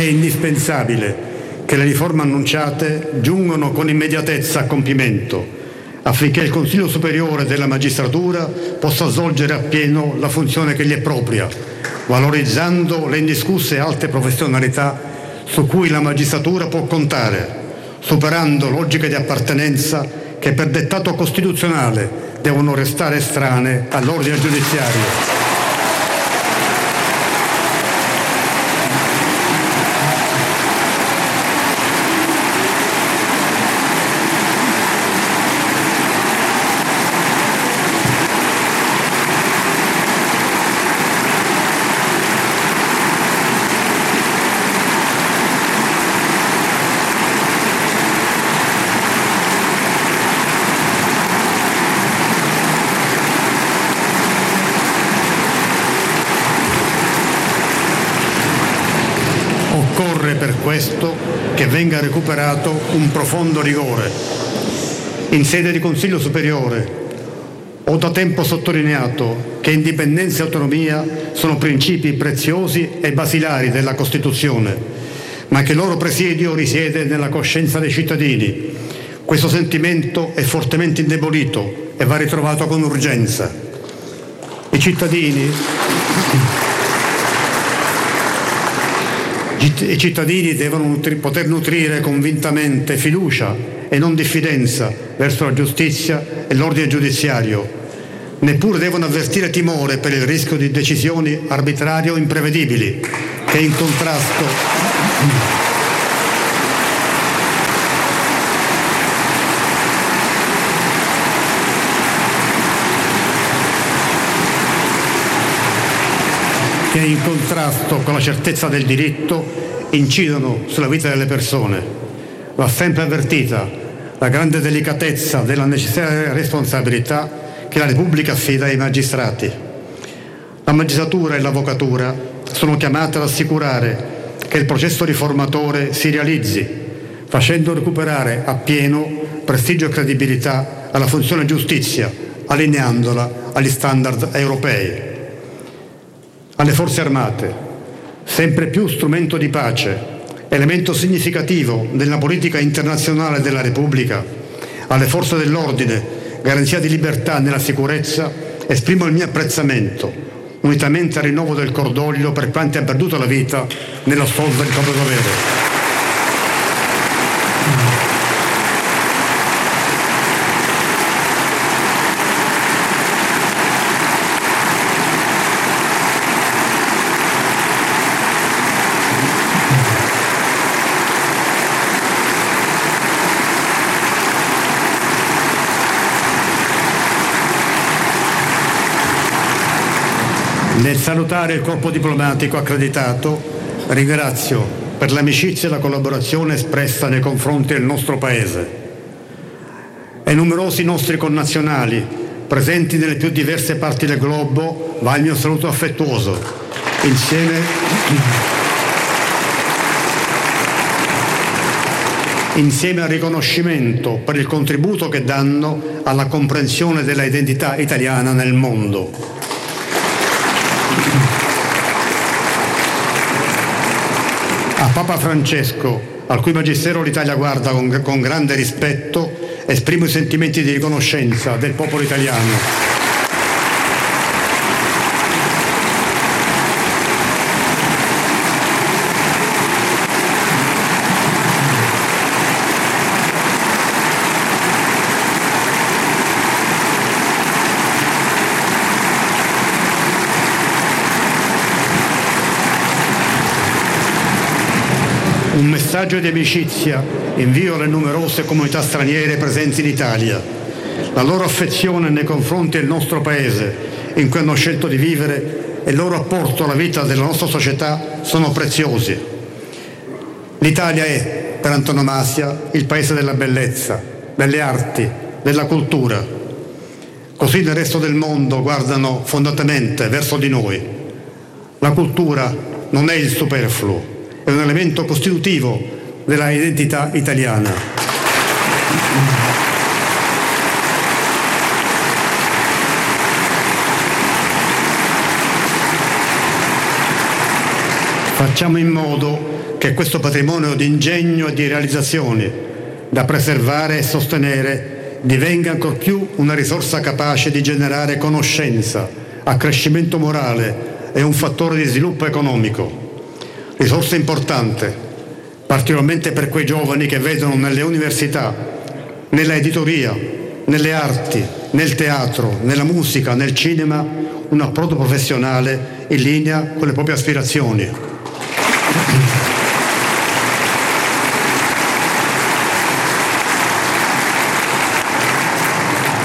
Indispensabile che le riforme annunciate giungano con immediatezza a compimento affinché il Consiglio Superiore della Magistratura possa svolgere appieno la funzione che gli è propria, valorizzando le indiscusse alte professionalità su cui la magistratura può contare, superando logiche di appartenenza che per dettato costituzionale devono restare estranee all'ordine giudiziario. Occorre per questo che venga recuperato un profondo rigore. In sede di Consiglio Superiore ho da tempo sottolineato che indipendenza e autonomia sono principi preziosi e basilari della Costituzione, ma che il loro presidio risiede nella coscienza dei cittadini. Questo sentimento è fortemente indebolito e va ritrovato con urgenza. I cittadini I cittadini devono nutri- poter nutrire convintamente fiducia e non diffidenza verso la giustizia e l'ordine giudiziario. Neppure devono avvertire timore per il rischio di decisioni arbitrarie o imprevedibili, che in contrasto. Che in contrasto con la certezza del diritto incidono sulla vita delle persone. Va sempre avvertita la grande delicatezza della necessaria responsabilità che la Repubblica affida ai magistrati. La magistratura e l'avvocatura sono chiamate ad assicurare che il processo riformatore si realizzi, facendo recuperare appieno prestigio e credibilità alla funzione giustizia, allineandola agli standard europei alle forze armate, sempre più strumento di pace, elemento significativo della politica internazionale della Repubblica, alle forze dell'ordine, garanzia di libertà nella sicurezza, esprimo il mio apprezzamento, unitamente al rinnovo del cordoglio per quanti hanno perduto la vita nella svolta del proprio dovere. Nel salutare il corpo diplomatico accreditato, ringrazio per l'amicizia e la collaborazione espressa nei confronti del nostro Paese. Ai numerosi nostri connazionali presenti nelle più diverse parti del globo va il mio saluto affettuoso. Insieme, insieme al riconoscimento per il contributo che danno alla comprensione della identità italiana nel mondo. Papa Francesco, al cui magistero l'Italia guarda con, con grande rispetto, esprimo i sentimenti di riconoscenza del popolo italiano. Un messaggio di amicizia invio alle numerose comunità straniere presenti in Italia. La loro affezione nei confronti del nostro Paese, in cui hanno scelto di vivere, e il loro apporto alla vita della nostra società sono preziosi. L'Italia è, per antonomasia, il paese della bellezza, delle arti, della cultura. Così nel resto del mondo guardano fondatamente verso di noi. La cultura non è il superfluo, è un elemento costitutivo della identità italiana. Facciamo in modo che questo patrimonio di ingegno e di realizzazioni da preservare e sostenere divenga ancor più una risorsa capace di generare conoscenza, accrescimento morale e un fattore di sviluppo economico risorsa importante, particolarmente per quei giovani che vedono nelle università, nella editoria, nelle arti, nel teatro, nella musica, nel cinema, un approdo professionale in linea con le proprie aspirazioni.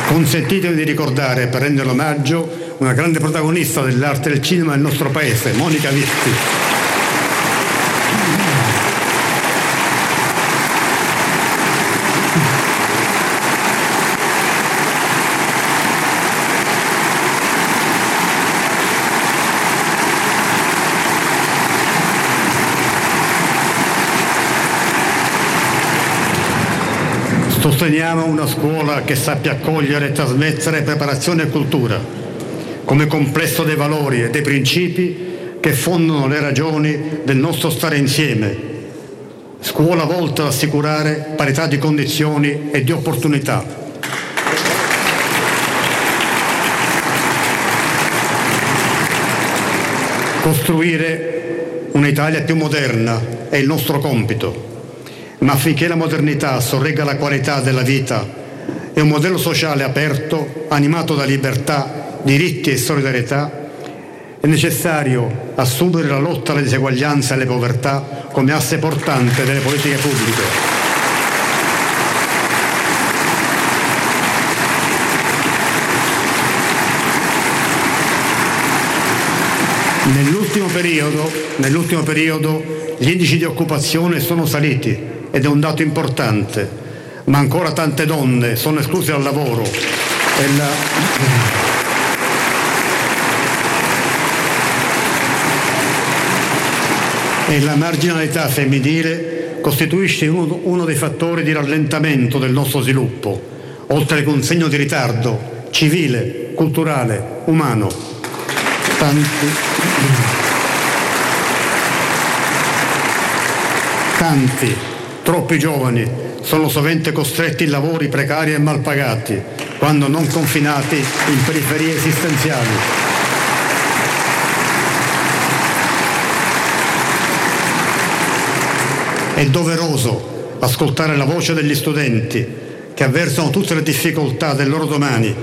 Consentitemi di ricordare, per rendere omaggio, una grande protagonista dell'arte del cinema del nostro paese, Monica Vitti. Sosteniamo una scuola che sappia accogliere e trasmettere preparazione e cultura come complesso dei valori e dei principi che fondano le ragioni del nostro stare insieme. Scuola volta ad assicurare parità di condizioni e di opportunità. Costruire un'Italia più moderna è il nostro compito ma affinché la modernità sorregga la qualità della vita e un modello sociale aperto, animato da libertà, diritti e solidarietà, è necessario assumere la lotta alle diseguaglianze e alle povertà come asse portante delle politiche pubbliche. Nell'ultimo periodo, nell'ultimo periodo gli indici di occupazione sono saliti ed è un dato importante, ma ancora tante donne sono escluse dal lavoro e la... e la marginalità femminile costituisce uno, dei fattori di rallentamento del nostro sviluppo, oltre che un segno di ritardo civile, culturale, umano. Tanti, tanti Troppi giovani sono sovente costretti in lavori precari e mal pagati, quando non confinati in periferie esistenziali. È doveroso ascoltare la voce degli studenti che avversano tutte le difficoltà del loro domani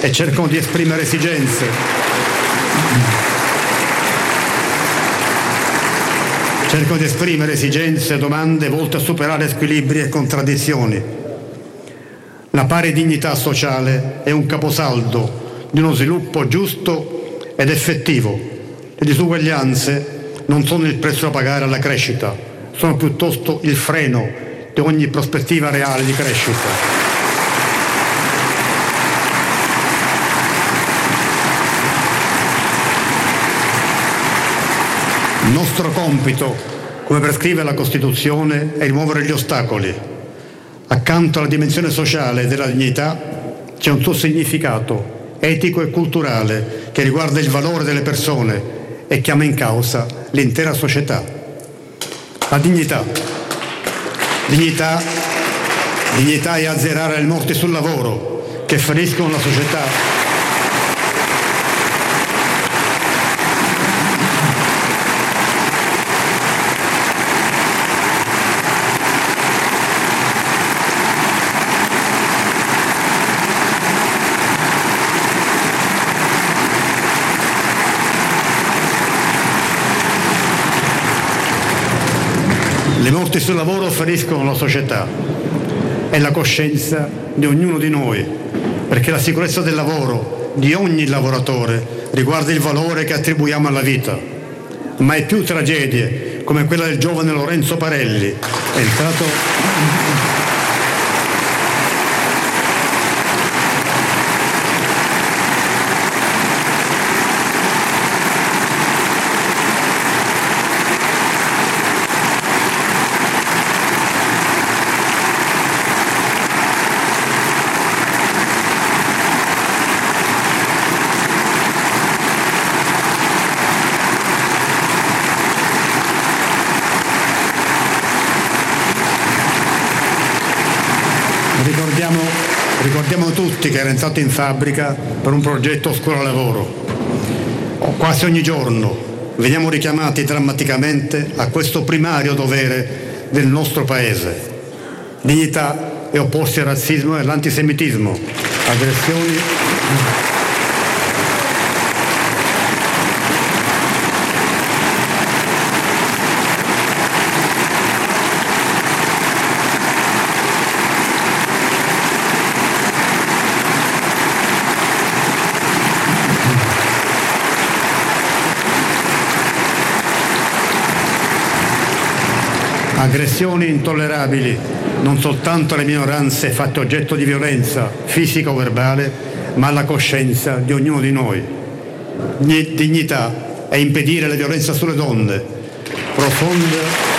e cercano di esprimere esigenze Cerco di esprimere esigenze e domande volte a superare squilibri e contraddizioni. La pari dignità sociale è un caposaldo di uno sviluppo giusto ed effettivo. Le disuguaglianze non sono il prezzo da pagare alla crescita, sono piuttosto il freno di ogni prospettiva reale di crescita. Il nostro compito, come prescrive la Costituzione, è rimuovere gli ostacoli. Accanto alla dimensione sociale della dignità c'è un suo significato etico e culturale che riguarda il valore delle persone e chiama in causa l'intera società. La dignità. Dignità, dignità è azzerare le morti sul lavoro che feriscono la società Le morti sul lavoro feriscono la società e la coscienza di ognuno di noi, perché la sicurezza del lavoro di ogni lavoratore riguarda il valore che attribuiamo alla vita. Mai più tragedie come quella del giovane Lorenzo Parelli, entrato Ricordiamo, tutti che era entrato in fabbrica per un progetto scuola lavoro. Quasi ogni giorno veniamo richiamati drammaticamente a questo primario dovere del nostro Paese. Dignità e opporsi al razzismo e all'antisemitismo, aggressioni. Aggressioni intollerabili non soltanto alle minoranze fatte oggetto di violenza fisica o verbale, ma alla coscienza di ognuno di noi. Di- Dignità è impedire la violenza sulle donne, profonda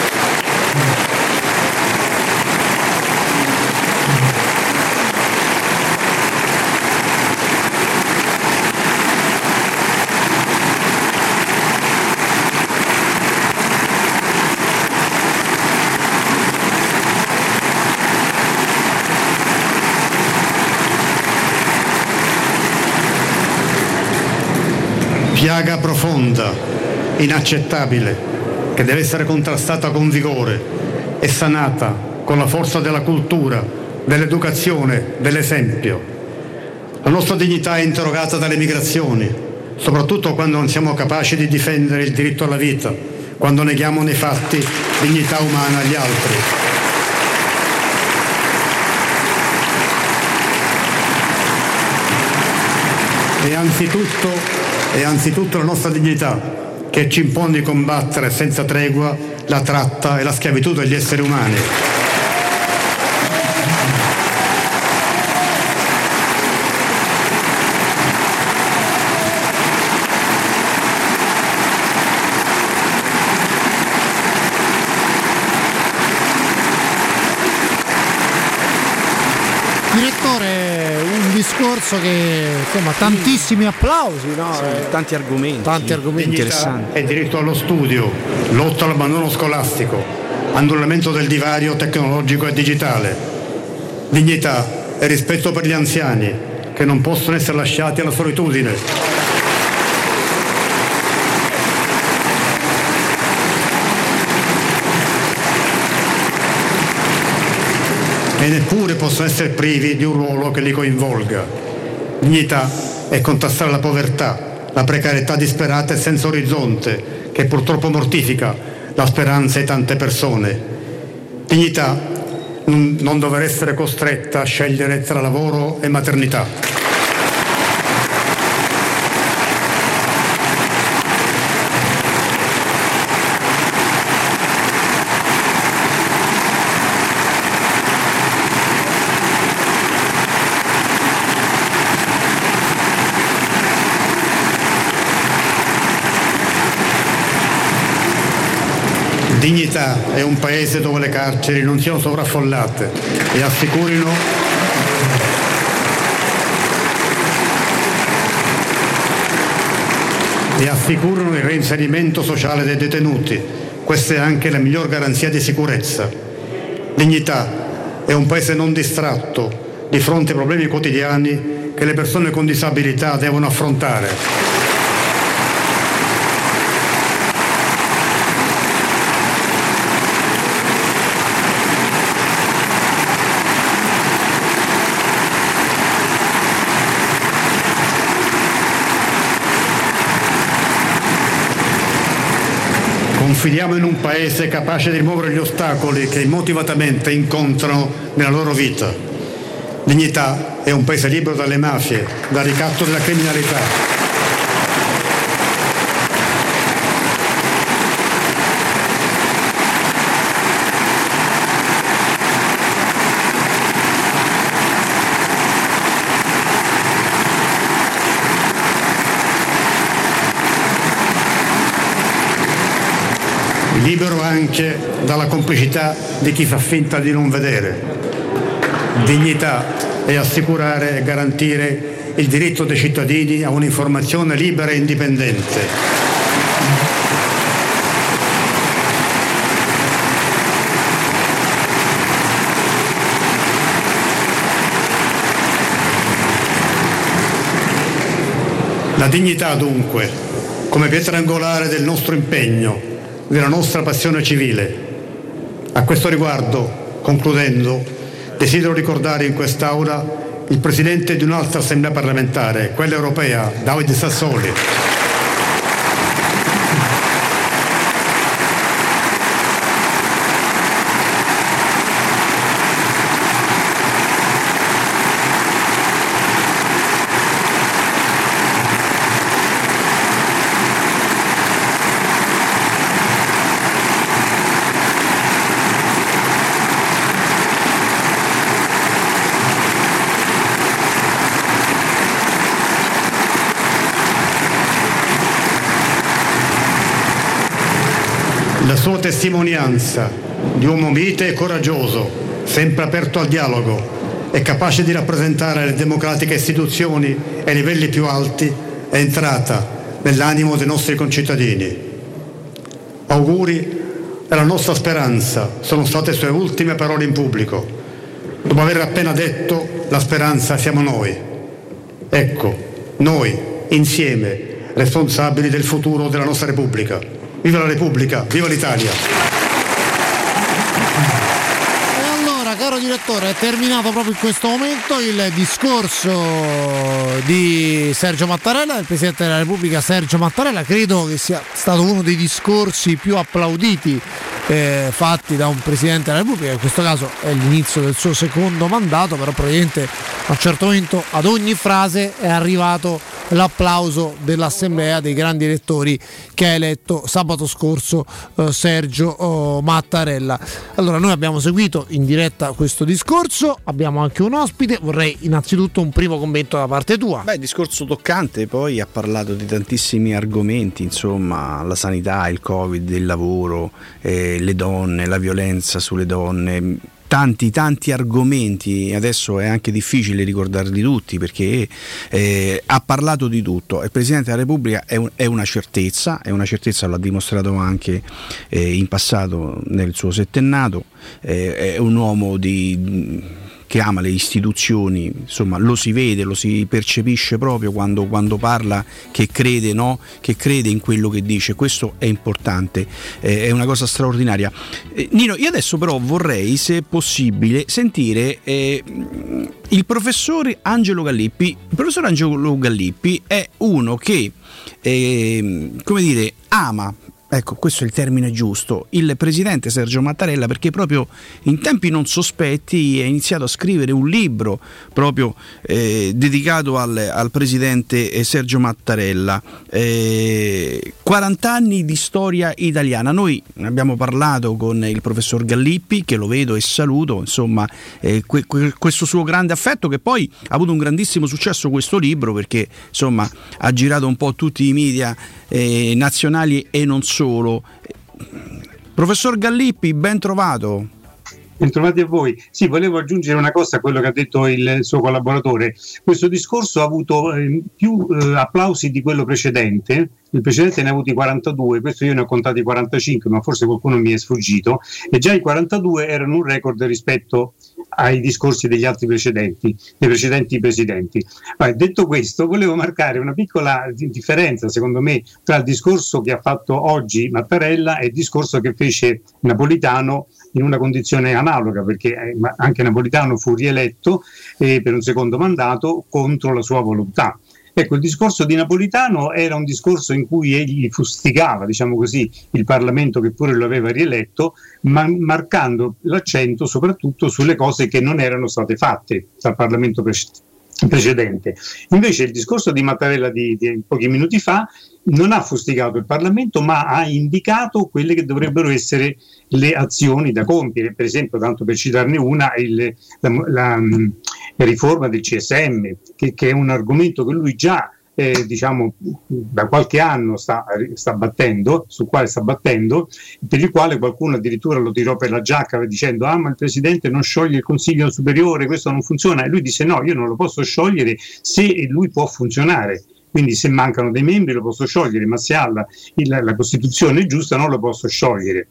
piaga profonda, inaccettabile, che deve essere contrastata con vigore e sanata con la forza della cultura, dell'educazione, dell'esempio. La nostra dignità è interrogata dalle migrazioni, soprattutto quando non siamo capaci di difendere il diritto alla vita, quando neghiamo nei fatti dignità umana agli altri. E anzitutto, è anzitutto la nostra dignità che ci impone di combattere senza tregua la tratta e la schiavitù degli esseri umani. Direttore, un discorso che insomma tantissimi applausi, no? Eh, tanti argomenti. Tanti argomenti Dignità e diritto allo studio, lotta all'abbandono scolastico, annullamento del divario tecnologico e digitale, dignità e rispetto per gli anziani che non possono essere lasciati alla solitudine. E neppure possono essere privi di un ruolo che li coinvolga. Dignità è contrastare la povertà, la precarietà disperata e senza orizzonte, che purtroppo mortifica la speranza di tante persone. Dignità non dover essere costretta a scegliere tra lavoro e maternità. Dignità è un paese dove le carceri non siano sovraffollate e assicurino e assicurano il reinserimento sociale dei detenuti. Questa è anche la miglior garanzia di sicurezza. Dignità è un paese non distratto di fronte ai problemi quotidiani che le persone con disabilità devono affrontare. Confidiamo in un paese capace di rimuovere gli ostacoli che motivatamente incontrano nella loro vita. Dignità è un paese libero dalle mafie, dal ricatto della criminalità. Libero anche dalla complicità di chi fa finta di non vedere. Dignità è assicurare e garantire il diritto dei cittadini a un'informazione libera e indipendente. La dignità dunque, come pietra angolare del nostro impegno, della nostra passione civile. A questo riguardo, concludendo, desidero ricordare in quest'Aula il Presidente di un'altra Assemblea parlamentare, quella europea, Davide Sassoli. La sua testimonianza di uomo mite e coraggioso, sempre aperto al dialogo e capace di rappresentare le democratiche istituzioni ai livelli più alti, è entrata nell'animo dei nostri concittadini. Auguri e la nostra speranza sono state sue ultime parole in pubblico. Dopo aver appena detto la speranza siamo noi. Ecco, noi, insieme, responsabili del futuro della nostra Repubblica. Viva la Repubblica, viva l'Italia! E allora, caro direttore, è terminato proprio in questo momento il discorso di Sergio Mattarella, del Presidente della Repubblica Sergio Mattarella. Credo che sia stato uno dei discorsi più applauditi eh, fatti da un Presidente della Repubblica, in questo caso è l'inizio del suo secondo mandato, però probabilmente a un certo momento ad ogni frase è arrivato l'applauso dell'Assemblea dei grandi elettori che ha eletto sabato scorso eh, Sergio oh, Mattarella. Allora noi abbiamo seguito in diretta questo discorso, abbiamo anche un ospite, vorrei innanzitutto un primo commento da parte tua. Beh, discorso toccante, poi ha parlato di tantissimi argomenti, insomma, la sanità, il Covid, il lavoro, eh, le donne, la violenza sulle donne tanti tanti argomenti, adesso è anche difficile ricordarli tutti perché eh, ha parlato di tutto. Il Presidente della Repubblica è, un, è, una certezza, è una certezza, l'ha dimostrato anche eh, in passato nel suo settennato, eh, è un uomo di che ama le istituzioni, insomma lo si vede, lo si percepisce proprio quando, quando parla che crede, no? che crede in quello che dice, questo è importante, eh, è una cosa straordinaria. Eh, Nino, io adesso però vorrei, se possibile, sentire eh, il professore Angelo Gallippi. Il professore Angelo Gallippi è uno che, ehm, come dire, ama ecco questo è il termine giusto, il presidente Sergio Mattarella perché proprio in tempi non sospetti ha iniziato a scrivere un libro proprio eh, dedicato al, al, presidente eh, Sergio Mattarella, eh, 40 anni di storia italiana, noi abbiamo parlato con il professor Gallippi che lo vedo e saluto, insomma eh, que, que, questo suo grande affetto che poi ha avuto un grandissimo successo questo libro perché insomma ha girato un po' tutti i media eh, nazionali e non solo. Professor Gallippi, ben trovato. Bentrovati a voi. Sì, volevo aggiungere una cosa a quello che ha detto il suo collaboratore. Questo discorso ha avuto eh, più eh, applausi di quello precedente. Il precedente ne ha avuti 42, questo io ne ho contati 45, ma forse qualcuno mi è sfuggito. E già i 42 erano un record rispetto ai discorsi degli altri precedenti, dei precedenti presidenti. Ma detto questo, volevo marcare una piccola differenza, secondo me, tra il discorso che ha fatto oggi Mattarella e il discorso che fece Napolitano in una condizione analoga, perché eh, anche Napolitano fu rieletto eh, per un secondo mandato contro la sua volontà. Ecco, il discorso di Napolitano era un discorso in cui egli fustigava, diciamo così, il Parlamento che pure lo aveva rieletto, ma marcando l'accento soprattutto sulle cose che non erano state fatte dal Parlamento precedente precedente. Invece il discorso di Mattarella di, di, pochi minuti fa non ha fustigato il Parlamento, ma ha indicato quelle che dovrebbero essere le azioni da compiere. Per esempio, tanto per citarne una, il, la, la, riforma del CSM, che, che, è un argomento che lui già eh, diciamo, da qualche anno sta, sta, battendo, sul quale sta battendo, per il quale qualcuno addirittura lo tirò per la giacca dicendo ah ma il Presidente non scioglie il Consiglio Superiore, questo non funziona, e lui disse no, io non lo posso sciogliere se lui può funzionare. Quindi se mancano dei membri lo posso sciogliere, ma se ha la, la Costituzione giusta non lo posso sciogliere.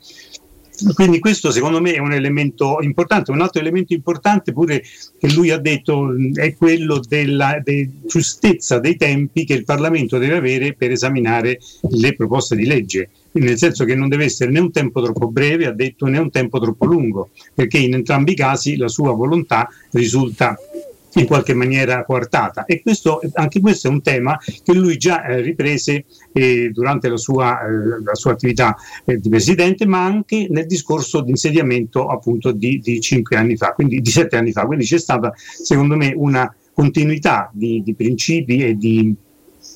Quindi questo secondo me è un elemento importante. Un altro elemento importante pure che lui ha detto è quello della de giustezza dei tempi che il Parlamento deve avere per esaminare le proposte di legge. Nel senso che non deve essere né un tempo troppo breve, ha detto, né un tempo troppo lungo, perché in entrambi i casi la sua volontà risulta in qualche maniera coartata. E questo, anche questo è un tema che lui già eh, riprese eh, durante la sua, eh, la sua attività eh, di presidente, ma anche nel discorso di insediamento appunto di, di cinque anni fa, quindi di sette anni fa. Quindi c'è stata, secondo me, una continuità di, di principi e di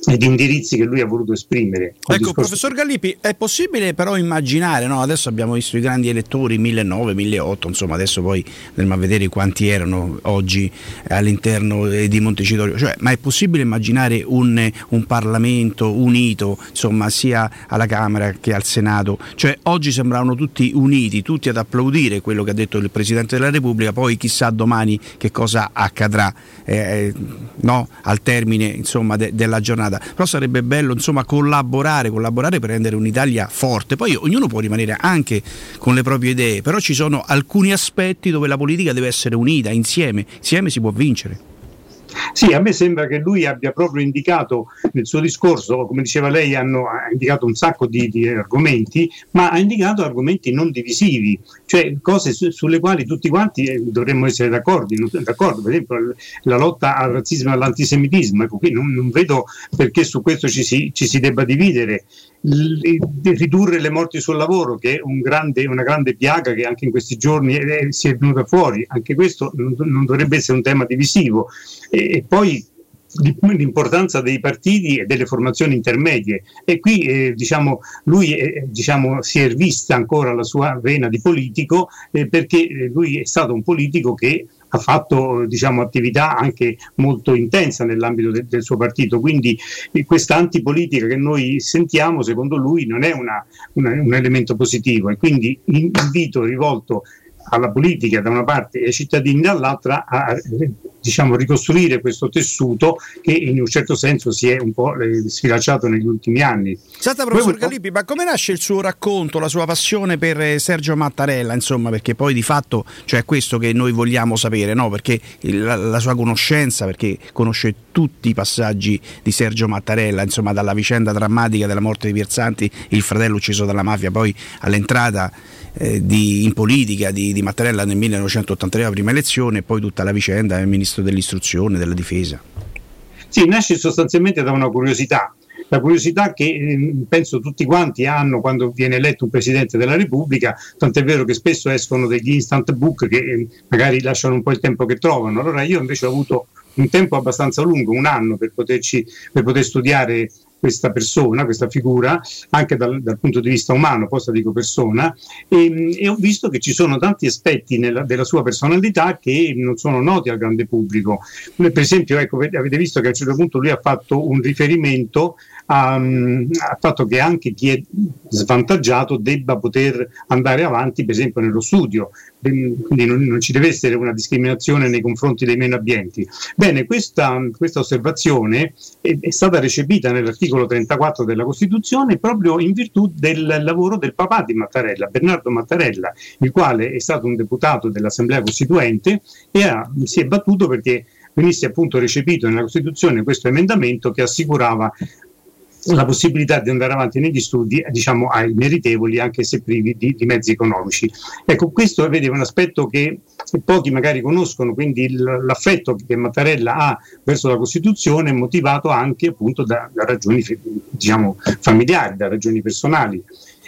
e di indirizzi che lui ha voluto esprimere. Ecco, professor Gallipi, è possibile però immaginare, no? adesso abbiamo visto i grandi elettori 1009, 1008, insomma adesso poi andremo a vedere quanti erano oggi all'interno di Montecitorio, cioè, ma è possibile immaginare un, un, Parlamento unito, insomma sia alla Camera che al Senato, cioè oggi sembravano tutti uniti, tutti ad applaudire quello che ha detto il Presidente della Repubblica, poi chissà domani che cosa accadrà eh, no? al termine insomma, de- della giornata giornata, però sarebbe bello insomma collaborare, collaborare per rendere un'Italia forte. Poi ognuno può rimanere anche con le proprie idee, però ci sono alcuni aspetti dove la politica deve essere unita, insieme, insieme si può vincere. Sì, a me sembra che lui abbia proprio indicato nel suo discorso, come diceva lei, hanno, ha indicato un sacco di, di, argomenti, ma ha indicato argomenti non divisivi, cioè cose su, sulle quali tutti quanti eh, dovremmo essere d'accordo, d'accordo. Per esempio la lotta al razzismo e all'antisemitismo, ecco, qui non, non vedo perché su questo ci si, ci si debba dividere ridurre le morti sul lavoro, che è un grande, una grande piaga che anche in questi giorni è, si è venuta fuori, anche questo non, non dovrebbe essere un tema divisivo. E, e poi l'importanza dei partiti e delle formazioni intermedie e qui eh, diciamo, lui eh, diciamo, si è vista ancora la sua vena di politico eh, perché eh, lui è stato un politico che ha fatto diciamo, attività anche molto intensa nell'ambito de- del suo partito, quindi eh, questa antipolitica che noi sentiamo secondo lui non è una, una, un elemento positivo. E quindi invito rivolto alla politica da una parte e ai cittadini dall'altra a diciamo, ricostruire questo tessuto che in un certo senso si è un po' eh, sfilacciato negli ultimi anni. Senta professor Galippi, ma come nasce il suo racconto, la sua passione per eh, Sergio Mattarella, insomma, perché poi di fatto cioè, è questo che noi vogliamo sapere, no? perché la, la, sua conoscenza, perché conosce tutti i passaggi di Sergio Mattarella, insomma, dalla vicenda drammatica della morte di Pierzanti, il fratello ucciso dalla mafia, poi all'entrata eh, di, in politica di, di, Mattarella nel 1983, la prima elezione, e poi tutta la vicenda del ministro dell'istruzione, della difesa. Sì, nasce sostanzialmente da una curiosità, la curiosità che eh, penso tutti quanti hanno quando viene eletto un Presidente della Repubblica, tant'è vero che spesso escono degli instant book che eh, magari lasciano un po' il tempo che trovano. Allora io invece ho avuto un tempo abbastanza lungo, un anno, per, poterci, per poter studiare questa persona, questa figura, anche dal, dal, punto di vista umano, posta dico persona, e, e, ho visto che ci sono tanti aspetti nella, della sua personalità che non sono noti al grande pubblico. Per esempio, ecco, avete visto che a un certo punto lui ha fatto un riferimento al fatto che anche chi è svantaggiato debba poter andare avanti, per esempio, nello studio, quindi non, non, ci deve essere una discriminazione nei confronti dei meno abbienti. Bene, questa, questa osservazione è, è, stata recepita nell'articolo 34 della Costituzione proprio in virtù del lavoro del papà di Mattarella, Bernardo Mattarella, il quale è stato un deputato dell'Assemblea Costituente e ha, si è battuto perché venisse appunto recepito nella Costituzione questo emendamento che assicurava la possibilità di andare avanti negli studi diciamo, ai meritevoli anche se privi di, di mezzi economici. Ecco, questo è un aspetto che pochi magari conoscono, quindi il, l'affetto che Mattarella ha verso la Costituzione è motivato anche appunto da, da ragioni diciamo, familiari, da ragioni personali.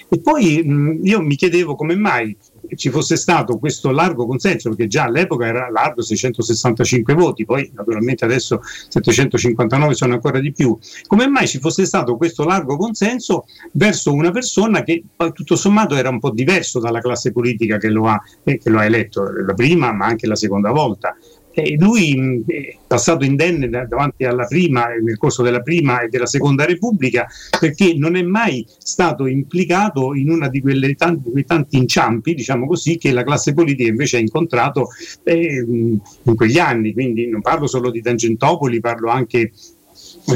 E poi mh, io mi chiedevo come mai ci fosse stato questo largo consenso, perché già all'epoca era largo 665 voti, poi naturalmente adesso 759 sono ancora di più, come mai ci fosse stato questo largo consenso verso una persona che tutto sommato era un po' diverso dalla classe politica che lo ha, eh, che lo ha eletto la prima ma anche la seconda volta. E lui è passato indenne davanti alla prima, nel corso della prima e della seconda Repubblica, perché non è mai stato implicato in uno di, di, quei tanti inciampi, diciamo così, che la classe politica invece ha incontrato eh, in quegli anni. Quindi non parlo solo di Tangentopoli, parlo anche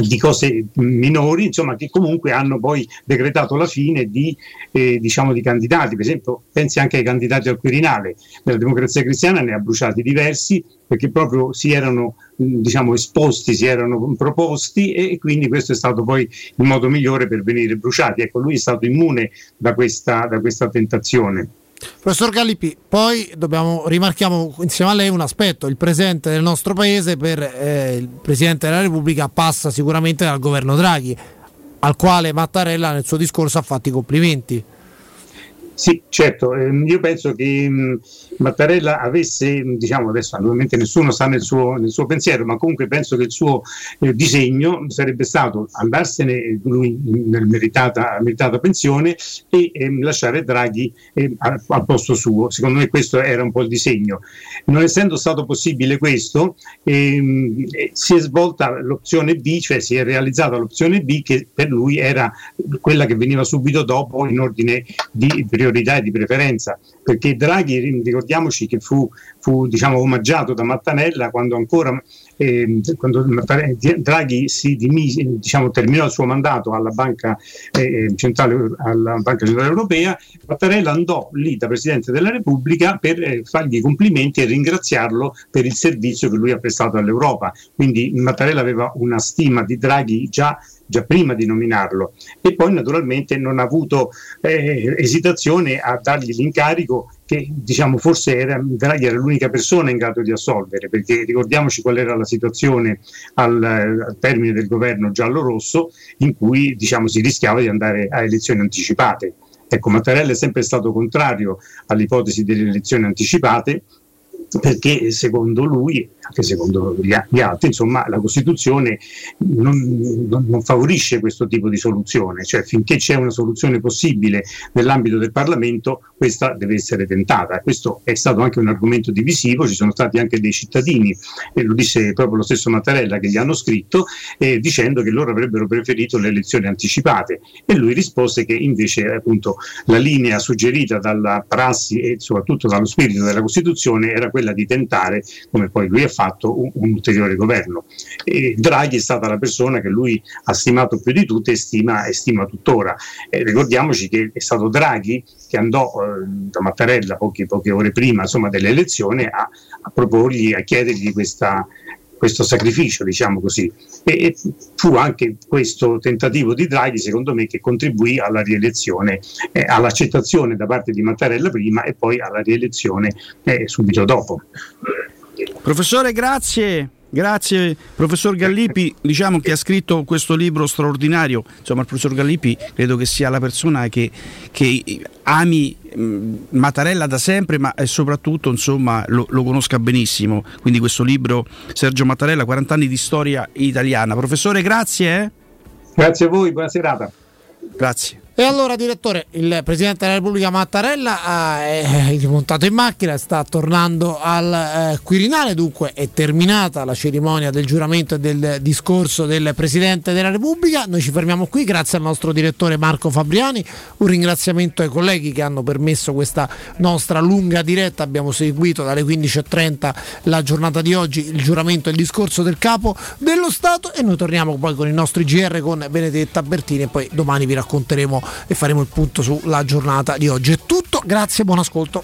di cose minori, insomma, che comunque hanno poi decretato la fine di, eh, diciamo, di candidati. Per esempio, pensi anche ai candidati al Quirinale. Nella democrazia cristiana ne ha bruciati diversi perché proprio si erano diciamo, esposti, si erano proposti e quindi questo è stato poi il modo migliore per venire bruciati. Ecco, lui è stato immune da questa, da questa tentazione. Professor Gallipi, poi dobbiamo, rimarchiamo insieme a lei un aspetto, il presente del nostro paese per eh, il Presidente della Repubblica passa sicuramente dal governo Draghi, al quale Mattarella nel suo discorso ha fatto i complimenti. Sì, certo, ehm, io penso che Mattarella avesse, diciamo adesso naturalmente nessuno sta nel suo, nel suo pensiero, ma comunque penso che il suo eh, disegno sarebbe stato andarsene lui nel meritata, meritata pensione e ehm, lasciare Draghi eh, al, al, posto suo. Secondo me questo era un po' il disegno. Non essendo stato possibile questo, ehm, eh, si è svolta l'opzione B, cioè si è realizzata l'opzione B che per lui era quella che veniva subito dopo in ordine di priorità priorità e di preferenza, perché Draghi, ricordiamoci che fu, fu diciamo, omaggiato da Mattanella quando ancora eh, quando Draghi si dimise, diciamo, terminò il suo mandato alla Banca eh, Centrale, alla Banca Centrale Europea, Mattarella andò lì da Presidente della Repubblica per eh, fargli i complimenti e ringraziarlo per il servizio che lui ha prestato all'Europa. Quindi Mattarella aveva una stima di Draghi già già prima di nominarlo e poi naturalmente non ha avuto eh, esitazione a dargli l'incarico che diciamo forse era, Draghi era l'unica persona in grado di assolvere perché ricordiamoci qual era la situazione al, al termine del governo giallo-rosso in cui diciamo, si rischiava di andare a elezioni anticipate. Ecco, Mattarella è sempre stato contrario all'ipotesi delle elezioni anticipate perché secondo lui, anche secondo gli altri, insomma, la Costituzione non, non, favorisce questo tipo di soluzione, cioè finché c'è una soluzione possibile nell'ambito del Parlamento, questa deve essere tentata. Questo è stato anche un argomento divisivo, ci sono stati anche dei cittadini, e lo disse proprio lo stesso Mattarella che gli hanno scritto, eh, dicendo che loro avrebbero preferito le elezioni anticipate e lui rispose che invece appunto la linea suggerita dalla prassi e soprattutto dallo spirito della Costituzione era quella quella di tentare, come poi lui ha fatto, un, un ulteriore governo. E Draghi è stata la persona che lui ha stimato più di tutte e stima, e stima tuttora. Eh, ricordiamoci che è stato Draghi che andò eh, da Mattarella pochi, poche ore prima insomma, dell'elezione a, a proporgli, a chiedergli questa, questo sacrificio, diciamo così. E, fu anche questo tentativo di Draghi, secondo me, che contribuì alla rielezione, eh, all'accettazione da parte di Mattarella prima e poi alla rielezione eh, subito dopo. Professore, grazie. Grazie professor Gallipi, diciamo che ha scritto questo libro straordinario, insomma il professor Gallipi credo che sia la persona che, che ami mm, Mattarella da sempre ma soprattutto insomma, lo, lo, conosca benissimo, quindi questo libro Sergio Mattarella, 40 anni di storia italiana. Professore grazie. Eh? Grazie a voi, buona serata. Grazie. E allora, direttore, il Presidente della Repubblica Mattarella eh, è rimontato in macchina, sta tornando al eh, Quirinale, dunque è terminata la cerimonia del giuramento e del discorso del Presidente della Repubblica. Noi ci fermiamo qui, grazie al nostro direttore Marco Fabriani, un ringraziamento ai colleghi che hanno permesso questa nostra lunga diretta, abbiamo seguito dalle 15.30 la giornata di oggi, il giuramento e il discorso del Capo dello Stato. E noi torniamo poi con i nostri GR con Benedetta Bertini e poi domani vi racconteremo e faremo il punto sulla giornata di oggi. È tutto, grazie, buon ascolto.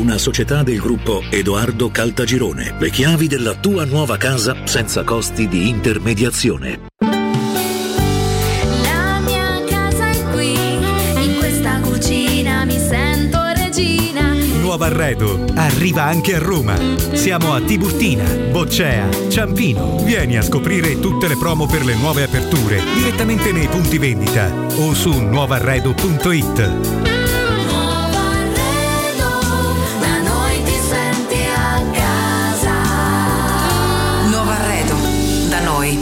una società del gruppo Edoardo Caltagirone. Le chiavi della tua nuova casa senza costi di intermediazione. La mia casa è qui, in questa cucina mi sento regina. Nuovo arredo arriva anche a Roma. Siamo a Tiburtina, Boccea, Ciampino. Vieni a scoprire tutte le promo per le nuove aperture direttamente nei punti vendita o su nuovarredo.it.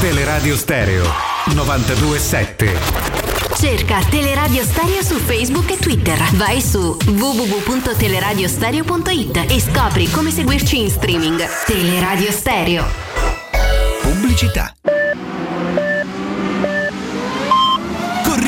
Teleradio Stereo 927. Cerca Teleradio Stereo su Facebook e Twitter. Vai su www.teleradiostereo.it e scopri come seguirci in streaming. Teleradio Stereo. Pubblicità.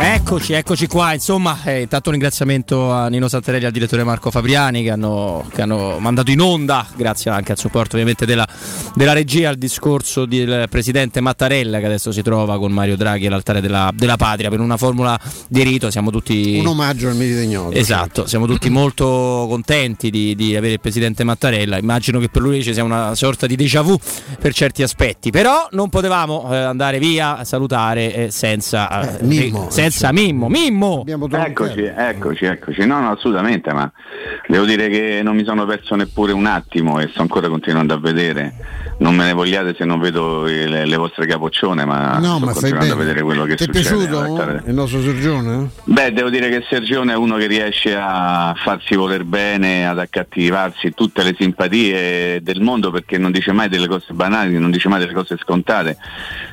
Eccoci, eccoci qua. Insomma, eh, intanto un ringraziamento a Nino Santarelli e al direttore Marco Fabriani che hanno, che hanno mandato in onda, grazie anche al supporto ovviamente della, della regia, il discorso del presidente Mattarella che adesso si trova con Mario Draghi all'altare della, della patria per una formula di rito. Siamo tutti. Un omaggio al Merito Ignoto. Esatto, siamo tutti molto contenti di, di avere il presidente Mattarella. Immagino che per lui ci sia una sorta di déjà vu per certi aspetti, però non potevamo eh, andare via a salutare eh, senza, eh, Mimmo, senza Mimmo. Mimmo! Eccoci, eccoci, eccoci. No, no, assolutamente, ma devo dire che non mi sono perso neppure un attimo e sto ancora continuando a vedere. Non me ne vogliate se non vedo le, le vostre capoccione, ma No, sto ma continuando a vedere quello che Ti è succede. piaciuto all'altare. il nostro Sergione? Beh, devo dire che Sergione è uno che riesce a farsi voler bene, ad accattivarsi tutte le simpatie del mondo perché non dice mai delle cose banali, non dice mai delle cose scontate.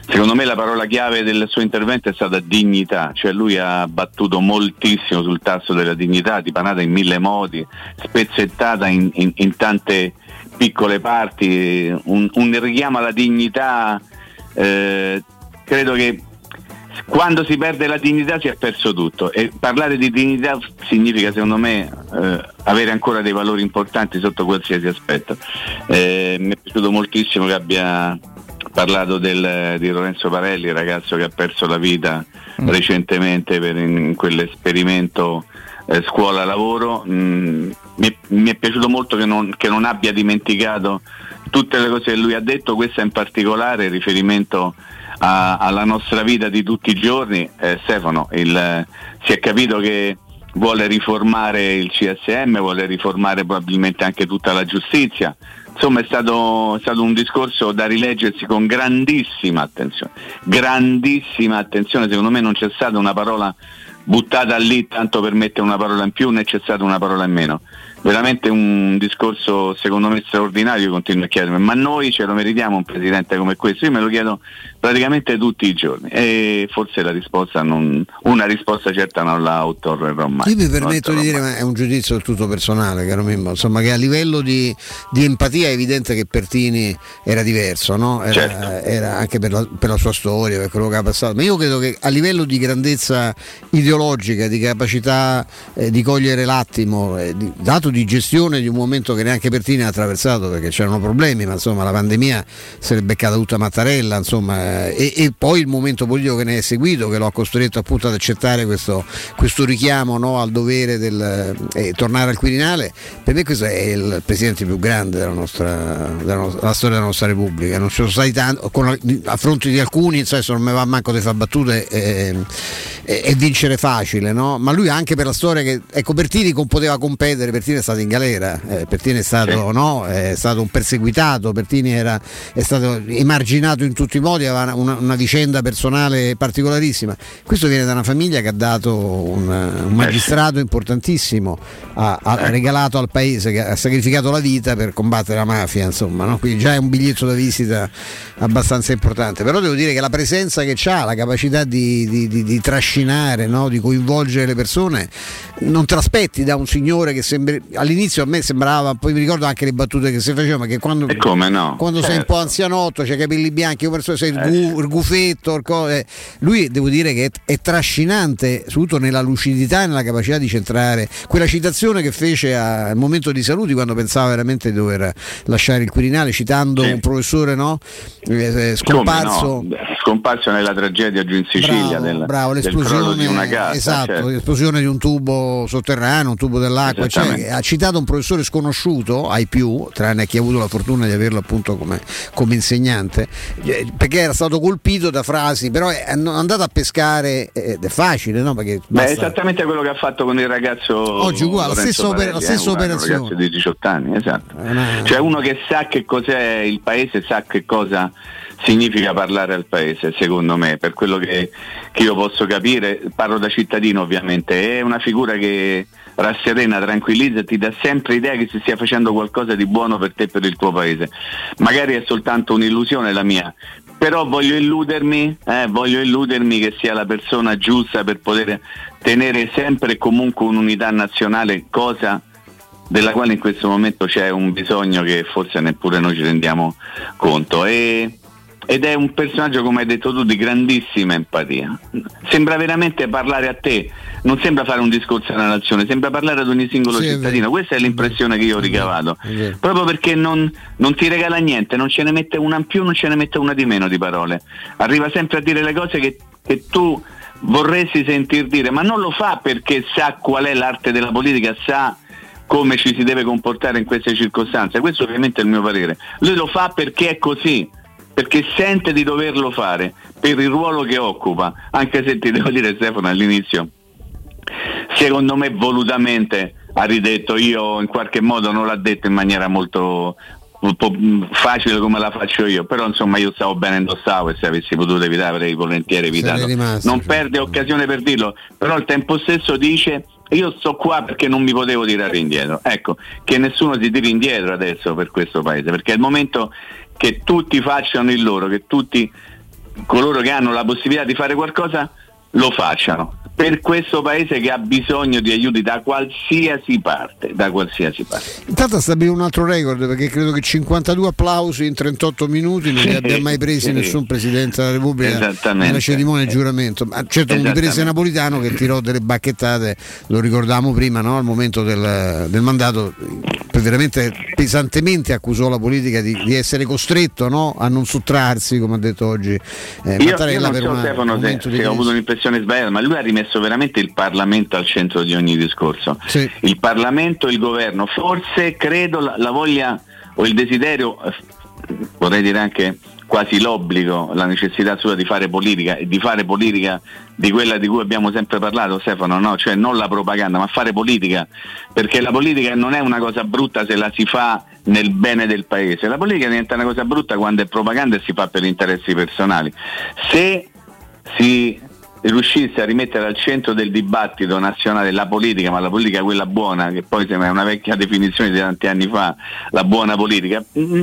Secondo me la parola chiave del suo intervento è stata dignità, cioè lui ha battuto moltissimo sul tasso della dignità, dipanata in mille modi, spezzettata in, in- in tante piccole parti, un, un richiamo alla dignità, eh, credo che quando si perde la dignità si è perso tutto e parlare di dignità significa secondo me eh, avere ancora dei valori importanti sotto qualsiasi aspetto. Eh, mi è piaciuto moltissimo che abbia parlato del, di Lorenzo Parelli, ragazzo che ha perso la vita mm. recentemente per in, in quell'esperimento eh, scuola-lavoro. Mm, mi, mi, è piaciuto molto che non, che non, abbia dimenticato tutte le cose che lui ha detto, questa in particolare, in riferimento a, alla nostra vita di tutti i giorni. Eh, Stefano, il, si è capito che vuole riformare il CSM, vuole riformare probabilmente anche tutta la giustizia. Insomma è stato, è stato, un discorso da rileggersi con grandissima attenzione, grandissima attenzione, secondo me non c'è stata una parola buttata lì tanto per mettere una parola in più né c'è stata una parola in meno veramente un discorso secondo me straordinario, continuo a chiedermi, ma noi ce lo meritiamo un presidente come questo? Io me lo chiedo praticamente tutti i giorni e forse la risposta non, una risposta certa non la otterrò mai. Io mi permetto di dire, ma è un giudizio del tutto personale, caro Mimmo, insomma che a livello di, di, empatia è evidente che Pertini era diverso, no? era, certo. era, anche per la, per la, sua storia, per quello che ha passato, ma io credo che a livello di grandezza ideologica, di capacità eh, di cogliere l'attimo, eh, di, dato di gestione di un momento che neanche Pertini ha attraversato perché c'erano problemi, ma insomma la pandemia beccata tutta Mattarella, insomma, e, e, poi il momento politico che ne è seguito, che lo ha costretto appunto ad accettare questo, questo richiamo no, al dovere del eh, tornare al Quirinale, per me questo è il presidente più grande della, nostra, della, della storia della nostra Repubblica, non ci sono stati tanti, con, a fronte di alcuni, adesso non mi va manco di fare battute e, e, e vincere facile, no? ma lui anche per la storia che ecco Pertini poteva competere, Pertini è stato in galera, eh, Pertini è stato, no, è stato, un perseguitato, Pertini era, è stato emarginato in tutti i modi, aveva una, una, vicenda personale particolarissima. Questo viene da una famiglia che ha dato un, un magistrato importantissimo, ha, ha, ecco. regalato al paese, che ha sacrificato la vita per combattere la mafia, insomma, no? quindi già è un biglietto da visita abbastanza importante. Però devo dire che la presenza che ha, la capacità di, di, di, di trascinare, no? di coinvolgere le persone, non te l'aspetti da un signore che sembra, all'inizio a me sembrava, poi mi ricordo anche le battute che si facevano, che quando, no? quando certo. sei un po' certo. anzianotto, c'hai i capelli bianchi, sei il, eh. Gu, il gufetto, il co- eh. lui devo dire che è, è, trascinante, soprattutto nella lucidità e nella capacità di centrare quella citazione che fece al momento di saluti quando pensava veramente di dover lasciare il Quirinale, citando sì. un professore no? eh, scomparso. No? Scomparso nella tragedia giù in Sicilia, bravo, del, bravo, l'esplosione di una casa. Esatto, certo. l'esplosione di un tubo sotterraneo, un tubo dell'acqua. Cioè, ha citato un professore sconosciuto ai più, tranne chi ha avuto la fortuna di averlo appunto come, come insegnante, eh, perché era stato colpito da frasi, però è andato a pescare ed è facile, no? Perché. Beh, esattamente quello che ha fatto con il ragazzo oggi uguale, la stessa, oper- la stessa eh, operazione. Un ragazzo di 18 anni, esatto. Eh, cioè uno che sa che cos'è il paese, sa che cosa significa parlare al paese, secondo me, per quello che, che, io posso capire, parlo da cittadino ovviamente, è una figura che rasserena, tranquillizza, ti dà sempre idea che si stia facendo qualcosa di buono per te e per il tuo paese. Magari è soltanto un'illusione la mia, però voglio illudermi, eh, voglio illudermi che sia la persona giusta per poter tenere sempre e comunque un'unità nazionale, cosa della quale in questo momento c'è un bisogno che forse neppure noi ci rendiamo conto. E ed è un personaggio, come hai detto tu, di grandissima empatia. Sembra veramente parlare a te, non sembra fare un discorso alla nazione, sembra parlare ad ogni singolo sì, cittadino. È Questa è l'impressione che io ho ricavato. Proprio perché non, non, ti regala niente, non ce ne mette una in più, non ce ne mette una di meno di parole. Arriva sempre a dire le cose che, che tu vorresti sentir dire, ma non lo fa perché sa qual è l'arte della politica, sa come ci si deve comportare in queste circostanze. Questo ovviamente è il mio parere. Lui lo fa perché è così perché sente di doverlo fare per il ruolo che occupa, anche se ti devo dire Stefano all'inizio, secondo me volutamente ha ridetto, io in qualche modo non l'ha detto in maniera molto facile come la faccio io, però insomma io stavo bene indossavo e se avessi potuto evitare avrei volentieri evitato. Rimasto, non perde occasione per dirlo, però al tempo stesso dice io sto qua perché non mi potevo tirare indietro. Ecco, che nessuno si tiri indietro adesso per questo paese, perché è il momento che tutti facciano il loro, che tutti coloro che hanno la possibilità di fare qualcosa lo facciano. Per questo paese che ha bisogno di aiuti da qualsiasi parte, da qualsiasi parte. Intanto ha stabilito un altro record perché credo che 52 applausi in 38 minuti non li abbia mai presi nessun Presidente della Repubblica nella cerimonia di giuramento. Ma certo li prese. Napolitano che tirò delle bacchettate, lo ricordavamo prima, no? al momento del, del mandato, veramente pesantemente accusò la politica di, di essere costretto no? a non sottrarsi, come ha detto oggi eh, Io, io Mattarella non per so una- Stefano un se, se ho avuto un'impressione sbagliata, ma lui ha rimesso veramente il Parlamento al centro di ogni discorso. Il Parlamento, il governo, forse credo la, la voglia o il desiderio, eh, vorrei dire anche quasi l'obbligo, la necessità sua di fare politica e di fare politica di quella di cui abbiamo sempre parlato Stefano, no? cioè non la propaganda ma fare politica, perché la politica non è una cosa brutta se la si fa nel bene del paese, la politica diventa una cosa brutta quando è propaganda e si fa per interessi personali. Se si riuscisse a rimettere al centro del dibattito nazionale la politica, ma la politica quella buona, che poi sembra una vecchia definizione di tanti anni fa, la buona politica, mm,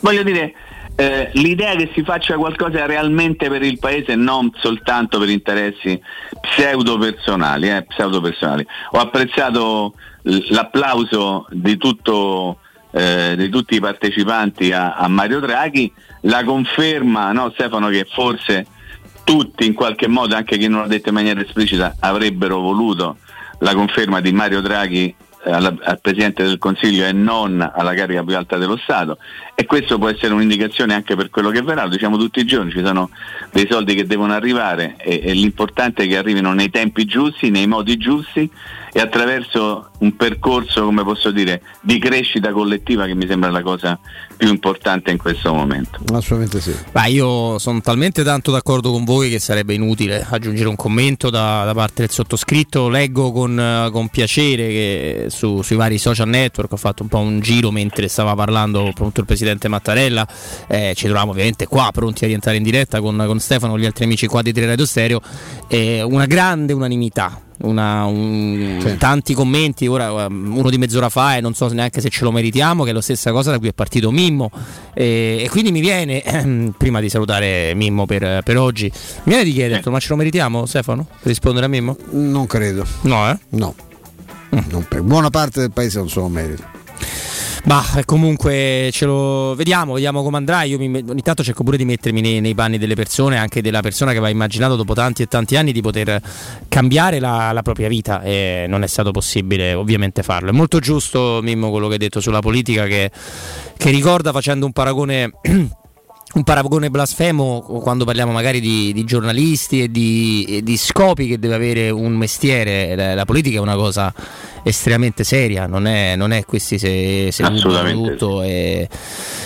voglio dire, eh, l'idea che si faccia qualcosa realmente per il paese, non soltanto per interessi pseudo personali, eh, pseudo personali. Ho apprezzato l'applauso di tutto eh, di tutti i partecipanti a, a Mario Draghi, la conferma no, Stefano che forse tutti in qualche modo, anche chi non l'ha detto in maniera esplicita, avrebbero voluto la conferma di Mario Draghi eh, alla- al Presidente del Consiglio e non alla carica più alta dello Stato. E questo può essere un'indicazione anche per quello che verrà, lo diciamo tutti i giorni, ci sono dei soldi che devono arrivare e, e l'importante è che arrivino nei tempi giusti, nei modi giusti e attraverso un percorso, come posso dire, di crescita collettiva che mi sembra la cosa più importante in questo momento. Assolutamente sì. Ma io sono talmente tanto d'accordo con voi che sarebbe inutile aggiungere un commento da, da parte del sottoscritto. Leggo con, eh, con piacere che su- sui vari social network ho fatto un po' un giro mentre stava parlando appunto il presidente Mattarella. Eh, ci troviamo ovviamente qua pronti a rientrare in diretta con, con Stefano e gli altri amici qua di Tre Radio Stereo. Eh, una grande unanimità. Una- un- tanti commenti ora um, uno di mezz'ora fa e non so neanche se ce lo meritiamo che è la stessa cosa da cui è partito Mimmo e, e quindi mi viene prima di salutare Mimmo per, per oggi mi viene di chiederti ma ce lo meritiamo Stefano? per rispondere a Mimmo? Non credo. no eh? No. Non per- buona parte del paese non se lo merita. Ma comunque ce lo vediamo, vediamo come andrà. Io mi- ogni tanto cerco pure di mettermi nei, nei panni delle persone, anche della persona che aveva immaginato dopo tanti e tanti anni di poter cambiare la, la propria vita e non è stato possibile ovviamente farlo. È molto giusto Mimmo quello che hai detto sulla politica che, che ricorda facendo un paragone un paragone blasfemo quando parliamo magari di, di giornalisti e di, e di scopi che deve avere un mestiere. La, la politica è una cosa estremamente seria, non è, non è questi se, se Assolutamente tutto e,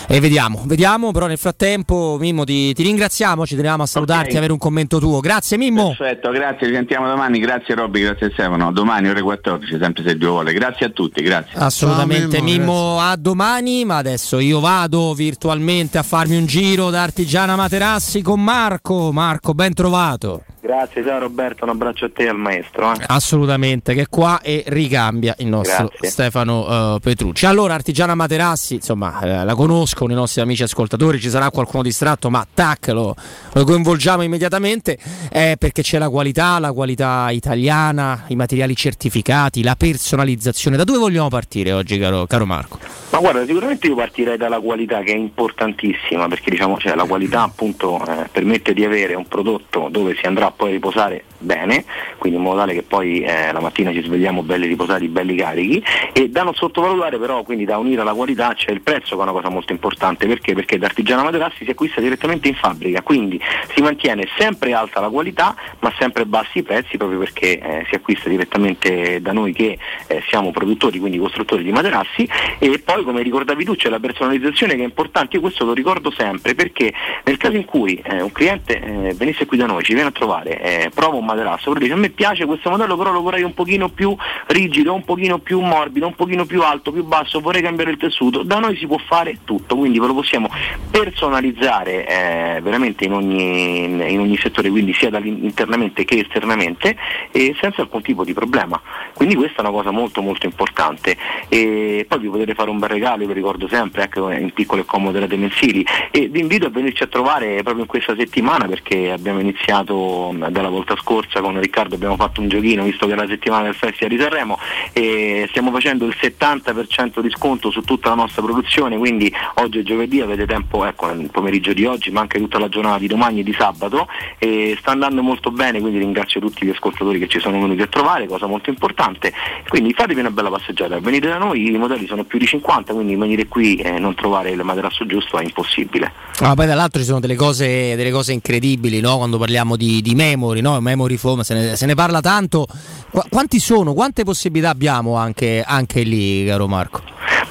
e vediamo, vediamo, però nel frattempo Mimmo ti, ti ringraziamo, ci tenevamo a salutarti Ok. e avere un commento tuo. Grazie Mimmo. Perfetto, grazie, ci sentiamo domani, grazie Robby, grazie Stefano, domani ore 14, sempre se Dio vuole, grazie a tutti, grazie. Assolutamente Mimmo, a domani, ma adesso io vado virtualmente a farmi un giro da Artigiana Materassi con Marco. Marco, ben trovato. Grazie, ciao Roberto, un abbraccio a te e al maestro. eh. Assolutamente, che è qua e ricambia il nostro Grazie. Stefano eh, Petrucci. Allora, Artigiana Materassi, insomma, eh, la conoscono i nostri amici ascoltatori, ci sarà qualcuno distratto, ma tac, lo, lo coinvolgiamo immediatamente eh, perché c'è la qualità, la qualità italiana, i materiali certificati, la personalizzazione. Da dove vogliamo partire oggi, caro, caro Marco? Ma guarda, sicuramente io partirei dalla qualità che è importantissima, perché diciamo, cioè, la qualità appunto eh, permette di avere un prodotto dove si andrà poi riposare bene, quindi in modo tale che poi eh, la mattina ci svegliamo belli riposati, belli carichi, e da non sottovalutare però, quindi da unire alla qualità c'è il prezzo che è una cosa molto importante, perché? Perché da Artigiana Materassi si acquista direttamente in fabbrica, quindi si mantiene sempre alta la qualità, ma sempre bassi i prezzi proprio perché eh, si acquista direttamente da noi che eh, siamo produttori, quindi costruttori di materassi e poi come ricordavi tu c'è la personalizzazione che è importante, io questo lo ricordo sempre perché nel caso in cui eh, un cliente eh, venisse qui da noi, ci viene a trovare, eh, prova un materasso, però dice a me piace questo modello però lo vorrei un pochino più rigido, un pochino più morbido, un pochino più alto, più basso, vorrei cambiare il tessuto, da noi si può fare tutto, quindi ve lo possiamo personalizzare eh, veramente in ogni, in ogni settore, quindi sia internamente che esternamente e senza alcun tipo di problema. Quindi questa è una cosa molto molto importante. E poi vi potete fare un bel regalo, vi ricordo sempre, anche in piccole e comode rate mensili. E vi invito a venirci a trovare proprio in questa settimana perché abbiamo iniziato dalla volta scorsa con Riccardo abbiamo fatto un giochino visto che è la settimana del Festival di Sanremo e stiamo facendo il 70% di sconto su tutta la nostra produzione quindi oggi è giovedì avete tempo ecco, nel pomeriggio di oggi ma anche tutta la giornata di domani e di sabato e sta andando molto bene quindi ringrazio tutti gli ascoltatori che ci sono venuti a trovare cosa molto importante quindi fatevi una bella passeggiata venite da noi i modelli sono più di 50 quindi venire qui e non trovare il materasso giusto è impossibile Ah, poi dall'altro ci sono delle cose, delle cose incredibili no? quando parliamo di, di memory, no? memory foam, se ne, se ne parla tanto. Qu- quanti sono? Quante possibilità abbiamo anche, anche lì, caro Marco?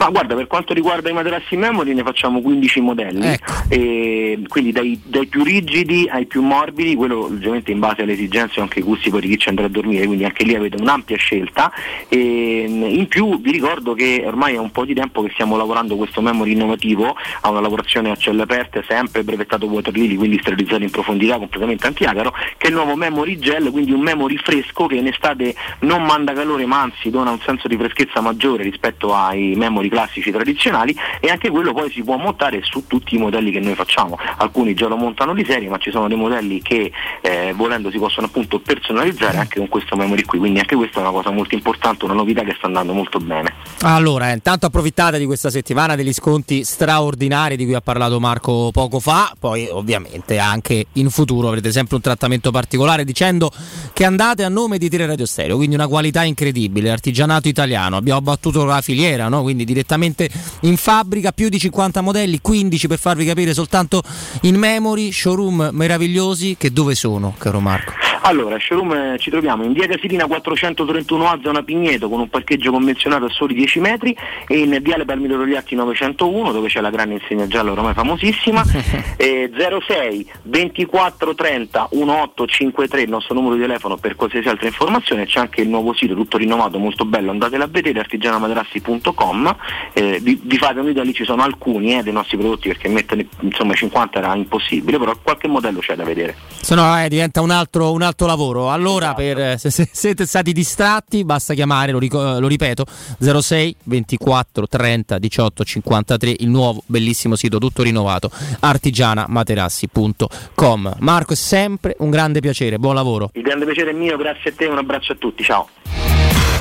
Ma guarda, per quanto riguarda i materassi in memory ne facciamo 15 modelli, Ecco. e quindi dai, dai più rigidi ai più morbidi, quello ovviamente in base alle esigenze e anche ai gusti poi di chi ci andrà a dormire, quindi anche lì avete un'ampia scelta. E, in più vi ricordo che ormai è un po' di tempo che stiamo lavorando questo memory innovativo, a una lavorazione a celle aperte, sempre brevettato Water Lily, quindi sterilizzato in profondità, completamente antiacaro, che è il nuovo memory gel, quindi un memory fresco che in estate non manda calore ma anzi dona un senso di freschezza maggiore rispetto ai memory classici tradizionali e anche quello poi si può montare su tutti i modelli che noi facciamo. Alcuni già lo montano di serie, ma ci sono dei modelli che eh, volendo si possono appunto personalizzare anche con questo memory qui, quindi anche questa è una cosa molto importante, una novità che sta andando molto bene. Allora, intanto approfittate di questa settimana degli sconti straordinari di cui ha parlato Marco poco fa, poi ovviamente anche in futuro avrete sempre un trattamento particolare dicendo che andate a nome di Tire Radio Stereo, quindi una qualità incredibile, artigianato italiano, abbiamo battuto la filiera, no? quindi direttamente in fabbrica, più di 50 modelli, 15 per farvi capire soltanto in memory, showroom meravigliosi che dove sono, caro Marco? Allora, showroom ci troviamo in via Casilina 431A zona Pigneto con un parcheggio convenzionato a soli 10 metri e in viale Palmiro Rogliatti 901 dove c'è la grande insegna gialla ormai famosissima. Eh, 06 24 30 1853 il nostro numero di telefono per qualsiasi altra informazione. C'è anche il nuovo sito tutto rinnovato molto bello andatelo a vedere artigianamaterassi.com eh, vi, vi fate un'idea lì ci sono alcuni eh, dei nostri prodotti perché mettere insomma 50 era impossibile però qualche modello c'è da vedere. Se no eh, diventa un altro, un altro lavoro. Allora, per, se, se siete stati distratti, basta chiamare, lo, rico- lo ripeto, 06 24 30 18 53, il nuovo bellissimo sito tutto rinnovato, artigianamaterassi.com. Marco, è sempre un grande piacere, buon lavoro. il grande piacere è mio grazie a te un abbraccio a tutti ciao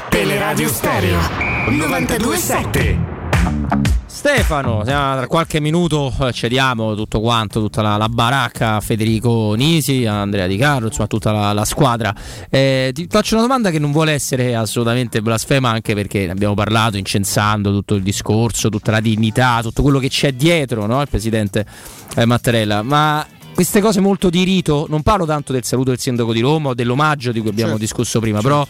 Teleradio Stereo 927 Stefano, tra qualche minuto eh, cediamo tutto quanto, tutta la, la baracca a Federico Nisi, a Andrea Di Carlo, insomma tutta la, la squadra. Eh, ti faccio una domanda che non vuole essere assolutamente blasfema anche perché ne abbiamo parlato incensando tutto il discorso, tutta la dignità, tutto quello che c'è dietro no? il presidente eh, Mattarella, ma queste cose molto di rito, non parlo tanto del saluto del sindaco di Roma o dell'omaggio di cui abbiamo Certo. discusso prima, però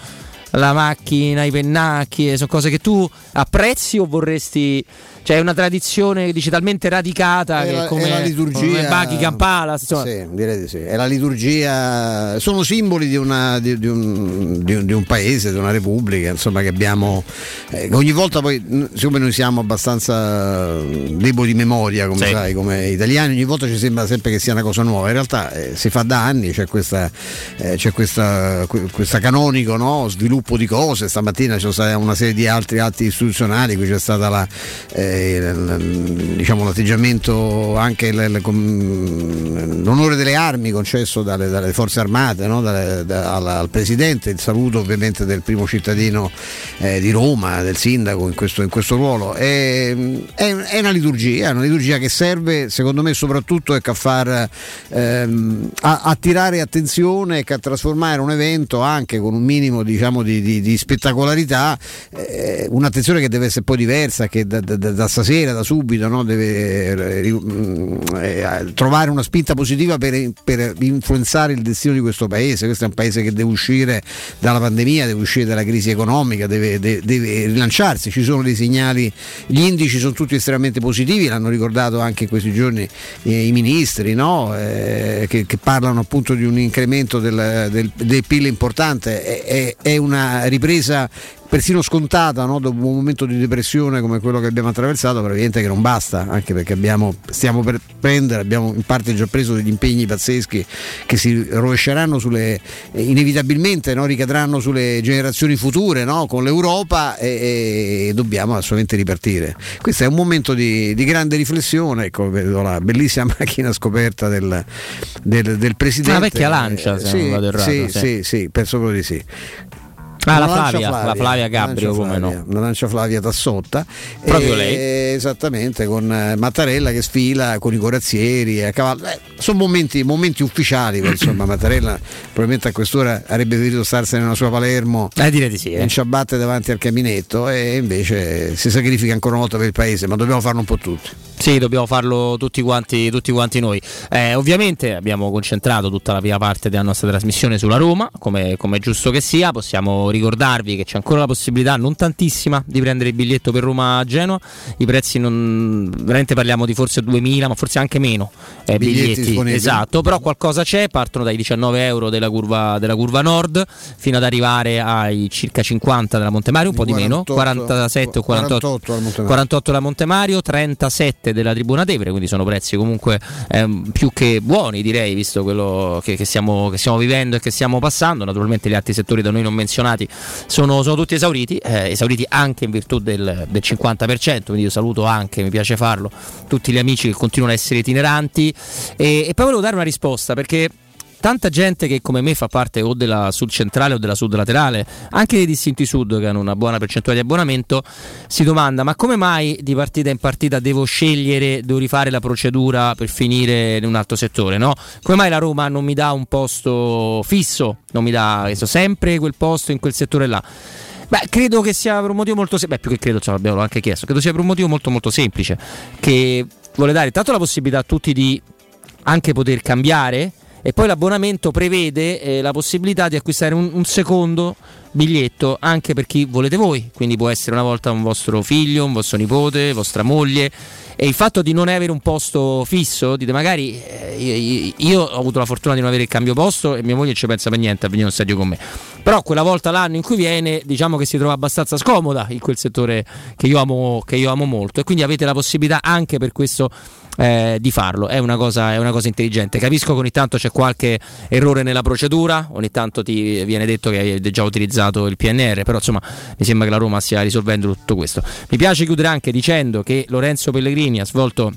la macchina, i pennacchi, eh, sono cose che tu apprezzi o vorresti... Cioè è una tradizione che dici talmente radicata È che la- è come, è la liturgia- come Bachi Campala, insomma. Sì, direi di sì. È la liturgia, sono simboli di, una- di- di un, di un- di un paese, di una repubblica, insomma, che abbiamo. eh, ogni volta poi, siccome noi siamo abbastanza deboli di memoria, come Sì. sai, come italiani, ogni volta ci sembra sempre che sia una cosa nuova. In realtà eh, si fa da anni, c'è questa, eh, c'è questa, que- questa canonico no? sviluppo di cose. Stamattina c'è stata una serie di altri atti istituzionali, qui c'è stata la. eh, diciamo, l'atteggiamento anche l'onore delle armi concesso dalle, dalle forze armate no? Dalle- da- al, al presidente, il saluto ovviamente del primo cittadino eh, di Roma, del sindaco in questo, in questo ruolo. È, è- è una liturgia, una liturgia che serve secondo me soprattutto ecco, a far ehm, a- attirare attenzione e a trasformare un evento anche con un minimo diciamo, di, di- di spettacolarità, eh, un'attenzione che deve essere poi diversa, che da, da- da- stasera, da subito, no? deve eh, mm, eh, trovare una spinta positiva per, per influenzare il destino di questo paese. Questo è un paese che deve uscire dalla pandemia, deve uscire dalla crisi economica, deve, de- deve rilanciarsi. Ci sono dei segnali, gli indici sono tutti estremamente positivi, l'hanno ricordato anche in questi giorni eh, i ministri no? Eh, che, che parlano appunto di un incremento del, del- del PIL importante. È, è- è una una ripresa persino scontata no? dopo un momento di depressione come quello che abbiamo attraversato, però evidente che non basta, anche perché abbiamo, stiamo per prendere, abbiamo in parte già preso degli impegni pazzeschi che si rovesceranno sulle, eh, inevitabilmente no? ricadranno sulle generazioni future no? con l'Europa e, e, dobbiamo assolutamente ripartire. Questo è un momento di, di grande riflessione, ecco, vedo la bellissima macchina scoperta del, del, del Presidente. Una vecchia lancia, se sì, non vado errato, sì, sì. sì, sì, penso proprio di sì. Ah, la lancia Flavia, la Flavia Gabbrio, una come Flavia, Una lancia Flavia Tassotta. Proprio E- lei? Esattamente, con eh, Mattarella che sfila con i corazzieri a cavallo. Eh, sono momenti, momenti ufficiali, insomma Mattarella probabilmente a quest'ora avrebbe dovuto starsene nella sua Palermo Eh, direi di sì. eh. in ciabatte davanti al caminetto e invece si sacrifica ancora una volta per il paese, ma dobbiamo farlo un po' tutti. Sì, dobbiamo farlo tutti quanti, tutti quanti noi. Eh, ovviamente abbiamo concentrato tutta la prima parte della nostra trasmissione sulla Roma, come, come è giusto che sia. Possiamo ricordarvi che c'è ancora la possibilità, non tantissima, di prendere il biglietto per Roma-Genoa. I prezzi non, veramente parliamo di forse 2.000, ma forse anche meno eh, Biglietti biglietti. Esatto, però qualcosa c'è, partono dai 19 euro della curva, della curva nord fino ad arrivare ai circa 50 della Montemario, un po' di meno, 48, 47 o 48. 48 al Montemario. 48 37 della Tribuna Tevere, quindi sono prezzi comunque ehm, più che buoni direi, visto quello che, che stiamo, che stiamo vivendo e che stiamo passando. Naturalmente gli altri settori da noi non menzionati sono, sono tutti esauriti, eh, esauriti anche in virtù del, del 50%, quindi io saluto anche, mi piace farlo, tutti gli amici che continuano a essere itineranti e, e poi volevo dare una risposta perché tanta gente che come me fa parte o della sud centrale o della sud laterale, anche dei distinti sud che hanno una buona percentuale di abbonamento, si domanda ma come mai di partita in partita devo scegliere, devo rifare la procedura per finire in un altro settore, no? Come mai la Roma non mi dà un posto fisso, non mi dà so, sempre quel posto in quel settore là? Beh, credo che sia per un motivo molto semplice. Beh, più che credo, ce l'abbiamo anche chiesto. Credo sia per un motivo molto molto semplice. Che vuole dare intanto la possibilità a tutti di anche poter cambiare. E poi l'abbonamento prevede eh, la possibilità di acquistare un, un secondo biglietto anche per chi volete voi. Quindi può essere una volta un vostro figlio, un vostro nipote, vostra moglie. E il fatto di non avere un posto fisso, dite magari eh, io, io ho avuto la fortuna di non avere il cambio posto e mia moglie ci pensa per niente a venire allo stadio con me. Però quella volta l'anno in cui viene, diciamo che si trova abbastanza scomoda in quel settore che io amo, che io amo molto. E quindi avete la possibilità anche per questo eh, di farlo. È una, cosa, è una cosa intelligente. Capisco che ogni tanto c'è qualche errore nella procedura, ogni tanto ti viene detto che hai già utilizzato il PNR, però insomma mi sembra che la Roma stia risolvendo tutto questo. Mi piace chiudere anche dicendo che Lorenzo Pellegrini ha svolto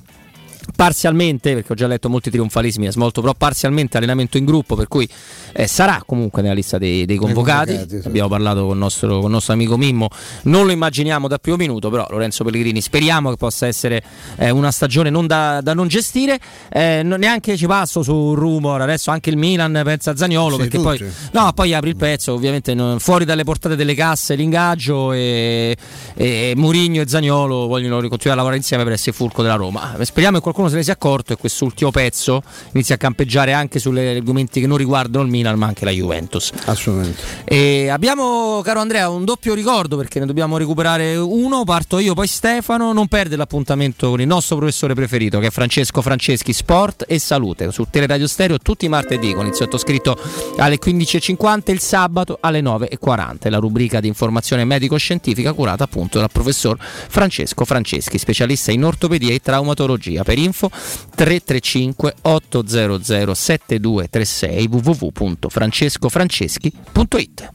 parzialmente, perché ho già letto molti trionfalismi, ha svolto però parzialmente allenamento in gruppo, per cui eh, sarà comunque nella lista dei, dei convocati. convocati, sì. Abbiamo parlato con il, nostro, con il nostro amico Mimmo, non lo immaginiamo dal primo minuto, però Lorenzo Pellegrini speriamo che possa essere eh, una stagione non da, da non gestire. Eh, non- neanche ci passo su rumor, adesso anche il Milan pensa a Zagnolo, perché poi, no, poi apri il pezzo, ovviamente non- fuori dalle portate delle casse l'ingaggio e, e Murigno e Zagnolo vogliono continuare a lavorare insieme per essere il fulco della Roma. Speriamo che qualcuno se ne sia accorto e quest'ultimo pezzo inizi a campeggiare anche sugli argomenti che non riguardano il Milan ma anche la Juventus. Assolutamente. E abbiamo, caro Andrea, un doppio ricordo perché ne dobbiamo recuperare uno. Parto io, poi Stefano. Non perde l'appuntamento con il nostro professore preferito che è Francesco Franceschi, Sport e Salute su Teleradio Stereo tutti i martedì con il sottoscritto alle 15.50 il sabato alle 9.40. La rubrica di informazione medico-scientifica curata appunto dal professor Francesco Franceschi, specialista in ortopedia e traumatologia. Per info 335 800 7236 www.francescofranceschi.it.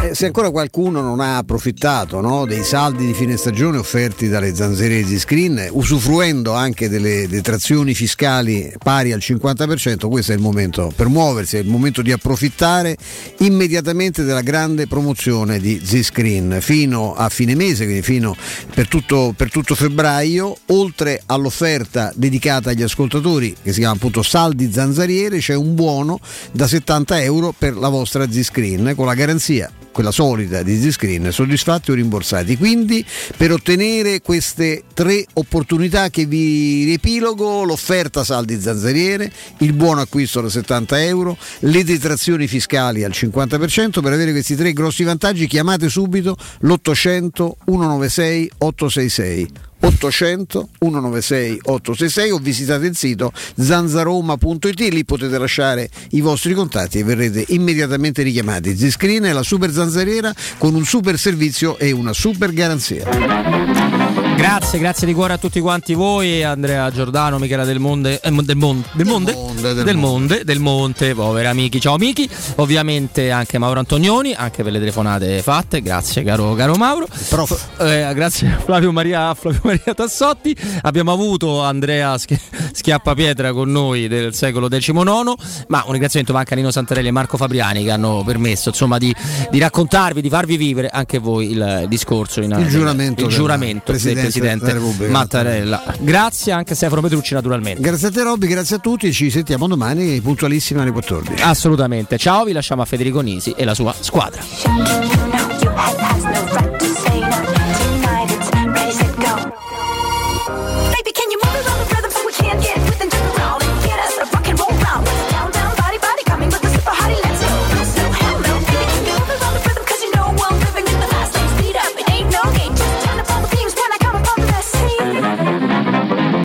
Eh, se ancora qualcuno non ha approfittato no, dei saldi di fine stagione offerti dalle zanzariere di Screen, usufruendo anche delle detrazioni fiscali pari al 50%, questo è il momento per muoversi, è il momento di approfittare immediatamente della grande promozione di Z-Screen fino a fine mese, quindi fino per tutto, per tutto febbraio, oltre all'offerta dedicata agli ascoltatori che si chiama appunto saldi zanzariere, c'è un buono da 70 euro per la vostra Z-Screen con la garanzia quella solita di Z-Screen, soddisfatti o rimborsati. Quindi per ottenere queste tre opportunità che vi riepilogo, l'offerta saldi zanzariere, il buono acquisto da 70 euro, le detrazioni fiscali al 50%, per avere questi tre grossi vantaggi chiamate subito l'800 196 866. 800 196 866 o visitate il sito zanzaroma.it lì potete lasciare i vostri contatti e verrete immediatamente richiamati. Ziscreen è la super zanzariera con un super servizio e una super garanzia. Grazie, grazie di cuore a tutti quanti voi, Andrea Giordano, Michela Del Monde, eh, del, Mon- del Monde, Monde, del, del Monde, del Monte, poveri amici, ciao amici, ovviamente anche Mauro Antonioni, anche per le telefonate fatte, grazie caro, caro Mauro, Eh, grazie a Flavio Maria, Flavio Maria Tassotti, abbiamo avuto Andrea Sch- Schiappapietra con noi del secolo XIX, ma un ringraziamento va anche a Nino Santarelli e Marco Fabriani che hanno permesso insomma di, di raccontarvi, di farvi vivere anche voi il discorso, in, Il giuramento il del giuramento del Presidente Presidente della Repubblica. Mattarella. Grazie anche a Stefano Petrucci naturalmente. Grazie a te Robby, grazie a tutti, ci sentiamo domani puntualissimi alle 14. Assolutamente. Ciao, vi lasciamo a Federico Nisi e la sua squadra.